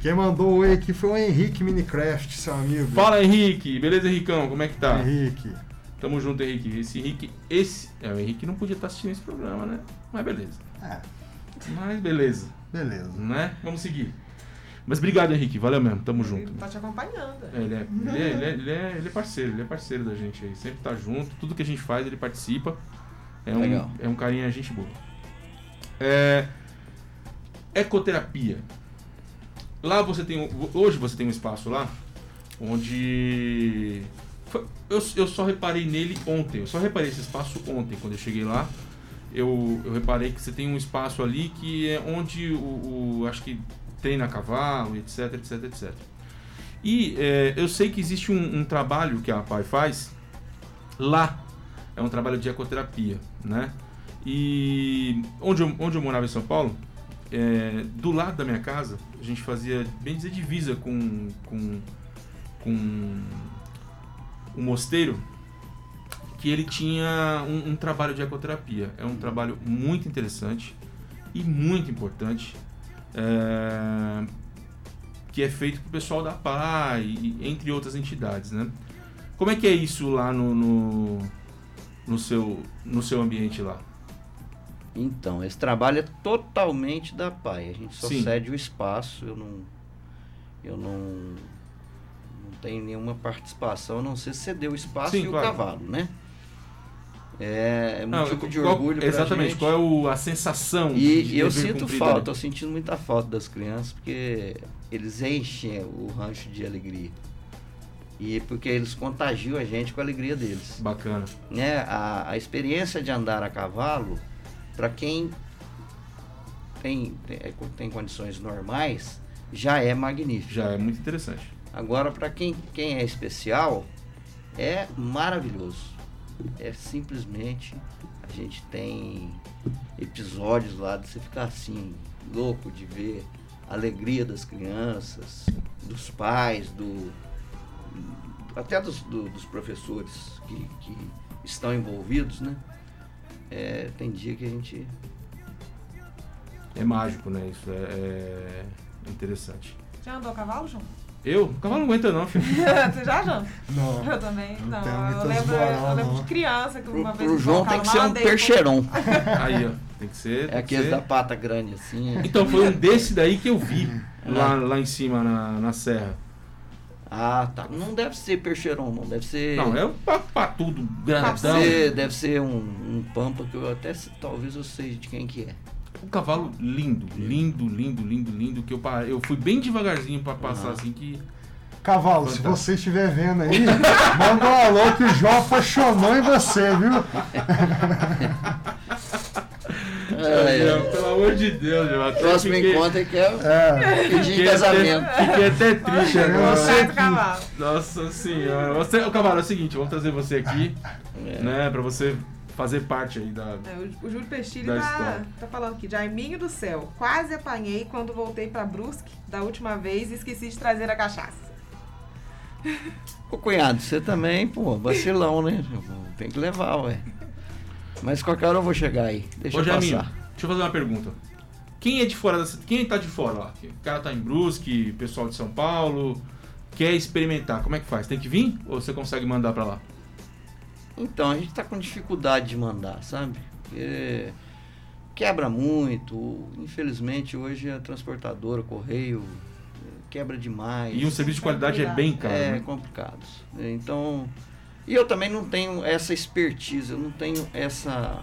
Speaker 2: Quem mandou oi aqui foi o Henrique Minecraft, seu amigo.
Speaker 1: Fala, Henrique. Beleza, Henricão? Como é que tá?
Speaker 2: Henrique.
Speaker 1: Tamo junto, Henrique. Esse Henrique, esse. É, o Henrique não podia estar assistindo esse programa, né? Mas beleza.
Speaker 2: É,
Speaker 1: Mas beleza.
Speaker 2: beleza.
Speaker 1: Né? Vamos seguir. Mas obrigado, Henrique. Valeu mesmo. Tamo junto.
Speaker 3: Ele tá te acompanhando.
Speaker 1: É, ele, é, ele, é, ele, é, ele, é, ele é parceiro, ele é parceiro da gente aí. Sempre tá junto. Tudo que a gente faz, ele participa. É um,
Speaker 4: Legal.
Speaker 1: é um carinha, gente boa. É, ecoterapia. Lá você tem. um- Hoje você tem um espaço lá onde. foi- eu, eu só reparei nele ontem. Eu só reparei esse espaço ontem, quando eu cheguei lá. Eu, eu reparei que você tem um espaço ali que é onde o, o- acho que treina cavalo, etc, etc, etc. E é, eu sei que existe um, um trabalho que a PAI faz lá. É um trabalho de ecoterapia, né? E onde eu, onde eu morava em São Paulo, é, do lado da minha casa, a gente fazia, bem dizer, divisa com, com, com um mosteiro que ele tinha um, um trabalho de ecoterapia. É um trabalho muito interessante e muito importante. É, que é feito pro pessoal da PAI, e- entre outras entidades, né? Como é que é isso lá no, no, no seu, no seu ambiente lá?
Speaker 4: Então, esse trabalho é totalmente da PAI. A gente só
Speaker 1: Sim.
Speaker 4: cede o espaço, eu não. Eu não. Não tenho nenhuma participação, a não ser ceder o espaço
Speaker 1: Sim,
Speaker 4: e
Speaker 1: claro.
Speaker 4: o cavalo, né? É, é
Speaker 1: Não,
Speaker 4: motivo de
Speaker 1: qual-
Speaker 4: orgulho
Speaker 1: Exatamente,
Speaker 4: gente.
Speaker 1: qual é o- a sensação
Speaker 4: E,
Speaker 1: de
Speaker 4: eu sinto
Speaker 1: cumprido
Speaker 4: falta, tô sentindo muita falta das crianças, porque eles enchem o rancho de alegria. E porque eles contagiam a gente com a alegria deles.
Speaker 1: Bacana.
Speaker 4: Né? A, a experiência de andar a cavalo, para quem tem, tem, é, tem condições normais, já é magnífico.
Speaker 1: Já é muito interessante.
Speaker 4: Agora, para quem, quem é especial, é maravilhoso. É simplesmente. A gente tem episódios lá de você ficar assim, louco de ver a alegria das crianças, dos pais, do, até dos, do- dos professores que, que estão envolvidos, né? É, tem dia que a gente.
Speaker 1: É mágico, né? Isso é, é interessante.
Speaker 3: Já andou a cavalo, João?
Speaker 1: Eu? O cavalo não aguenta não, filho.
Speaker 3: Você já, João?
Speaker 2: Não.
Speaker 3: Eu também.
Speaker 2: Não
Speaker 3: Não, eu lembro,
Speaker 2: moral,
Speaker 3: eu lembro
Speaker 2: não.
Speaker 3: de criança que
Speaker 4: Pro,
Speaker 3: uma vez
Speaker 4: pro João tem que ser um percheirão.
Speaker 1: Aí, ó. Tem que ser.
Speaker 4: É
Speaker 1: tem que
Speaker 4: aquele da pata grande assim.
Speaker 1: Então, foi um desse daí que eu vi lá, lá em cima na, na serra.
Speaker 4: Ah, tá. Não deve ser percheirão, não. Deve ser.
Speaker 1: Não, é um patudo
Speaker 4: Deve
Speaker 1: grandão.
Speaker 4: ser, deve ser um, um pampa que eu até talvez eu sei de quem que é.
Speaker 1: Um cavalo lindo, lindo, lindo, lindo, lindo. Que eu, eu fui bem devagarzinho pra passar assim que.
Speaker 2: Cavalo, se
Speaker 1: Fantástico.
Speaker 2: você estiver vendo aí, manda um alô que o João apaixonou em você, viu?
Speaker 4: É, é.
Speaker 1: Pelo amor de Deus, meu. até
Speaker 4: Próximo
Speaker 1: fiquei-
Speaker 4: encontro é que é
Speaker 2: É.
Speaker 4: pedir casamento.
Speaker 1: até, fiquei até triste agora.
Speaker 2: você aqui.
Speaker 1: Nossa senhora. Você, o cavalo, é o seguinte, vamos trazer você aqui,
Speaker 4: É.
Speaker 1: né? Pra você fazer parte aí da.
Speaker 3: É, o, Júlio Pestilli
Speaker 1: Da
Speaker 3: tá, tá falando aqui. Jaiminho do céu. Quase apanhei quando voltei pra Brusque da última vez e esqueci de trazer a cachaça.
Speaker 4: Ô cunhado, você também, pô, vacilão, né? Tem que levar, ué. Mas qualquer hora eu vou chegar aí. Deixa
Speaker 1: Ô,
Speaker 4: eu
Speaker 1: Jaiminho,
Speaker 4: passar.
Speaker 1: deixa eu fazer uma pergunta. Quem é de fora dessa. Quem tá de fora lá? O cara tá em Brusque, pessoal de São Paulo, quer experimentar, como é que faz? Tem que vir ou você consegue mandar pra lá?
Speaker 4: Então, a gente tá com dificuldade de mandar, sabe? Porque quebra muito. Infelizmente, hoje a transportadora, o correio, quebra demais.
Speaker 1: E um serviço de qualidade é bem caro,
Speaker 4: É
Speaker 1: né?
Speaker 4: complicado. Então, e eu também não tenho essa expertise, eu não tenho essa.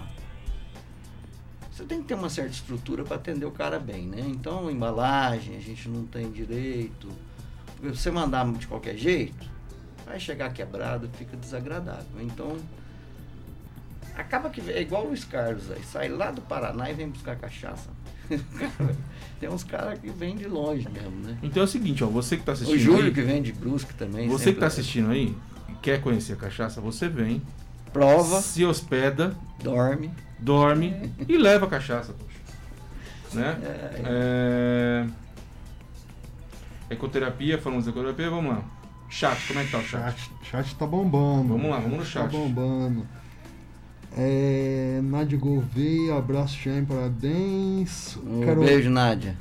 Speaker 4: Você tem que ter uma certa estrutura para atender o cara bem, né? Então, embalagem, a gente não tem direito. Porque você mandar de qualquer jeito, vai chegar quebrado, fica desagradável. Então, acaba que é igual o Luiz Carlos aí, sai lá do Paraná e vem buscar cachaça. tem uns caras que vêm de longe mesmo, né?
Speaker 1: Então é o seguinte, ó, você que tá assistindo.
Speaker 4: O Júlio
Speaker 1: aí,
Speaker 4: que vem de Brusque também.
Speaker 1: Você que
Speaker 4: sempre
Speaker 1: tá assistindo aí quer conhecer a cachaça, você vem,
Speaker 4: Prova,
Speaker 1: se hospeda,
Speaker 4: dorme.
Speaker 1: dorme e leva a cachaça, poxa. Né? É... Ecoterapia, falamos de ecoterapia, vamos lá. Chat, como é que tá o chat?
Speaker 2: Chat, chat tá bombando.
Speaker 1: Vamos lá, vamos no
Speaker 2: Tá
Speaker 1: chat.
Speaker 2: bombando. É, Nádia Gouveia, abraço, Jaime, parabéns.
Speaker 4: Um
Speaker 2: Quero-
Speaker 4: beijo, Nádia.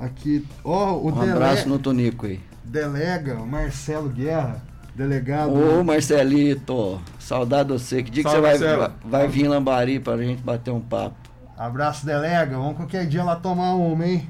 Speaker 2: Aqui, ó, o
Speaker 4: Um
Speaker 2: dele-
Speaker 4: abraço no Tonico aí.
Speaker 2: delega, Marcelo Guerra, delegado.
Speaker 4: Ô, Marcelito, saudade de você. Que dia
Speaker 1: Salve,
Speaker 4: que você vai,
Speaker 1: Marcelo.
Speaker 4: vai vir em Lambari pra gente bater um papo?
Speaker 2: Abraço, delega. Vamos qualquer dia lá tomar uma, hein?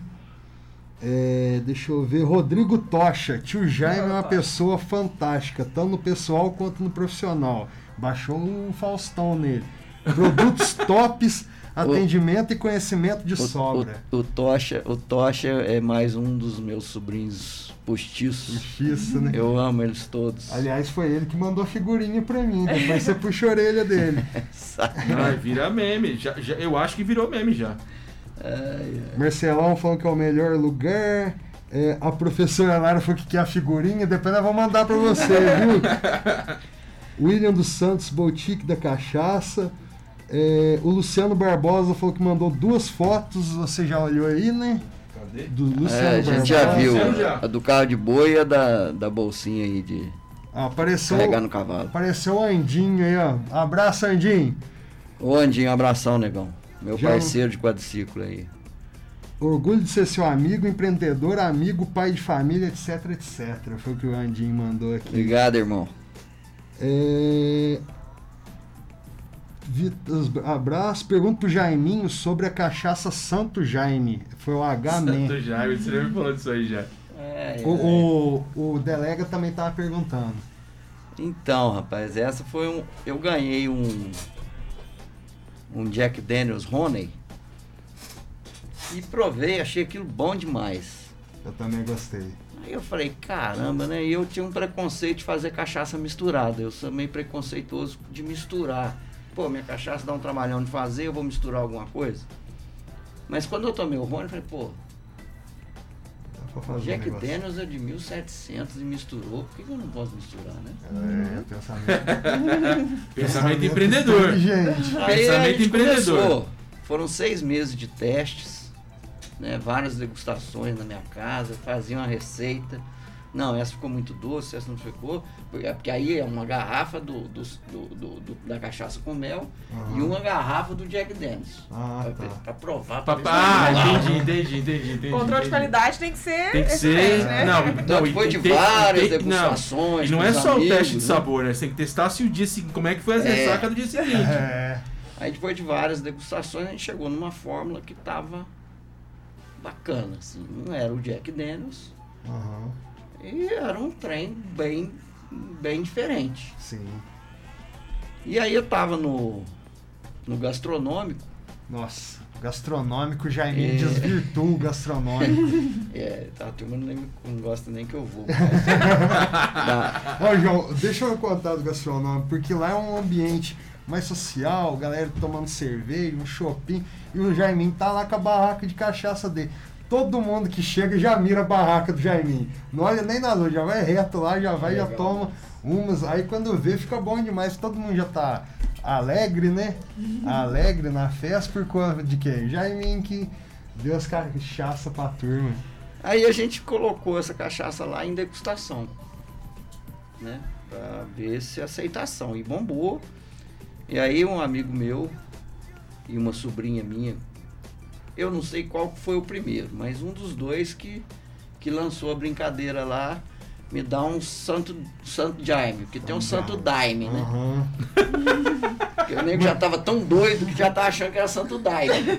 Speaker 2: É, deixa eu ver. Rodrigo Tocha. Tio Jaime é uma pessoa fantástica, tanto no pessoal quanto no profissional. Baixou um Faustão nele. Produtos tops, atendimento e conhecimento de
Speaker 4: O,
Speaker 2: sobra.
Speaker 4: o, o Tocha, o Tocha é mais um dos meus sobrinhos postiços.
Speaker 2: Isso, né?
Speaker 4: Eu amo eles todos.
Speaker 2: Aliás, foi ele que mandou figurinha pra mim. Depois você puxa a orelha dele.
Speaker 1: Ai, vira meme. Já, já- eu acho que virou meme já.
Speaker 2: Marcelão falando que é o melhor lugar. É, a professora Lara falou que quer a figurinha. Depois nós vamos mandar pra você, viu? William dos Santos, Boutique da Cachaça. É, o Luciano Barbosa falou que mandou duas fotos, você já olhou aí, né?
Speaker 1: Cadê?
Speaker 2: Do Luciano
Speaker 4: É, a gente já viu a do carro de boi e a da, da bolsinha aí de
Speaker 2: Ah, apareceu,
Speaker 4: carregar no cavalo.
Speaker 2: apareceu o Andinho aí, ó. Abraço, Andinho.
Speaker 4: Ô Andinho, abração, negão. Meu
Speaker 2: Já-
Speaker 4: parceiro de quadriciclo aí.
Speaker 2: Orgulho de ser seu amigo, empreendedor, amigo, pai de família, etc, etc. Foi o que o Andinho mandou aqui.
Speaker 4: Obrigado, irmão.
Speaker 2: É... Vitas, abraço. Pergunta pro Jaiminho sobre a cachaça Santo Jaime. Foi o H-Man.
Speaker 1: Santo Jaime, você já me falou disso aí já.
Speaker 4: É,
Speaker 2: O, o, o delega também tava perguntando.
Speaker 4: Então, rapaz, essa foi um. Eu ganhei um. Um Jack Daniels Honey. E provei, achei aquilo bom demais.
Speaker 2: Eu também gostei.
Speaker 4: Aí eu falei, caramba, né? E eu tinha um preconceito de fazer cachaça misturada. Eu sou meio preconceituoso de misturar. Pô, minha cachaça dá um trabalhão de fazer, eu vou misturar alguma coisa. Mas quando eu tomei o Rony, eu falei, pô,
Speaker 2: pra fazer um
Speaker 4: Jack
Speaker 2: negócio.
Speaker 4: Daniels é de 1700 e misturou, por que, que eu não posso misturar, né?
Speaker 2: É, pensamento.
Speaker 1: Pensamento empreendedor.
Speaker 4: A
Speaker 1: Pensamento
Speaker 4: gente
Speaker 1: empreendedor.
Speaker 4: começou. Foram seis meses de testes, né? várias degustações na minha casa, fazia uma receita. Não, essa ficou muito doce, essa não ficou. Porque porque aí é uma garrafa do, do- do- do- do- da cachaça com mel
Speaker 2: Aham.
Speaker 4: e uma garrafa do Jack Daniels.
Speaker 2: Ah,
Speaker 4: pra,
Speaker 2: tá.
Speaker 4: pra provar. pra
Speaker 1: Ah,
Speaker 4: não
Speaker 1: entendi, entendi, entendi, entendi.
Speaker 3: Controle de qualidade tem que ser
Speaker 1: Tem que ser.
Speaker 3: né?
Speaker 1: Não, não, e
Speaker 4: foi de
Speaker 1: tem-
Speaker 4: várias
Speaker 1: tem-
Speaker 4: degustações.
Speaker 1: E não é só o
Speaker 4: amigos,
Speaker 1: teste de
Speaker 4: né?
Speaker 1: sabor, né? Você tem que testar se o dia seguinte, como é que foi as
Speaker 4: É.
Speaker 1: ressacas do dia seguinte.
Speaker 2: É.
Speaker 4: Aí depois de várias degustações, a gente chegou numa fórmula que tava bacana, assim. Não era o Jack Daniels,
Speaker 2: Aham.
Speaker 4: E era um trem bem, bem diferente.
Speaker 2: Sim.
Speaker 4: E aí eu tava no, no gastronômico,
Speaker 2: Nossa. Gastronômico, Jaime
Speaker 4: É.
Speaker 2: desvirtua o gastronômico.
Speaker 4: é, a turma nem, não gosta nem que eu vou. mas- Da-
Speaker 2: Ó, João, deixa eu contar do gastronômico, porque lá é um ambiente mais social, galera tomando cerveja, um shopping, e o Jaiminho tá lá com a barraca de cachaça dele. Todo mundo que chega já mira a barraca do Jaiminho. Não olha nem na luz, já vai reto lá, já vai, já
Speaker 4: Legal.
Speaker 2: toma umas. Aí quando vê, fica bom demais. Todo mundo já tá alegre, né? Alegre na festa por conta de quê? Jaiminho que deu as cachaça pra turma.
Speaker 4: aí a gente colocou essa cachaça lá em degustação, né? Pra ver se aceitação. E bombou. E aí um amigo meu e uma sobrinha minha, eu não sei qual foi o primeiro, mas um dos dois que, que lançou a brincadeira lá me dá um santo, santo Jaime, porque tem um santo Daime, né? O nego já tava tão doido que já tava achando que era santo Daime.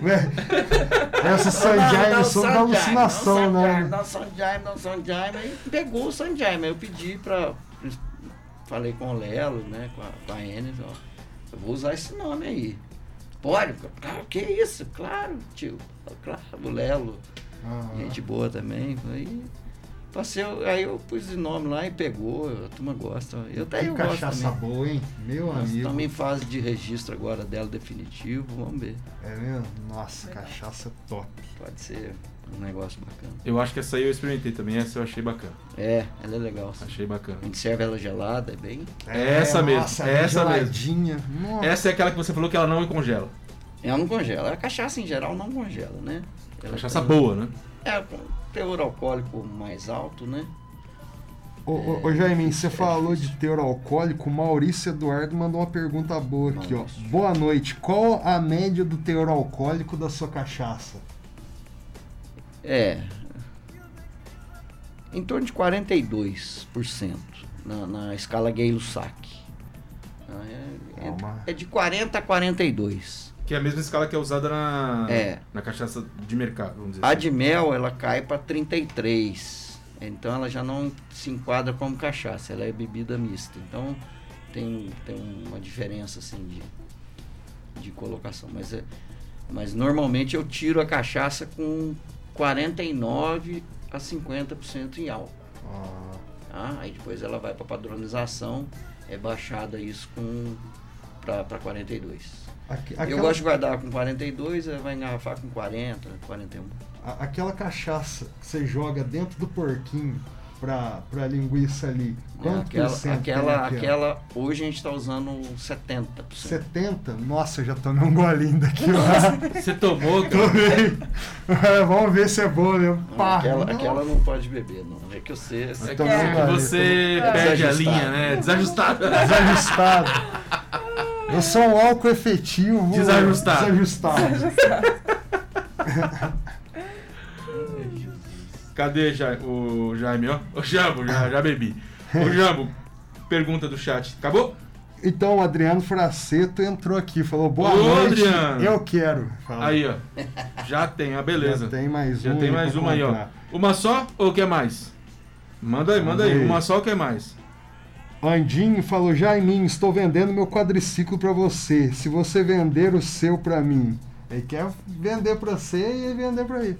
Speaker 2: Essa Sanjaime é só da alucinação, né?
Speaker 4: Não, San Jaime, não, San Jaime. Aí pegou o San Jaime. Aí eu pedi pra. Falei com o Lelo, né? Com a, com a Enes, ó. Eu vou usar esse nome aí. Pode? Claro, que isso? Claro, tio. Claro, o Lelo.
Speaker 2: Aham.
Speaker 4: Gente boa também. Aí, passei, aí eu pus o nome lá e pegou. A turma gosta. Eu até
Speaker 2: Que
Speaker 4: eu gosto
Speaker 2: cachaça
Speaker 4: também.
Speaker 2: boa, hein? Meu
Speaker 4: Nós
Speaker 2: amigo.
Speaker 4: estamos em fase de registro agora dela definitivo. Vamos ver.
Speaker 2: É mesmo? Nossa, cachaça top.
Speaker 4: Pode ser um negócio bacana.
Speaker 1: Eu acho que essa aí eu experimentei também, essa eu achei bacana.
Speaker 4: É, ela é legal.
Speaker 1: Achei bacana.
Speaker 4: A gente serve ela gelada, é bem.
Speaker 1: É essa mesmo,
Speaker 2: Nossa,
Speaker 1: é essa mesmo.
Speaker 2: geladinha. Nossa.
Speaker 1: Essa é aquela que você falou que ela não congela.
Speaker 4: Ela não congela. A cachaça em geral não congela, né? Ela
Speaker 1: Cachaça
Speaker 4: tem-
Speaker 1: boa, né?
Speaker 4: É, com teor alcoólico mais alto, né?
Speaker 2: Ô, ô, ô Jaime, você falou de teor alcoólico, o Maurício Eduardo mandou uma pergunta boa aqui, ó.
Speaker 4: Maurício.
Speaker 2: Boa noite. Qual a média do teor alcoólico da sua cachaça?
Speaker 4: É. Em torno de 42% na, na escala Gay-Lussac. Ah, É, é- é de 40 a 42.
Speaker 1: Que é a mesma escala que é usada na,
Speaker 4: É.
Speaker 1: na cachaça de mercado, vamos dizer
Speaker 4: A
Speaker 1: assim.
Speaker 4: de mel, ela cai para 33. Então ela já não se enquadra como cachaça, ela é bebida mista. Então tem, tem uma diferença assim de, de colocação. Mas, é, mas normalmente eu tiro a cachaça com 49 a 50% em álcool.
Speaker 2: Ah,
Speaker 4: Tá? Aí depois ela vai para padronização, é baixada isso com para 42.
Speaker 2: aque-
Speaker 4: Eu
Speaker 2: aquela,
Speaker 4: gosto de guardar com 42, aí vai engarrafar com 40, 41.
Speaker 2: a- aquela cachaça que você joga dentro do porquinho pra, pra linguiça ali? Quanto
Speaker 4: aquela,
Speaker 2: por cento tem
Speaker 4: aquela,
Speaker 2: aquela?
Speaker 4: aquela, hoje a gente está usando 70%.
Speaker 2: 70? Nossa, eu já tomei um golinho daqui.
Speaker 1: Você tomou, cara?
Speaker 2: Tomei. É, Vamos ver se é boa mesmo. Pá,
Speaker 4: aquela,
Speaker 2: não.
Speaker 4: aquela não pode beber, não. É que você.
Speaker 1: É que, é que você perde a
Speaker 4: Desajustado.
Speaker 1: linha, né? Desajustado.
Speaker 2: Desajustado. Eu sou um álcool efetivo.
Speaker 1: Desajustado.
Speaker 2: Desajustado.
Speaker 1: Cadê Ja- o Jaime, ó? O Jambo, já, já bebi. O Jambo, pergunta do chat. Acabou?
Speaker 2: Então o Adriano Fraceto entrou aqui, falou boa
Speaker 1: Ô,
Speaker 2: noite.
Speaker 1: Adriano.
Speaker 2: Eu quero. Fala.
Speaker 1: Aí, ó. Já tem, a beleza.
Speaker 2: Já tem mais
Speaker 1: Já
Speaker 2: um
Speaker 1: tem mais
Speaker 2: pra
Speaker 1: uma aí, ó.
Speaker 2: comprar.
Speaker 1: Uma só ou quer mais? Manda aí, manda aí. Uma só ou quer mais?
Speaker 2: Andinho falou, Jaiminho, estou vendendo meu quadriciclo pra você. Se você vender o seu pra mim. Ele quer vender pra você e vender pra ele.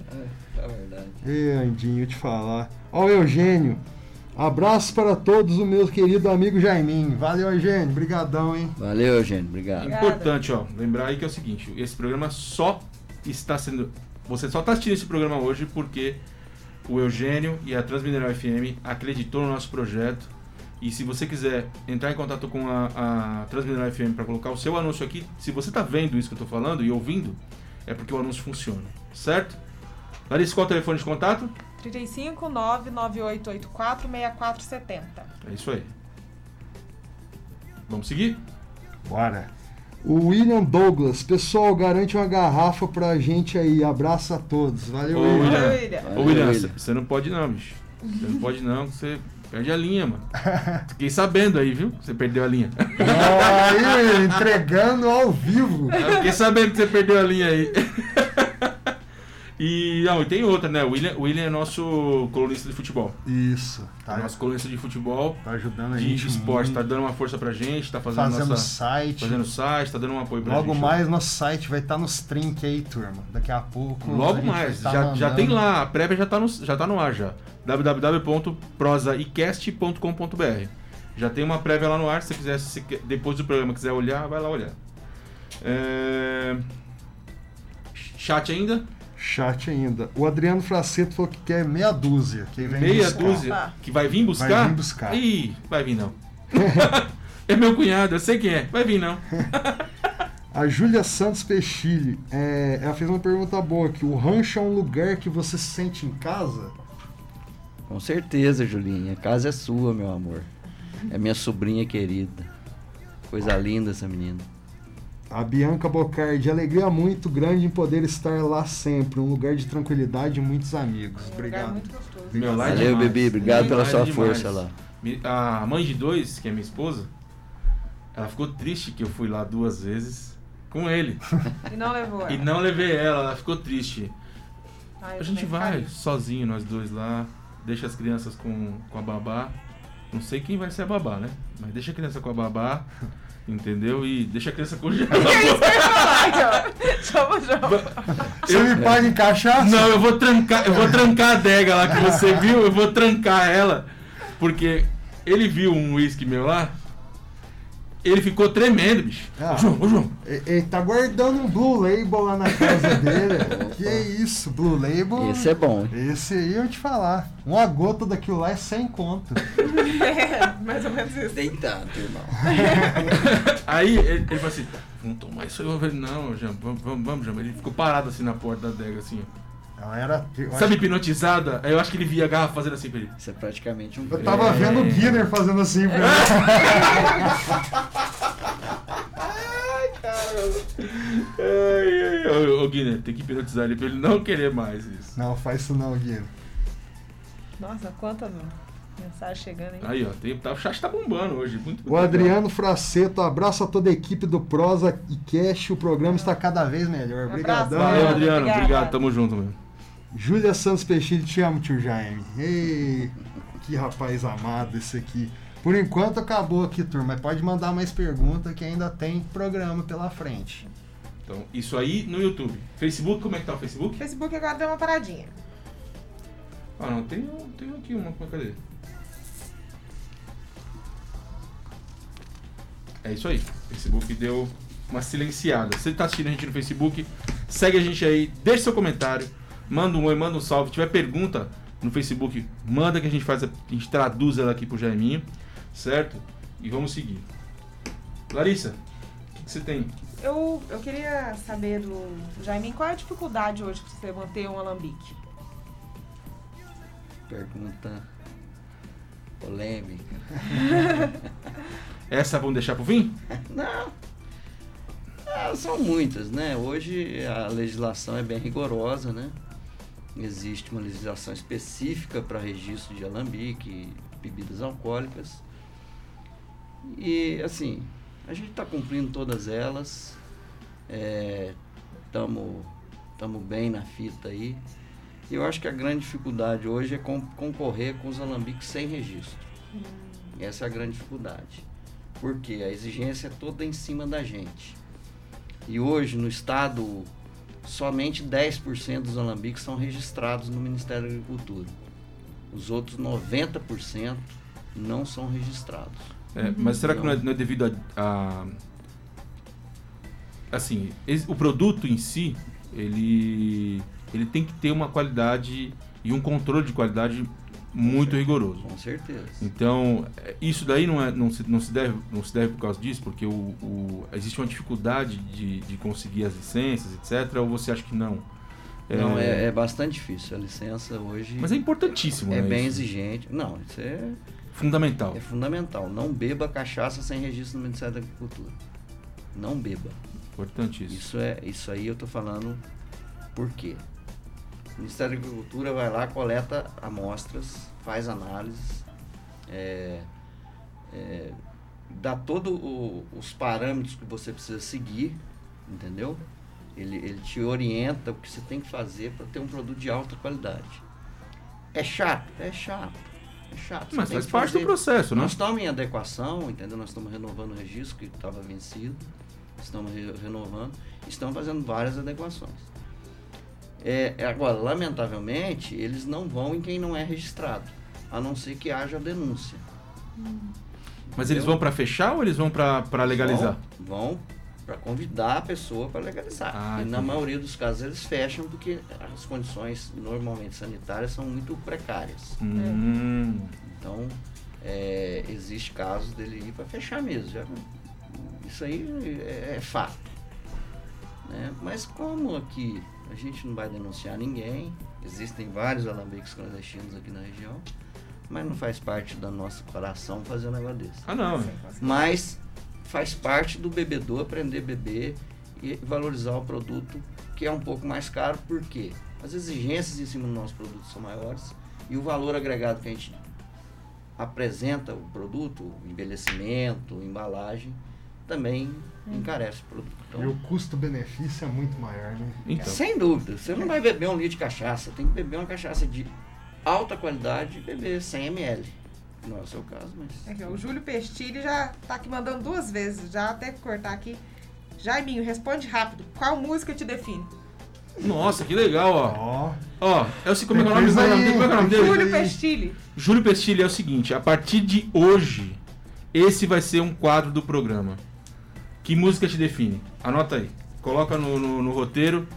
Speaker 4: É, é verdade.
Speaker 2: Ê, Andinho, eu te falar. Ó, o Eugênio. Abraço para todos, o meu querido amigo Jaiminho. Valeu, Eugênio. Brigadão, hein?
Speaker 4: Valeu, Eugênio. Obrigado.
Speaker 3: Obrigada.
Speaker 1: Importante, ó. Lembrar aí que é o seguinte: esse programa só está sendo. Você só está assistindo esse programa hoje porque o Eugênio e a Transmineral FM acreditou no nosso projeto. E se você quiser entrar em contato com a, a Transmineral FM para colocar o seu anúncio aqui, se você está vendo isso que eu estou falando e ouvindo, é porque o anúncio funciona, certo? Larissa, qual é o telefone de contato?
Speaker 3: 35 99884 6470.
Speaker 1: É isso aí. Vamos seguir?
Speaker 2: Bora. O William Douglas. Pessoal, garante uma garrafa pra gente aí. Abraço a todos. Valeu,
Speaker 1: Ô,
Speaker 2: William.
Speaker 1: William.
Speaker 3: Oi, William.
Speaker 1: Ô, William, você não pode não, bicho. Você não pode não, você perde a linha, mano. Fiquei sabendo aí, viu? Você perdeu a linha.
Speaker 2: Aí, entregando ao vivo.
Speaker 1: Eu fiquei sabendo que você perdeu a linha aí. E, não, e tem outra, né? O William, o William é nosso colunista de futebol.
Speaker 2: Isso. Tá,
Speaker 1: Nosso colunista de futebol,
Speaker 2: tá ajudando a
Speaker 1: de
Speaker 2: gente.
Speaker 1: esporte, tá
Speaker 2: muito.
Speaker 1: dando uma força pra gente, tá fazendo,
Speaker 2: Fazendo
Speaker 1: nossa,
Speaker 2: site.
Speaker 1: fazendo site, tá dando um apoio pra
Speaker 2: Logo
Speaker 1: gente.
Speaker 2: mais nosso site vai estar nos trinks aí, turma. Daqui a pouco. a
Speaker 1: Logo
Speaker 2: vai
Speaker 1: mais,
Speaker 2: tá
Speaker 1: já, já tem lá, a prévia já tá no, já tá no ar já. www.prosaicast.com.br Já tem uma prévia lá no ar, se você quiser, se depois do programa quiser olhar, vai lá olhar. É, Chat ainda?
Speaker 2: Chat ainda. O Adriano Fraceto falou que quer meia dúzia. Que vem
Speaker 1: Meia
Speaker 2: buscar.
Speaker 1: dúzia que vai vir buscar?
Speaker 2: Vai vir buscar.
Speaker 1: Ih, vai vir não. é meu cunhado, eu sei quem é. Vai vir não.
Speaker 2: A Júlia Santos Pechilli, é, ela fez uma pergunta boa aqui. O rancho é um lugar que você se sente em casa?
Speaker 4: Com certeza, Julinha. A casa é sua, meu amor. É minha sobrinha querida. Coisa linda essa menina.
Speaker 2: A Bianca Bocardi, alegria muito grande em poder estar lá sempre. Um lugar de tranquilidade e muitos amigos.
Speaker 3: Um lugar
Speaker 2: Obrigado.
Speaker 3: muito gostoso.
Speaker 1: Meu, é
Speaker 4: Valeu,
Speaker 1: demais.
Speaker 4: bebê. Obrigado pela sua
Speaker 1: é demais.
Speaker 4: força lá.
Speaker 1: A mãe de dois, que é minha esposa, ela ficou triste que eu fui lá duas vezes com ele.
Speaker 3: E não levou ela.
Speaker 1: E não levei ela, ela ficou triste.
Speaker 3: Ai, eu
Speaker 1: A gente vai
Speaker 3: ficaria.
Speaker 1: sozinho, nós dois lá, deixa as crianças com, com a babá. Não sei quem vai ser a babá, né? Mas deixa a criança com a babá, entendeu? E deixa a criança.
Speaker 3: Chama, chama.
Speaker 2: Você me paga em cachaça?
Speaker 1: Não, eu vou trancar, eu vou trancar a adega lá que você viu, eu vou trancar ela. Porque ele viu um uísque meu lá, ele ficou tremendo, bicho.
Speaker 2: Ah.
Speaker 1: Ô, João, ô João,
Speaker 2: Ele tá guardando um Blue Label lá na casa dele. que isso, Blue Label.
Speaker 4: Esse é bom, hein?
Speaker 2: Esse aí eu te falar. Uma gota daquilo lá é sem conto.
Speaker 3: É, mais ou menos isso.
Speaker 4: Deitado, irmão.
Speaker 1: Aí ele, ele falou assim, vamos tomar isso aí. Eu falei, não, João, vamos, vamos, vamos. Ele ficou parado assim na porta da adega, assim. ó.
Speaker 2: Ela era.
Speaker 1: Sabe hipnotizada? Aí eu acho que ele via a garrafa fazendo assim pra ele.
Speaker 4: Isso é praticamente um
Speaker 2: eu tava
Speaker 1: É.
Speaker 2: vendo o Guinness fazendo assim pra
Speaker 1: Ai, ai, ô, ô Guilherme, tem que hipnotizar ele pra ele não querer mais isso.
Speaker 2: Não, faz isso não, Guinness.
Speaker 3: Nossa, quanta mensagem chegando aí.
Speaker 1: Aí, ó, tem, tá, o chat tá bombando hoje. Muito, muito
Speaker 2: O Adriano Fraceto, abraço a toda a equipe do Prosa e Cash. O programa está cada vez melhor. Obrigadão.
Speaker 1: legal. Valeu, Adriano.
Speaker 3: Obrigada.
Speaker 1: Obrigado, tamo junto, meu.
Speaker 2: Júlia Santos Peixilho, te amo, tio Jaime. Ei, que rapaz amado esse aqui. Por enquanto acabou aqui, turma. Mas pode mandar mais pergunta que ainda tem programa pela frente.
Speaker 1: Então, isso aí no YouTube. Facebook, como é que tá o Facebook?
Speaker 3: Facebook agora deu uma paradinha.
Speaker 1: Ah, não, tem, um- tem aqui uma. Cadê? É isso aí. O Facebook deu uma silenciada. Se você tá assistindo a gente no Facebook, segue a gente aí, deixa seu comentário, manda um oi, manda um salve. Se tiver pergunta, no Facebook, manda que a gente faz, a, a gente traduz ela aqui pro Jaiminho, certo? E vamos seguir. Larissa, o que, que você tem?
Speaker 3: Eu, eu queria saber do Jaimin qual é a dificuldade hoje para você manter um alambique?
Speaker 4: Pergunta polêmica.
Speaker 1: Essa vamos deixar pro fim?
Speaker 4: Não. Ah, são muitas, né? Hoje a legislação é bem rigorosa, né? Existe uma legislação específica para registro de alambique, bebidas alcoólicas. E assim, a gente está cumprindo todas elas. Estamos é, bem na fita aí. E eu acho que a grande dificuldade hoje é concorrer com os alambiques sem registro. Hum. Essa é a grande dificuldade. Porque a exigência é toda em cima da gente. E hoje no estado somente 10% dos alambiques são registrados no Ministério da Agricultura. Os outros 90% não são registrados.
Speaker 1: É, mas será que não é, não é devido a, a, assim o produto em si ele ele tem que ter uma qualidade e um controle de qualidade muito rigoroso.
Speaker 4: Com certeza.
Speaker 1: Então, é, isso daí não, é, não, se, não, se deve, não se deve por causa disso, porque o, o existe uma dificuldade de, de conseguir as licenças, etc. Ou você acha que não?
Speaker 4: É... Não, é, é bastante difícil. A licença hoje.
Speaker 1: Mas é importantíssimo,
Speaker 4: É
Speaker 1: né,
Speaker 4: bem
Speaker 1: isso?
Speaker 4: exigente. Não, isso é.
Speaker 1: Fundamental.
Speaker 4: É fundamental. Não beba cachaça sem registro no Ministério da Agricultura. Não beba.
Speaker 1: Importante isso.
Speaker 4: Isso, é, isso aí eu tô falando por quê? O Ministério da Agricultura vai lá, coleta amostras, faz análises, é, é, dá todos os parâmetros que você precisa seguir, entendeu? Ele, ele te orienta o que você tem que fazer para ter um produto de alta qualidade. É chato? É chato. É chato.
Speaker 1: Mas faz parte fazer. do processo, né?
Speaker 4: Nós estamos em adequação, entendeu? Nós estamos renovando o registro que estava vencido. Estamos re renovando. Estamos fazendo várias adequações. É, é, agora, lamentavelmente, eles não vão em quem não é registrado, a não ser que haja denúncia.
Speaker 1: Mas eles vão para fechar ou eles vão para legalizar?
Speaker 4: Vão, vão para convidar a pessoa para legalizar. Ah, e na maioria dos casos eles fecham porque as condições normalmente sanitárias são muito precárias.
Speaker 1: Hum.
Speaker 4: Então, é, existe casos dele ir para fechar mesmo. Já, isso aí é, é fato. Né? Mas como aqui a gente não vai denunciar ninguém. Existem vários alambiques clandestinos aqui na região. Mas não faz parte do nosso coração fazer um negócio desse.
Speaker 1: Ah, não.
Speaker 4: Mas faz parte do bebedor aprender a beber e valorizar o produto, que é um pouco mais caro, porque as exigências em cima do nosso produto são maiores e o valor agregado que a gente apresenta o produto, o envelhecimento, embalagem, também. Encarece o produto.
Speaker 2: Então, e o custo-benefício é muito maior, né?
Speaker 4: Então. Sem dúvida. Você não vai beber um litro de cachaça, tem que beber uma cachaça de alta qualidade e beber 100 ml. Não é o seu caso, mas.
Speaker 3: Aqui, o Júlio Pestilli já tá aqui mandando duas vezes, já até cortar aqui. Jaiminho, responde rápido. Qual música te define?
Speaker 1: Nossa, que legal, ó. Ó, oh. é o como é o nome, como é o nome dele?
Speaker 3: Júlio Pestilli.
Speaker 1: Júlio Pestilli é o seguinte, a partir de hoje, esse vai ser um quadro do programa. Que música te define? Anota aí. Coloca no, no, no roteiro.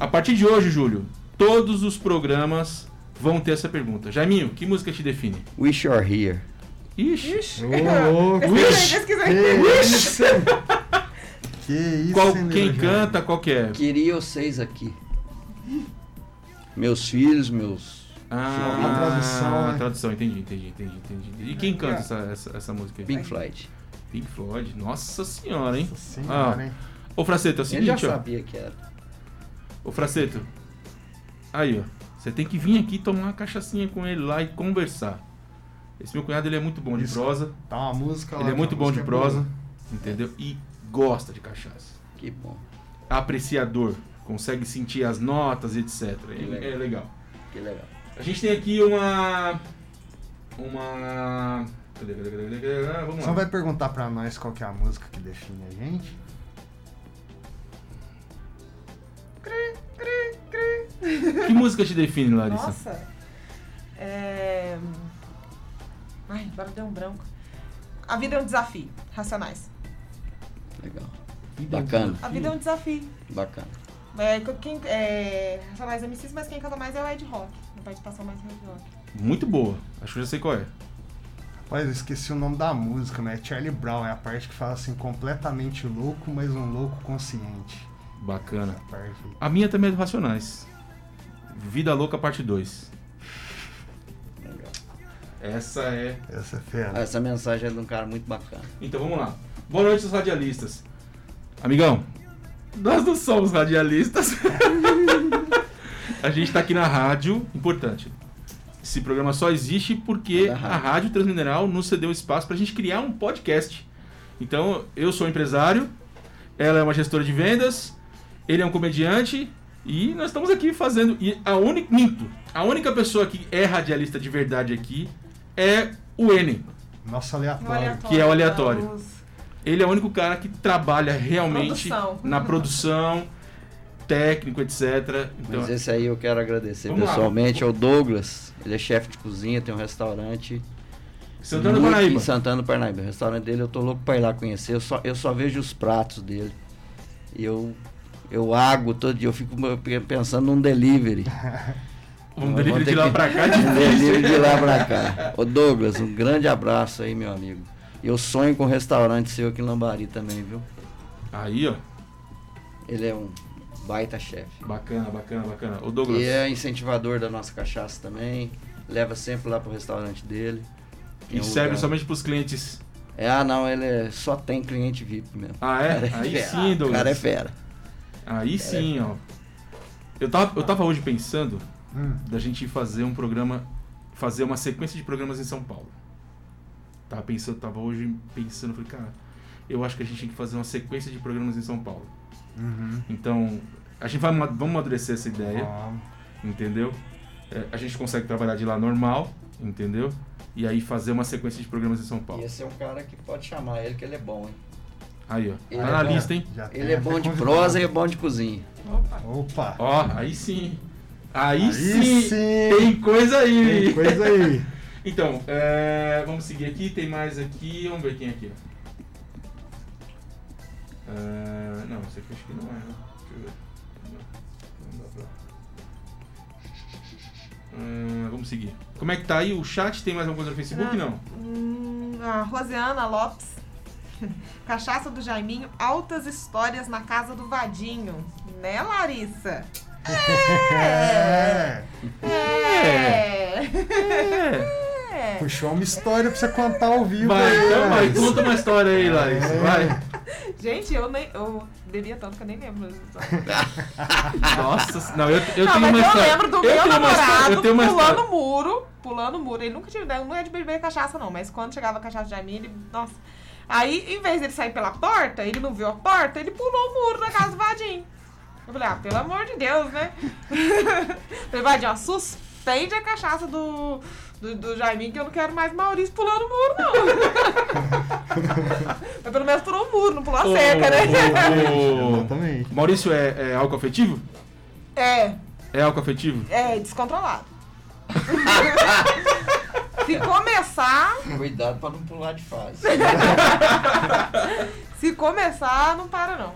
Speaker 1: A partir de hoje, Júlio, todos os programas vão ter essa pergunta. Jaiminho, que música te define?
Speaker 4: Wish You're Here.
Speaker 1: Ixi.
Speaker 3: Ixi. Oh, Wish.
Speaker 1: Wish. que isso, qual, quem canta, qual que é?
Speaker 4: Queria vocês aqui. Meus filhos, meus...
Speaker 1: Ah, a tradução, né? a tradução, entendi, entendi, entendi, entendi. E quem canta essa, essa, essa música aí?
Speaker 4: Pink Floyd.
Speaker 1: Pink Floyd. Nossa senhora, hein? Nossa senhora, ah. hein? Ô, Fraceto, é o seguinte,
Speaker 4: Eu já sabia que era.
Speaker 1: Ô, Fraceto. Aí, ó. Você tem que vir aqui tomar uma cachaçinha com ele lá e conversar. Esse meu cunhado, ele é muito bom de Isso. prosa.
Speaker 2: Tá uma música
Speaker 1: Ele é muito bom de é prosa, entendeu? E gosta de cachaça.
Speaker 4: Que bom.
Speaker 1: Apreciador. Consegue sentir as notas, etc. Que legal. É legal.
Speaker 4: Que legal.
Speaker 1: A gente tem aqui uma... Uma Cadê, cadê, cadê, cadê? Vamos
Speaker 2: Só vai perguntar pra nós qual que é a música que define a gente?
Speaker 3: Cri, cri, cri.
Speaker 1: Que música te define, Larissa?
Speaker 3: Nossa. É... Ai, agora deu um branco. A vida é um desafio. Racionais.
Speaker 4: Legal. Bacana.
Speaker 3: A vida é um desafio.
Speaker 4: Bacana.
Speaker 3: É, quem, é, são mais MCs, mas quem canta mais é o Ed Rock. A participação mais é Ed Rock.
Speaker 1: Muito boa. Acho que eu já sei qual é.
Speaker 2: Rapaz, eu esqueci o nome da música, mas é Charlie Brown. É a parte que fala assim, completamente louco, mas um louco consciente.
Speaker 1: Bacana. A minha também é do Racionais. Vida Louca, parte 2. Essa é.
Speaker 2: Essa é fera.
Speaker 4: Essa mensagem é de um cara muito bacana.
Speaker 1: Então vamos lá. Boa noite, os radialistas. Amigão, nós não somos radialistas. a gente tá aqui na rádio, importante. Esse programa só existe porque
Speaker 4: É
Speaker 1: a
Speaker 4: rádio.
Speaker 1: Rádio Transmineral nos cedeu espaço pra gente criar um podcast. Então, eu sou empresário, ela é uma gestora de vendas, ele é um comediante e nós estamos aqui fazendo. E a única. Minto, a única pessoa que é radialista de verdade aqui é o Enem.
Speaker 2: Nosso
Speaker 3: No
Speaker 2: aleatório.
Speaker 1: Que é o aleatório.
Speaker 3: Os-
Speaker 1: Ele é o único cara que trabalha realmente
Speaker 3: Produção.
Speaker 1: na produção, técnico, etc. Então,
Speaker 4: Mas esse aí eu quero agradecer
Speaker 1: Vamos lá.
Speaker 4: pessoalmente ao Douglas. Ele é chefe de cozinha, tem um restaurante.
Speaker 1: Santana do Paraíba.
Speaker 4: Em Santana do Parnaíba. O restaurante dele eu tô louco pra ir lá conhecer. Eu só, eu só vejo os pratos dele. E eu, eu água todo dia. Eu fico pensando num delivery.
Speaker 1: Um delivery de lá
Speaker 4: que-
Speaker 1: pra cá é
Speaker 4: Um delivery de lá pra cá. Ô Douglas, um grande abraço aí, meu amigo. Eu sonho com um restaurante seu aqui em Lambari também, viu?
Speaker 1: Aí, ó.
Speaker 4: Ele é um baita chefe.
Speaker 1: Bacana, bacana, bacana. O Douglas.
Speaker 4: E é incentivador da nossa cachaça também. Leva sempre lá pro restaurante dele.
Speaker 1: E
Speaker 4: um
Speaker 1: serve
Speaker 4: lugar-
Speaker 1: somente pros clientes.
Speaker 4: É, ah não, ele é- só tem cliente VIP mesmo.
Speaker 1: Ah, é?
Speaker 4: Cara
Speaker 1: Aí
Speaker 4: fera.
Speaker 1: sim,
Speaker 4: O
Speaker 1: Douglas.
Speaker 4: cara é fera.
Speaker 1: Aí sim, ó. Eu tava, eu tava hoje pensando
Speaker 2: Hum,
Speaker 1: da gente fazer um programa, fazer uma sequência de programas em São Paulo. Tava pensando, tava hoje pensando, falei, cara, eu acho que a gente tem que fazer uma sequência de programas em São Paulo.
Speaker 2: Uhum.
Speaker 1: Então, a gente vai vamos amadurecer essa ideia,
Speaker 2: Vamos.
Speaker 1: entendeu? É, a gente consegue trabalhar de lá normal, entendeu? E aí fazer uma sequência de programas em São Paulo.
Speaker 4: E esse é um cara que pode chamar ele, que ele é bom, hein?
Speaker 1: Aí, ó.
Speaker 4: Ele
Speaker 1: Tá
Speaker 4: é
Speaker 1: na lista, hein?
Speaker 4: Ele é bom de prosa e é bom de cozinha.
Speaker 3: Opa.
Speaker 2: Opa!
Speaker 1: Ó, aí sim. Aí,
Speaker 2: Aí
Speaker 1: sim,
Speaker 2: sim.
Speaker 1: Tem coisa aí.
Speaker 2: Tem coisa aí.
Speaker 1: Então, é, vamos seguir aqui. Tem mais aqui. Vamos ver quem é aqui. É, não, esse aqui acho que não é. né? Deixa eu ver. Não, não dá pra... É, vamos seguir. Como é que tá aí o chat? Tem mais alguma coisa no Facebook? Não.
Speaker 3: Hum, a Rosiana Lopes. Cachaça do Jaiminho, altas histórias na casa do Vadinho. Né, Larissa?
Speaker 2: É.
Speaker 3: É.
Speaker 1: É.
Speaker 2: Puxou uma história pra você contar ao vivo.
Speaker 1: Vai,
Speaker 2: aí,
Speaker 1: então vai. Conta uma história aí, Larissa.
Speaker 2: É.
Speaker 1: Vai.
Speaker 3: Gente, eu nem. Eu bebia tanto que eu nem lembro.
Speaker 1: Nossa, não, eu, eu
Speaker 3: não,
Speaker 1: tenho
Speaker 3: mas
Speaker 1: uma
Speaker 3: eu
Speaker 1: história.
Speaker 3: lembro do
Speaker 1: eu
Speaker 3: meu namorado
Speaker 1: eu tenho uma
Speaker 3: pulando
Speaker 1: história.
Speaker 3: muro. Pulando muro. Ele nunca tinha ideia. Não é de beber cachaça, não. Mas quando chegava a cachaça de Jaiminho, ele. Nossa. Aí, em vez dele sair pela porta, ele não viu a porta, ele pulou o muro da casa do Vadinho. Eu falei, ah, pelo amor de Deus, né? falei, Vadinho, ó, suspende a cachaça do, do, do Jaiminho, que eu não quero mais Maurício pulando o muro, não. Mas pelo menos pulou o muro, não pulou a
Speaker 1: Ô,
Speaker 3: cerca, né?
Speaker 2: Exatamente.
Speaker 1: Maurício é, é álcool afetivo?
Speaker 3: É,
Speaker 1: É álcool afetivo?
Speaker 3: é descontrolado. Se começar,
Speaker 4: Cuidado pra não pular de fase.
Speaker 3: se começar, não para não.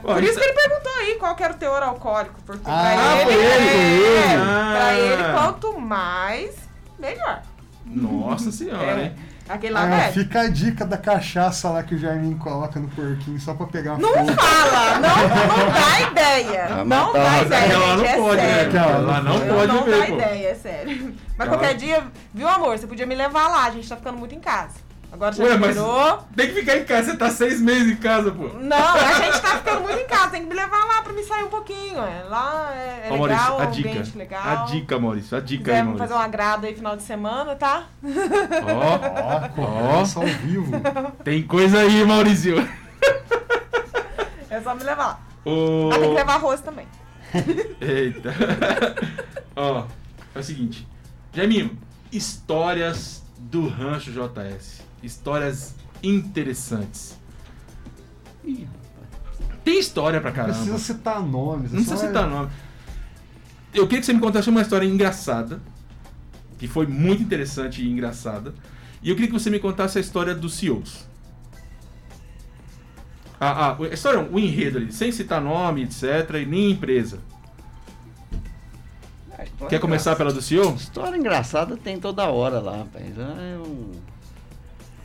Speaker 3: Por
Speaker 1: isso-
Speaker 3: isso que ele perguntou aí qual que era o teor alcoólico. Porque
Speaker 2: Ah,
Speaker 3: pra
Speaker 2: foi
Speaker 3: ele,
Speaker 2: ele,
Speaker 3: é,
Speaker 2: ele.
Speaker 3: pra
Speaker 1: Ah.
Speaker 3: ele, quanto mais, melhor.
Speaker 1: Nossa senhora,
Speaker 3: É,
Speaker 1: hein?
Speaker 3: aquele lá
Speaker 2: Ah,
Speaker 3: é.
Speaker 2: fica a dica da cachaça lá que o Jaiminho coloca no porquinho só pra pegar
Speaker 3: Não
Speaker 2: fogo.
Speaker 3: fala, não, não dá ideia.
Speaker 4: Ah,
Speaker 3: não dá ideia, gente,
Speaker 1: não
Speaker 3: é
Speaker 1: pode, né?
Speaker 3: sério.
Speaker 2: Aquela
Speaker 1: lá não
Speaker 3: Eu
Speaker 1: pode
Speaker 3: não
Speaker 1: ver,
Speaker 3: dá
Speaker 1: pô.
Speaker 3: ideia, é sério. Mas
Speaker 1: Aquela-
Speaker 3: qualquer dia, viu, amor? Você podia me levar lá, a gente tá ficando muito em casa. Agora já
Speaker 1: Ué, tem que ficar em casa, você tá seis meses em casa, pô.
Speaker 3: Não, a gente tá ficando muito em casa, tem que me levar lá pra me sair um pouquinho. É. Lá é, é
Speaker 1: Ó,
Speaker 3: legal,
Speaker 1: Maurício,
Speaker 3: um
Speaker 1: a dica.
Speaker 3: ambiente legal.
Speaker 1: A dica, Maurício, a dica
Speaker 3: quiser
Speaker 1: aí,
Speaker 3: fazer um
Speaker 1: Maurício.
Speaker 3: agrado aí final de semana, tá?
Speaker 1: Ó,
Speaker 2: Ó, conversa ao vivo.
Speaker 1: tem coisa aí, Maurício.
Speaker 3: É só me levar lá.
Speaker 1: Ô,
Speaker 3: Ah, tem que levar arroz também.
Speaker 1: Eita. Ó, é o seguinte. Jaiminho, histórias do Rancho JS. Histórias interessantes.
Speaker 4: Ih,
Speaker 1: Tem história pra
Speaker 2: Não
Speaker 1: caramba.
Speaker 2: precisa citar nomes.
Speaker 1: Não
Speaker 2: é
Speaker 1: precisa
Speaker 2: só-
Speaker 1: citar nome. Eu queria que você me contasse uma história engraçada, que foi muito interessante e engraçada. E eu queria que você me contasse a história dos CEOs. Ah, ah, a história, o enredo ali, sem citar nome, etc, e nem empresa.
Speaker 4: A história
Speaker 1: Quer começar
Speaker 4: engraçada-
Speaker 1: pela do senhor?
Speaker 4: História engraçada tem toda hora lá, rapaz. É um...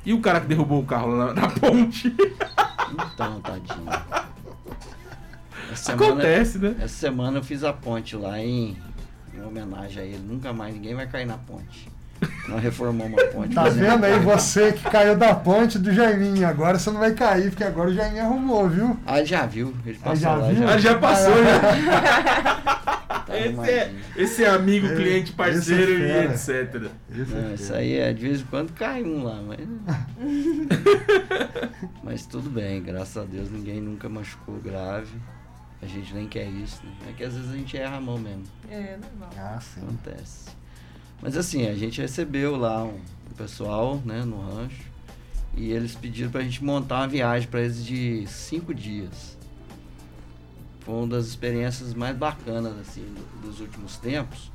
Speaker 1: E o cara que derrubou o carro lá na, na ponte?
Speaker 4: Então, tadinho. Essa semana,
Speaker 1: Acontece, né?
Speaker 4: essa semana eu fiz a ponte lá em, em homenagem a ele. Nunca mais ninguém vai cair na ponte. Nós reformamos a ponte.
Speaker 2: Tá vendo aí você que caiu da ponte do Jaiminho? Agora você não vai cair, porque agora o Jaiminho arrumou, viu?
Speaker 4: Ah, ele já viu. Ele passou
Speaker 2: já
Speaker 4: lá.
Speaker 2: viu?
Speaker 1: Ah, já passou, já.
Speaker 4: Tá
Speaker 1: Esse é, esse é amigo,
Speaker 2: É,
Speaker 1: cliente, parceiro
Speaker 2: é
Speaker 1: e
Speaker 2: fera.
Speaker 1: etc.
Speaker 2: Esse
Speaker 4: Não,
Speaker 2: é
Speaker 4: isso aí é de vez em quando cai um lá, mas. mas tudo bem, graças a Deus ninguém nunca machucou grave. A gente nem quer isso, né? É que às vezes a gente erra a mão mesmo.
Speaker 3: É, normal.
Speaker 2: Ah, sim.
Speaker 4: Acontece. Mas assim, a gente recebeu lá um, um pessoal, né, no rancho. E eles pediram pra gente montar uma viagem pra eles de cinco dias. Foi uma das experiências mais bacanas, assim, do- dos últimos tempos.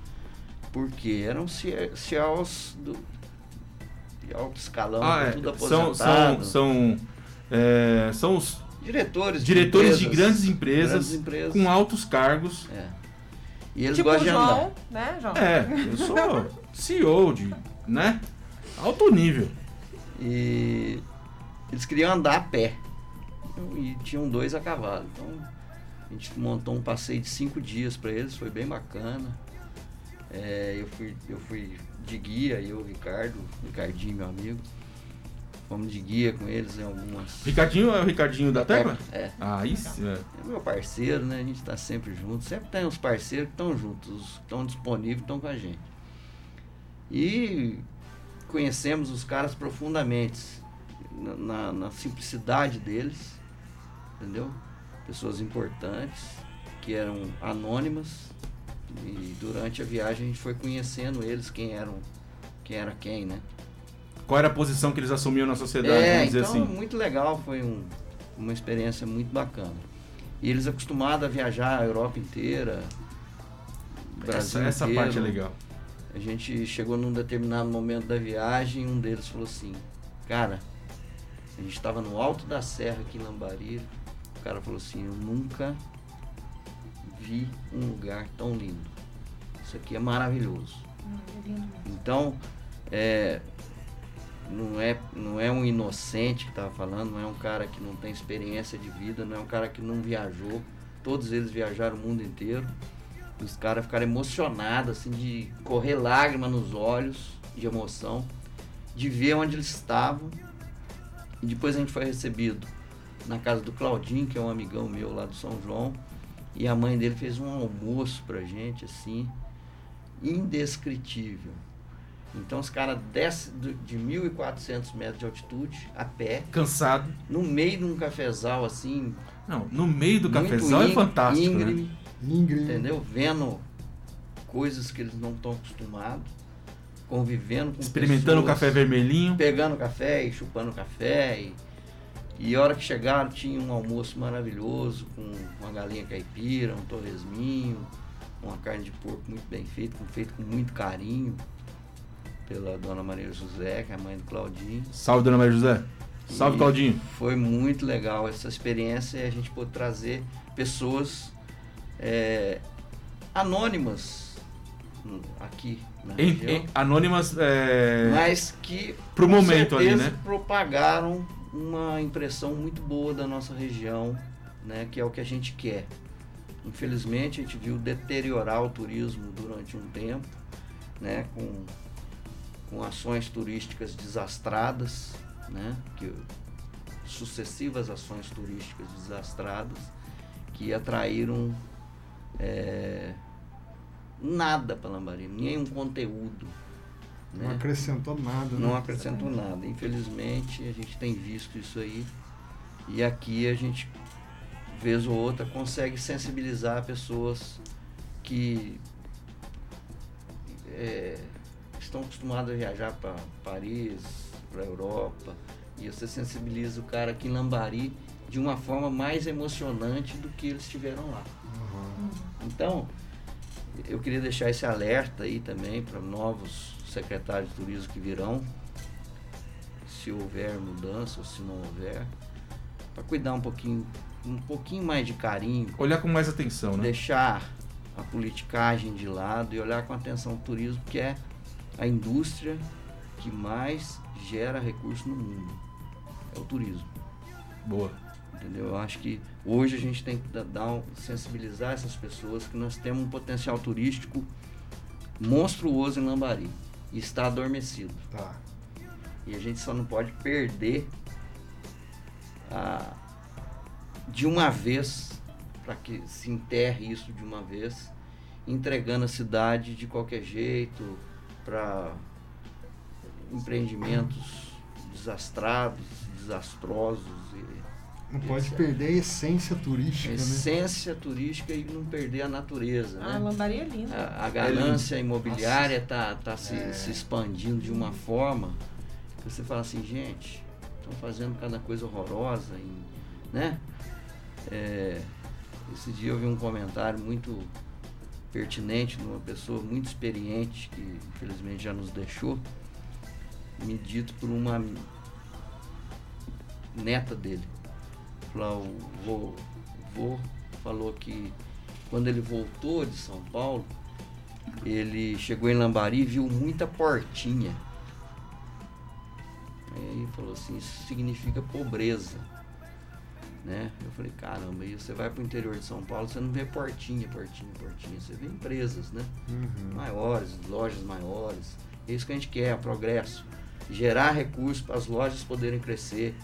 Speaker 4: Porque eram ce- CEOs do, de alto escalão,
Speaker 1: Ah, é.
Speaker 4: tudo
Speaker 1: São,
Speaker 4: aposentado.
Speaker 1: são, são, é, são os
Speaker 4: diretores,
Speaker 1: diretores de
Speaker 4: empresas,
Speaker 1: grandes empresas,
Speaker 4: grandes empresas.
Speaker 1: com altos cargos.
Speaker 4: É. E eles
Speaker 3: tipo o
Speaker 4: gostam de andar.
Speaker 3: João, né, João?
Speaker 1: É, eu sou CEO de, né? Alto nível.
Speaker 4: E eles queriam andar a pé. E tinham dois a cavalo. Então a gente montou um passeio de cinco dias para eles, foi bem bacana. É, eu, fui, eu fui de guia, eu, o Ricardo, o Ricardinho, meu amigo. Fomos de guia com eles em algumas.
Speaker 1: Ricardinho é o Ricardinho da Tecla?
Speaker 4: É.
Speaker 1: Ah, isso. É.
Speaker 4: É meu parceiro, né? A gente tá sempre junto. Sempre tem os parceiros que estão juntos, estão disponíveis estão com a gente. E conhecemos os caras profundamente, na, na- na simplicidade deles, entendeu? Pessoas importantes, que eram anônimas. E durante a viagem a gente foi conhecendo eles, quem eram, quem era quem, né?
Speaker 1: Qual era a posição que eles assumiam na sociedade,
Speaker 4: É,
Speaker 1: vamos dizer
Speaker 4: então,
Speaker 1: assim?
Speaker 4: muito legal, foi um- uma experiência muito bacana. E eles acostumados a viajar a Europa inteira,
Speaker 1: Essa,
Speaker 4: Brasil
Speaker 1: essa
Speaker 4: inteiro.
Speaker 1: parte é legal.
Speaker 4: A gente chegou num determinado momento da viagem e um deles falou assim, cara, a gente estava no alto da serra aqui em Lambari, cara falou assim, eu nunca vi um lugar tão lindo. Isso aqui é maravilhoso. Então, é, não, é, não é um inocente que estava falando, não é um cara que não tem experiência de vida, não é um cara que não viajou. Todos eles viajaram o mundo inteiro. Os caras ficaram emocionados, assim, de correr lágrima nos olhos, de emoção, de ver onde eles estavam. E depois a gente foi recebido na casa do Claudinho, que é um amigão meu lá do São João. E a mãe dele fez um almoço pra gente, assim, indescritível. Então os caras descem de 1.400 metros de altitude, a pé,
Speaker 1: Cansado.
Speaker 4: no meio de um cafezal assim.
Speaker 1: Não, no meio do cafezal é fantástico, né?
Speaker 4: íngreme,
Speaker 2: Íngreme.
Speaker 4: entendeu? Vendo coisas que eles não estão acostumados, convivendo com
Speaker 1: Experimentando o
Speaker 4: pessoas,
Speaker 1: café vermelhinho.
Speaker 4: pegando café e chupando café. E, e a hora que chegaram tinha um almoço maravilhoso com uma galinha caipira, um torresminho, uma carne de porco muito bem feita, feito com muito carinho pela dona Maria José, que é a mãe do Claudinho.
Speaker 1: Salve, dona Maria José. Salve,
Speaker 4: E
Speaker 1: Claudinho.
Speaker 4: Foi muito legal essa experiência e a gente pôde trazer pessoas é, anônimas aqui na
Speaker 1: Em- em- anônimas é,
Speaker 4: mas que
Speaker 1: pro momento ali, né?
Speaker 4: propagaram uma impressão muito boa da nossa região, né, que é o que a gente quer. Infelizmente a gente viu deteriorar o turismo durante um tempo, né, com, com ações turísticas desastradas, né, que sucessivas ações turísticas desastradas que atraíram é, nada para Lambari, nenhum conteúdo.
Speaker 2: Não
Speaker 4: né?
Speaker 2: acrescentou nada.
Speaker 4: Não
Speaker 2: né?
Speaker 4: acrescentou nada. Infelizmente, a gente tem visto isso aí. E aqui a gente, vez ou outra, consegue sensibilizar pessoas que é, estão acostumadas a viajar para Paris, para Europa. E você sensibiliza o cara aqui em Lambari de uma forma mais emocionante do que eles estiveram lá.
Speaker 2: Uhum.
Speaker 4: Então, eu queria deixar esse alerta aí também para novos secretários de turismo que virão, se houver mudança ou se não houver, para cuidar um pouquinho, um pouquinho mais de carinho,
Speaker 1: Olhar com mais atenção, né?
Speaker 4: deixar a politicagem de lado e olhar com atenção o turismo, que é a indústria que mais gera recurso no mundo. É o turismo.
Speaker 1: Boa.
Speaker 4: Entendeu? Eu acho que hoje a gente tem que da- dar um- sensibilizar essas pessoas que nós temos um potencial turístico monstruoso em Lambari está adormecido.
Speaker 2: Tá.
Speaker 4: E a gente só não pode perder a- de uma vez, para que se enterre isso de uma vez, entregando a cidade de qualquer jeito para empreendimentos desastrados, desastrosos. E
Speaker 2: Não pode
Speaker 4: Essa-
Speaker 2: perder a essência turística,
Speaker 4: a
Speaker 2: né?
Speaker 4: essência turística e não perder a natureza.
Speaker 3: Ah,
Speaker 4: né?
Speaker 3: Lambari é lindo.
Speaker 4: A, a ganância imobiliária está tá se,
Speaker 2: É.
Speaker 4: se expandindo de uma forma que você fala assim, gente, estão fazendo cada coisa horrorosa, em, né? É, esse dia eu vi um comentário muito pertinente de uma pessoa muito experiente que infelizmente já nos deixou, me dito por uma neta dele. Falou, o vô, vô falou que quando ele voltou de São Paulo, ele chegou em Lambari e viu muita portinha. Aí falou assim, isso significa pobreza. Né? Eu falei, caramba, e você vai pro interior de São Paulo, você não vê portinha, portinha, portinha, você vê empresas, né?
Speaker 2: Uhum.
Speaker 4: Maiores, lojas maiores. É isso que a gente quer, progresso. Gerar recursos para as lojas poderem crescer,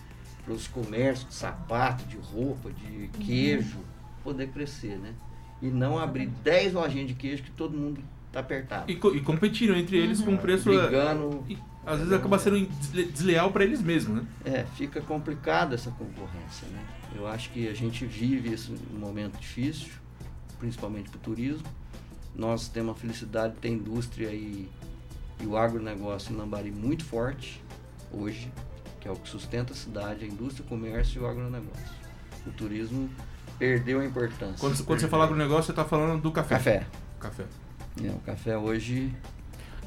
Speaker 4: para os comércios de sapato, de roupa, de queijo, poder crescer, né? E não abrir 10 lojinhas de queijo que todo mundo tá apertado.
Speaker 1: E, co- e competiram entre eles com um preço. é,
Speaker 4: Brigando.
Speaker 1: e às vezes acaba sendo desle- desleal para eles mesmos, né?
Speaker 4: É, fica complicada essa concorrência, né? Eu acho que a gente vive esse momento difícil, principalmente para o turismo. Nós temos a felicidade de ter indústria e, e o agronegócio em Lambari muito forte hoje, que é o que sustenta a cidade, a indústria, o comércio e o agronegócio. O turismo perdeu a importância.
Speaker 1: Quando, quando você fala agronegócio, você está falando do café.
Speaker 4: Café.
Speaker 1: Café.
Speaker 4: É, o café hoje.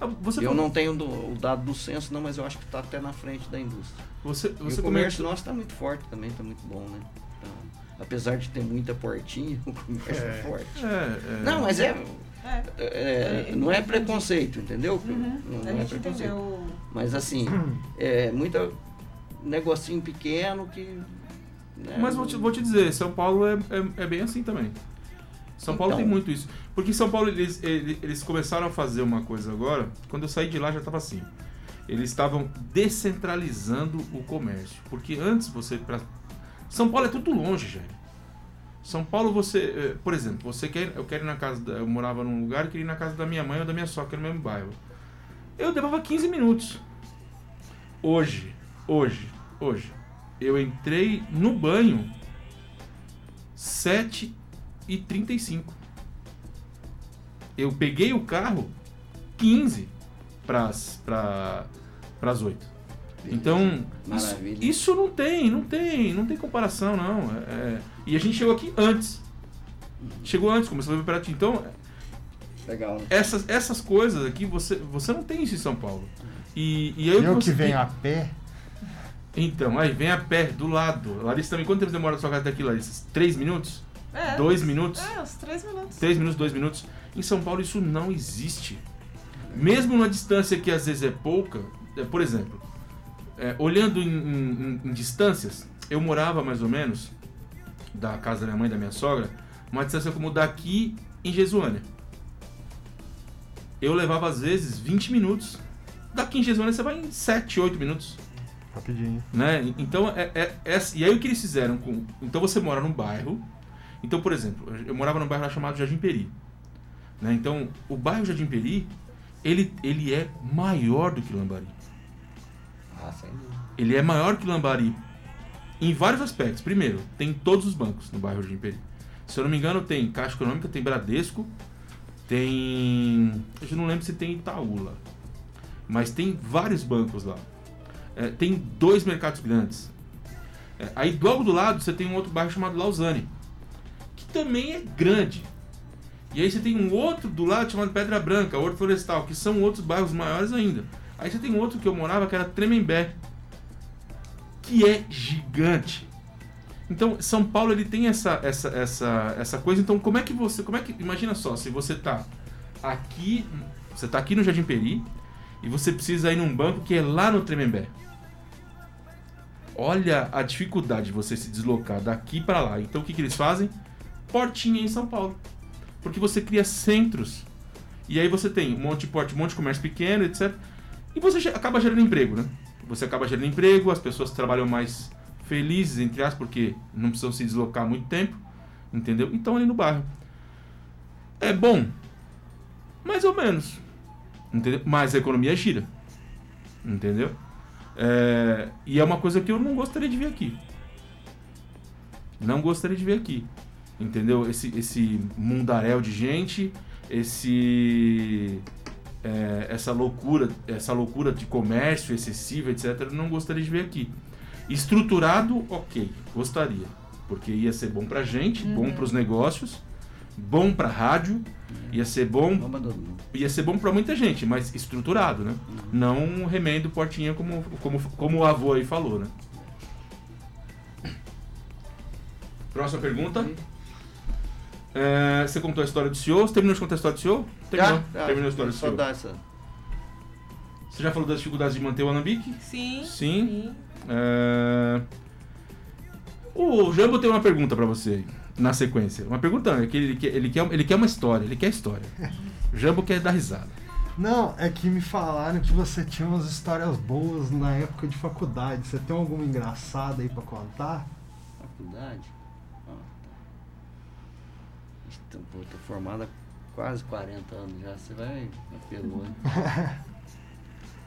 Speaker 1: Ah, Você,
Speaker 4: eu
Speaker 1: falou-
Speaker 4: não tenho do- o dado do censo, não, mas eu acho que está até na frente da indústria.
Speaker 1: você,
Speaker 4: E
Speaker 1: você
Speaker 4: o comércio
Speaker 1: comentou-
Speaker 4: nosso está muito forte também, está muito bom, né? Então, apesar de ter muita portinha, o comércio é,
Speaker 2: É.
Speaker 4: forte.
Speaker 1: É, é.
Speaker 4: Não, mas é,
Speaker 3: É.
Speaker 4: é-
Speaker 3: É,
Speaker 4: não é preconceito, entendeu?
Speaker 3: Uhum.
Speaker 4: Não,
Speaker 3: a
Speaker 4: não é
Speaker 3: gente
Speaker 4: preconceito.
Speaker 3: entendeu.
Speaker 4: Mas assim, é muita negocinho pequeno que. né,
Speaker 1: Mas vou te, vou te dizer, São Paulo é, é, é bem assim também. São Paulo
Speaker 4: Então.
Speaker 1: tem muito isso. Porque São Paulo eles, eles, eles começaram a fazer uma coisa agora. Quando eu saí de lá já estava assim. Eles estavam descentralizando o comércio. Porque antes você. Pra... São Paulo é tudo longe, gente. São Paulo você. eh, Por exemplo, você quer. Eu quero ir na casa. Da, eu morava num lugar e queria ir na casa da minha mãe ou da minha sogra no mesmo bairro. Eu levava 15 minutos. Hoje, hoje, hoje. Eu entrei no banho 7 e 35. Eu peguei o carro 15 para as 8. Então, isso, isso não tem, não tem, não tem comparação, não. É- é- e a gente chegou aqui antes. Chegou antes, começou a ver para ti. Então,
Speaker 4: Legal, né?
Speaker 1: essas, essas coisas aqui, você, você não tem isso em São Paulo. E, e aí o
Speaker 2: Eu
Speaker 1: você
Speaker 2: que venho a pé,
Speaker 1: Então, aí vem a pé, do lado. Larissa também, quanto tempo demora da sua casa daqui, Larissa? Três minutos?
Speaker 3: É,
Speaker 1: Dois minutos?
Speaker 3: É, uns três minutos.
Speaker 1: Três minutos, dois minutos. Em São Paulo isso não existe. Mesmo na distância que às vezes é pouca, é, por exemplo, é, olhando em, em- em distâncias, eu morava mais ou menos da casa da minha mãe e da minha sogra, uma distância como daqui em Jesuânia. Eu levava às vezes 20 minutos. Daqui em Jesuânia você vai em 7, 8 minutos.
Speaker 2: Rapidinho.
Speaker 1: Né? Então, é, é- é- e aí o que eles fizeram com. Então você mora num bairro. Então, por exemplo, eu morava num bairro lá chamado Jardim Peri. Né? Então, o bairro Jardim Peri, ele, ele é maior do que Lambari.
Speaker 4: Ah, sem dúvida.
Speaker 1: Ele é maior que Lambari em vários aspectos. Primeiro, tem todos os bancos no bairro Jardim Peri. Se eu não me engano, tem Caixa Econômica, tem Bradesco, tem. Eu não lembro se tem Itaú lá. Mas tem vários bancos lá. É, tem dois mercados grandes. É, aí logo do lado você tem um outro bairro chamado Lausanne, que também é grande. E aí você tem um outro do lado chamado Pedra Branca, Horto Florestal, que são outros bairros maiores ainda. Aí você tem outro que eu morava que era Tremembé, que é gigante. Então, São Paulo ele tem essa, essa, essa, essa coisa. Então, como é que você. Como é que. Imagina só, se você tá aqui. Você tá aqui no Jardim Peri e você precisa ir num banco que é lá no Tremembé. Olha a dificuldade de você se deslocar daqui para lá. Então, o que, que eles fazem? Portinha em São Paulo. Porque você cria centros. E aí você tem um monte de porte, um monte de comércio pequeno, etc. E você acaba gerando emprego, né? Você acaba gerando emprego, as pessoas trabalham mais felizes, entre aspas, porque não precisam se deslocar muito tempo, entendeu? Então ali no bairro. É bom, mais ou menos, entendeu? Mas a economia gira, entendeu? É, e é uma coisa que eu não gostaria de ver aqui. Não gostaria de ver aqui, entendeu? Esse, esse mundaréu de gente, esse é, essa loucura, essa loucura de comércio excessiva, etc. Eu não gostaria de ver aqui. Estruturado, ok, gostaria, porque ia ser bom pra gente, bom pros negócios, bom pra rádio, ia ser bom, ia ser bom pra muita gente, mas estruturado, né? Não um remendo portinha como, como, como o avô aí falou, né? Próxima pergunta. É, você contou a história do senhor? Você terminou de contar a história do senhor? Terminou.
Speaker 4: Já,
Speaker 1: terminou a história do
Speaker 4: só dar essa.
Speaker 1: Você já falou das dificuldades de manter o Alambique?
Speaker 3: Sim.
Speaker 1: Sim. É... O Jambo tem uma pergunta pra você aí, na sequência. Uma pergunta, não, é que ele quer, ele, quer, ele quer uma história, ele quer história. O Jambo quer dar risada.
Speaker 2: Não, é que me falaram que você tinha umas histórias boas na época de faculdade. Você tem alguma engraçada aí pra contar?
Speaker 4: Faculdade? Ah, tá. Tô, pô, tô formado há quase 40 anos já. Você vai apelou, né?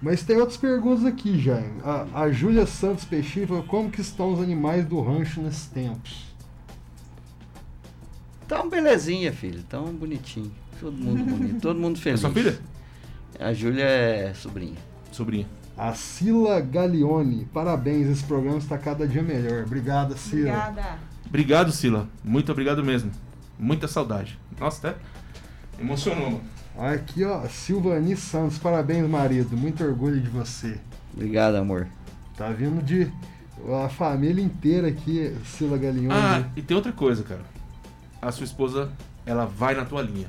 Speaker 2: Mas tem outras perguntas aqui, Jaime. A, a Júlia Santos Peixinho falou, como que estão os animais do rancho nesses tempos?
Speaker 4: Tão belezinha, filho. Tão bonitinho. Todo mundo bonito. Todo mundo
Speaker 1: É
Speaker 4: feliz.
Speaker 1: sua filha?
Speaker 4: A Júlia é sobrinha.
Speaker 1: Sobrinha.
Speaker 2: A Sila Galione, parabéns, esse programa está cada dia melhor. Obrigada, Sila.
Speaker 3: Obrigada.
Speaker 1: Obrigado, Sila. Muito obrigado mesmo. Muita saudade. Nossa, até emocionou, mano.
Speaker 2: Aqui, ó, Silvani Santos, parabéns, marido. Muito orgulho de você.
Speaker 4: Obrigado, amor.
Speaker 2: Tá vindo de a família inteira aqui, Sila Galione.
Speaker 1: Ah, e tem outra coisa, cara. A sua esposa, ela vai na tua linha.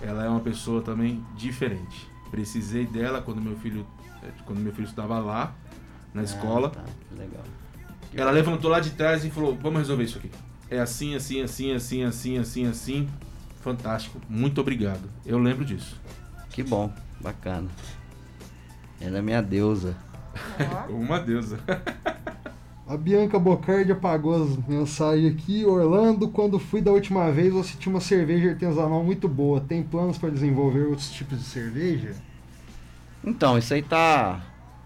Speaker 1: Ela é uma pessoa também diferente. Precisei dela quando meu filho, eh, quando meu filho estava lá na escola.
Speaker 4: Ah, tá. Que legal.
Speaker 1: Ela levantou lá de trás e falou: "Vamos resolver isso aqui. É assim, assim, assim, assim, assim, assim, assim. Fantástico. Muito obrigado. Eu lembro disso.
Speaker 4: Que bom. Bacana. Ela é minha deusa.
Speaker 1: Uma deusa.
Speaker 2: A Bianca Bocardi apagou as mensagens aqui. Orlando, quando fui da última vez, você tinha uma cerveja artesanal muito boa. Tem planos para desenvolver outros tipos de cerveja?
Speaker 4: Então, isso aí tá.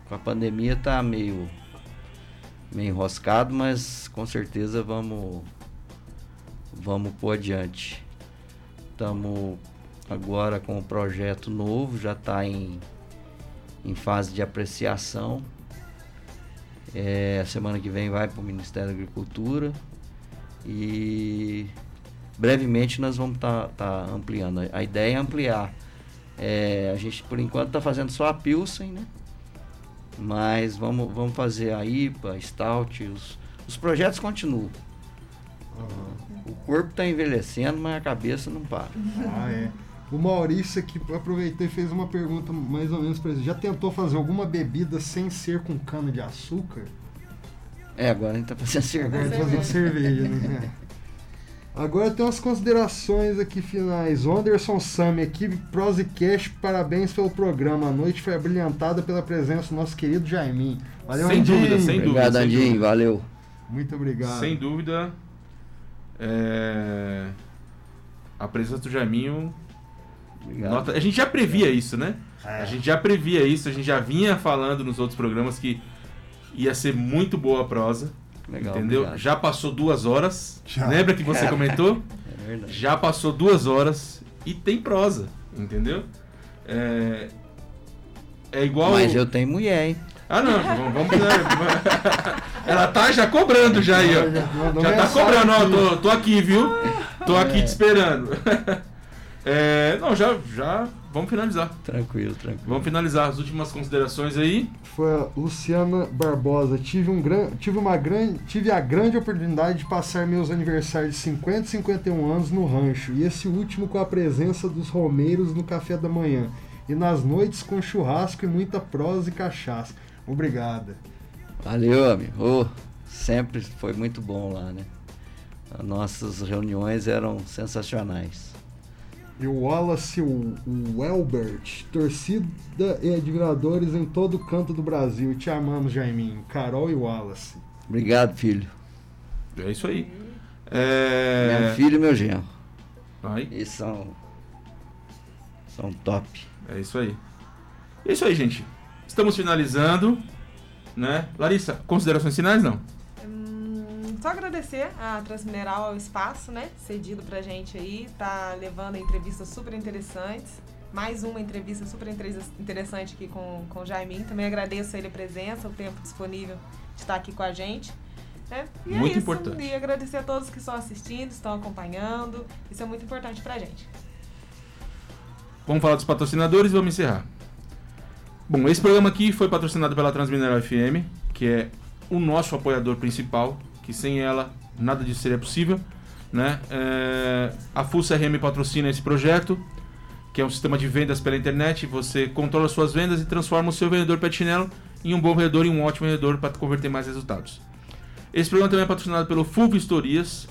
Speaker 4: Com a pandemia tá meio. meio enroscado, mas com certeza vamos. Vamos por adiante. Estamos agora com um projeto novo, já está em, em fase de apreciação. É, semana que vem vai para o Ministério da Agricultura e brevemente nós vamos estar ampliando. A ideia é ampliar. É, a gente por enquanto está fazendo só a Pilsen, né? Mas vamos, vamos fazer a IPA, a Stout, os, os projetos continuam. O corpo está envelhecendo, mas a cabeça não para.
Speaker 2: Ah, é. O Maurício aqui aproveitou e fez uma pergunta mais ou menos para ele. Já tentou fazer alguma bebida sem ser com cana de açúcar?
Speaker 4: É, agora a gente tá fazendo
Speaker 2: Agora
Speaker 4: cerveja.
Speaker 2: fazer cerveja, né? Agora tem umas considerações aqui finais. O Anderson Sami, equipe Pros e Cash, parabéns pelo programa. A noite foi abrilhantada pela presença do nosso querido Jaimin. Valeu,
Speaker 1: Sem
Speaker 2: Andinho.
Speaker 1: dúvida, sem dúvida.
Speaker 4: Obrigado, Andinho.
Speaker 1: dúvida.
Speaker 4: Valeu.
Speaker 2: Muito obrigado.
Speaker 1: Sem dúvida. é, A presença do Jaiminho.
Speaker 4: Obrigado.
Speaker 1: nota- A gente já previa isso, né?
Speaker 2: É.
Speaker 1: A gente já previa isso, a gente já vinha falando nos outros programas que ia ser muito boa a prosa.
Speaker 4: Legal,
Speaker 1: entendeu?
Speaker 4: obrigado.
Speaker 1: Já passou duas horas.
Speaker 2: Já.
Speaker 1: Lembra que você comentou?
Speaker 4: É verdade.
Speaker 1: Já passou duas horas e tem prosa, entendeu? É, é igual.
Speaker 4: Mas eu tenho mulher, hein?
Speaker 1: Ah, não, vamos. vamos Ela tá já cobrando já aí, ó. Já tá
Speaker 2: mensagem
Speaker 1: cobrando, ó. Tô, tô aqui, viu? Tô aqui te esperando. É, não, já, já vamos finalizar.
Speaker 4: Tranquilo, tranquilo.
Speaker 1: Vamos finalizar as últimas considerações aí.
Speaker 2: Foi a Luciana Barbosa. Tive, um gran... tive, uma grande... Tive a grande oportunidade de passar meus aniversários de 50 e 51 anos no rancho. E esse último com a presença dos romeiros no café da manhã. E nas noites com churrasco e muita prosa e cachaça. Obrigada.
Speaker 4: Valeu, amigo. Oh, sempre foi muito bom lá, né? As nossas reuniões eram sensacionais.
Speaker 2: E o Wallace o, o Elbert, torcida e admiradores em todo canto do Brasil. Te amamos, Jaiminho. Carol e Wallace.
Speaker 4: Obrigado, filho.
Speaker 1: É isso aí. É...
Speaker 4: Meu filho e meu genro.
Speaker 1: Vai.
Speaker 4: Eles são. São top.
Speaker 1: É isso aí. É isso aí, gente. Estamos finalizando, né? Larissa, considerações finais não?
Speaker 3: Só agradecer a Transmineral ao espaço, né? Cedido pra gente aí, tá levando entrevistas super interessantes. Mais uma entrevista super inter- interessante aqui com, com o Jaimin. Também agradeço a ele a presença, o tempo disponível de estar aqui com a gente. né? E é
Speaker 1: Muito
Speaker 3: isso.
Speaker 1: importante.
Speaker 3: E agradecer a todos que estão assistindo, estão acompanhando. Isso é muito importante pra gente.
Speaker 1: Vamos falar dos patrocinadores e vamos encerrar. Bom, esse programa aqui foi patrocinado pela Transmineral FM, que é o nosso apoiador principal, que sem ela nada disso seria possível. Né? É, a Full CRM patrocina esse projeto, que é um sistema de vendas pela internet. Você controla suas vendas e transforma o seu vendedor pet chinelo em um bom vendedor e um ótimo vendedor para converter mais resultados. Esse programa também é patrocinado pelo Full Vistorias.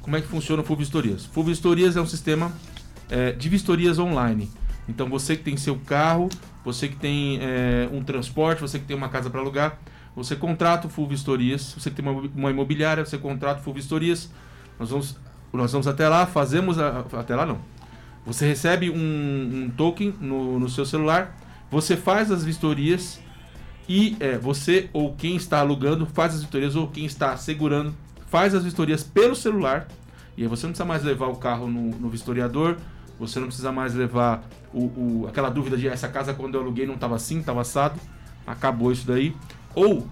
Speaker 1: Como é que funciona o Full Vistorias? Full Vistorias é um sistema é, de vistorias online. Então você que tem seu carro, você que tem é, um transporte, você que tem uma casa para alugar, você contrata o Full Vistorias. Você tem uma, uma imobiliária, você contrata o Full Vistorias. Nós vamos, nós vamos até lá, fazemos a, até lá não. Você recebe um, um token no, no seu celular, você faz as vistorias e é, você ou quem está alugando faz as vistorias ou quem está segurando faz as vistorias pelo celular. E aí você não precisa mais levar o carro no, no vistoriador, você não precisa mais levar o, o- aquela dúvida de essa casa quando eu aluguei não estava assim, estava assado. Acabou isso daí. Ou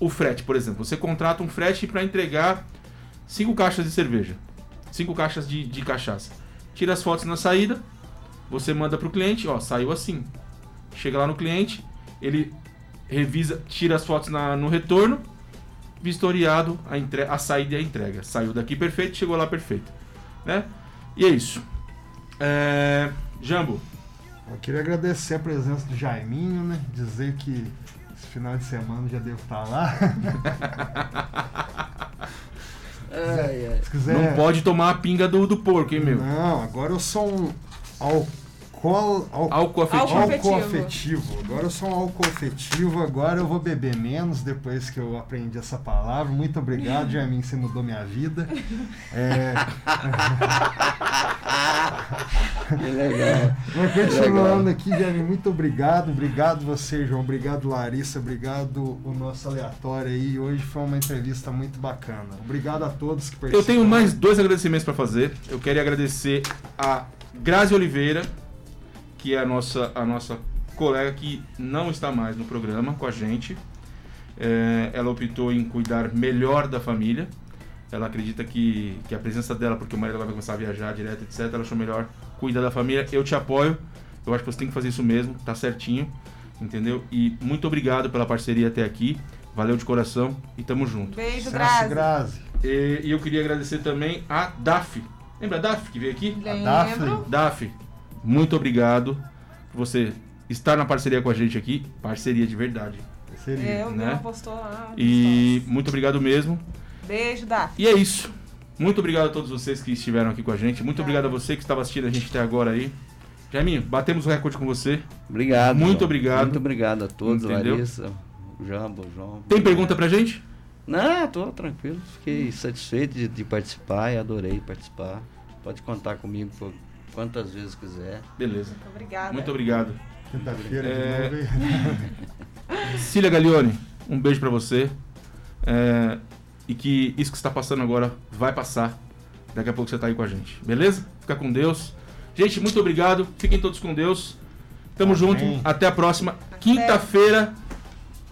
Speaker 1: o frete, por exemplo. Você contrata um frete para entregar cinco caixas de cerveja, cinco caixas de, de cachaça. Tira as fotos na saída, você manda para o cliente, ó, saiu assim. Chega lá no cliente, ele revisa, tira as fotos na- no retorno, vistoriado a, entre, a saída e a entrega. Saiu daqui perfeito, chegou lá perfeito. Né? E é isso. É, Jambo,
Speaker 2: Eu queria agradecer a presença do Jaiminho, né? Dizer que esse final de semana já devo estar lá.
Speaker 4: Ai, ai.
Speaker 2: Se quiser.
Speaker 1: não pode tomar a pinga do, do porco, hein, meu?
Speaker 2: Não, agora eu sou um álcool. Al,
Speaker 1: Álcool afetivo.
Speaker 2: Agora eu sou um álcool afetivo. Agora eu vou beber menos depois que eu aprendi essa palavra. Muito obrigado, Jaiminho, você mudou minha vida. É,
Speaker 4: Que legal.
Speaker 2: Mas continuando aqui, Jaiminho, muito obrigado. Obrigado você, João. Obrigado, Larissa. Obrigado o nosso aleatório aí. Hoje foi uma entrevista muito bacana. Obrigado a todos que participaram.
Speaker 1: Eu tenho mais dois agradecimentos para fazer. Eu quero agradecer a Grazi Oliveira, que é a nossa, a nossa colega que não está mais no programa com a gente. É, ela optou em cuidar melhor da família. Ela acredita que, que a presença dela, porque o marido vai começar a viajar direto, etc., ela achou melhor cuidar da família. Eu te apoio. Eu acho que você tem que fazer isso mesmo, tá certinho. Entendeu? E muito obrigado pela parceria até aqui. Valeu de coração e tamo junto.
Speaker 3: Beijo, Grazi.
Speaker 2: Grazi.
Speaker 1: E, e eu queria agradecer também a DAF. Lembra a DAF que veio aqui?
Speaker 3: Lembro.
Speaker 1: DAF, muito obrigado por você estar na parceria com a gente aqui. Parceria de verdade.
Speaker 2: Seria.
Speaker 3: É, o
Speaker 1: né?
Speaker 3: meu postou lá.
Speaker 1: E muito obrigado mesmo.
Speaker 3: Beijo, Dá.
Speaker 1: E é isso. Muito obrigado a todos vocês que estiveram aqui com a gente. Muito obrigado a você que estava assistindo a gente até agora aí. Jaiminho, batemos o recorde com você.
Speaker 4: Obrigado.
Speaker 1: Muito
Speaker 4: João.
Speaker 1: obrigado.
Speaker 4: Muito obrigado a todos,
Speaker 1: Entendeu?
Speaker 4: Larissa, Jambo, João.
Speaker 1: Tem pergunta pra gente?
Speaker 4: Não, tô tranquilo. Fiquei satisfeito de, de participar e adorei participar. Pode contar comigo por quantas vezes quiser.
Speaker 1: Beleza.
Speaker 3: Muito obrigada.
Speaker 1: Muito obrigado.
Speaker 2: Quinta-feira
Speaker 1: É.
Speaker 2: de novo.
Speaker 1: Cília Gaglione, um beijo pra você. É, e que isso que está passando agora vai passar. Daqui a pouco você tá aí com a gente. Beleza? Fica com Deus. Gente, muito obrigado. Fiquem todos com Deus. Tamo
Speaker 2: Amém.
Speaker 1: junto. Até a próxima. Quinta-feira,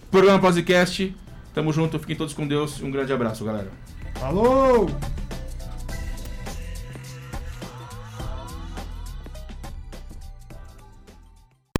Speaker 1: programa podcast. Tamo junto. Fiquem todos com Deus. Um grande abraço, galera.
Speaker 2: Falou!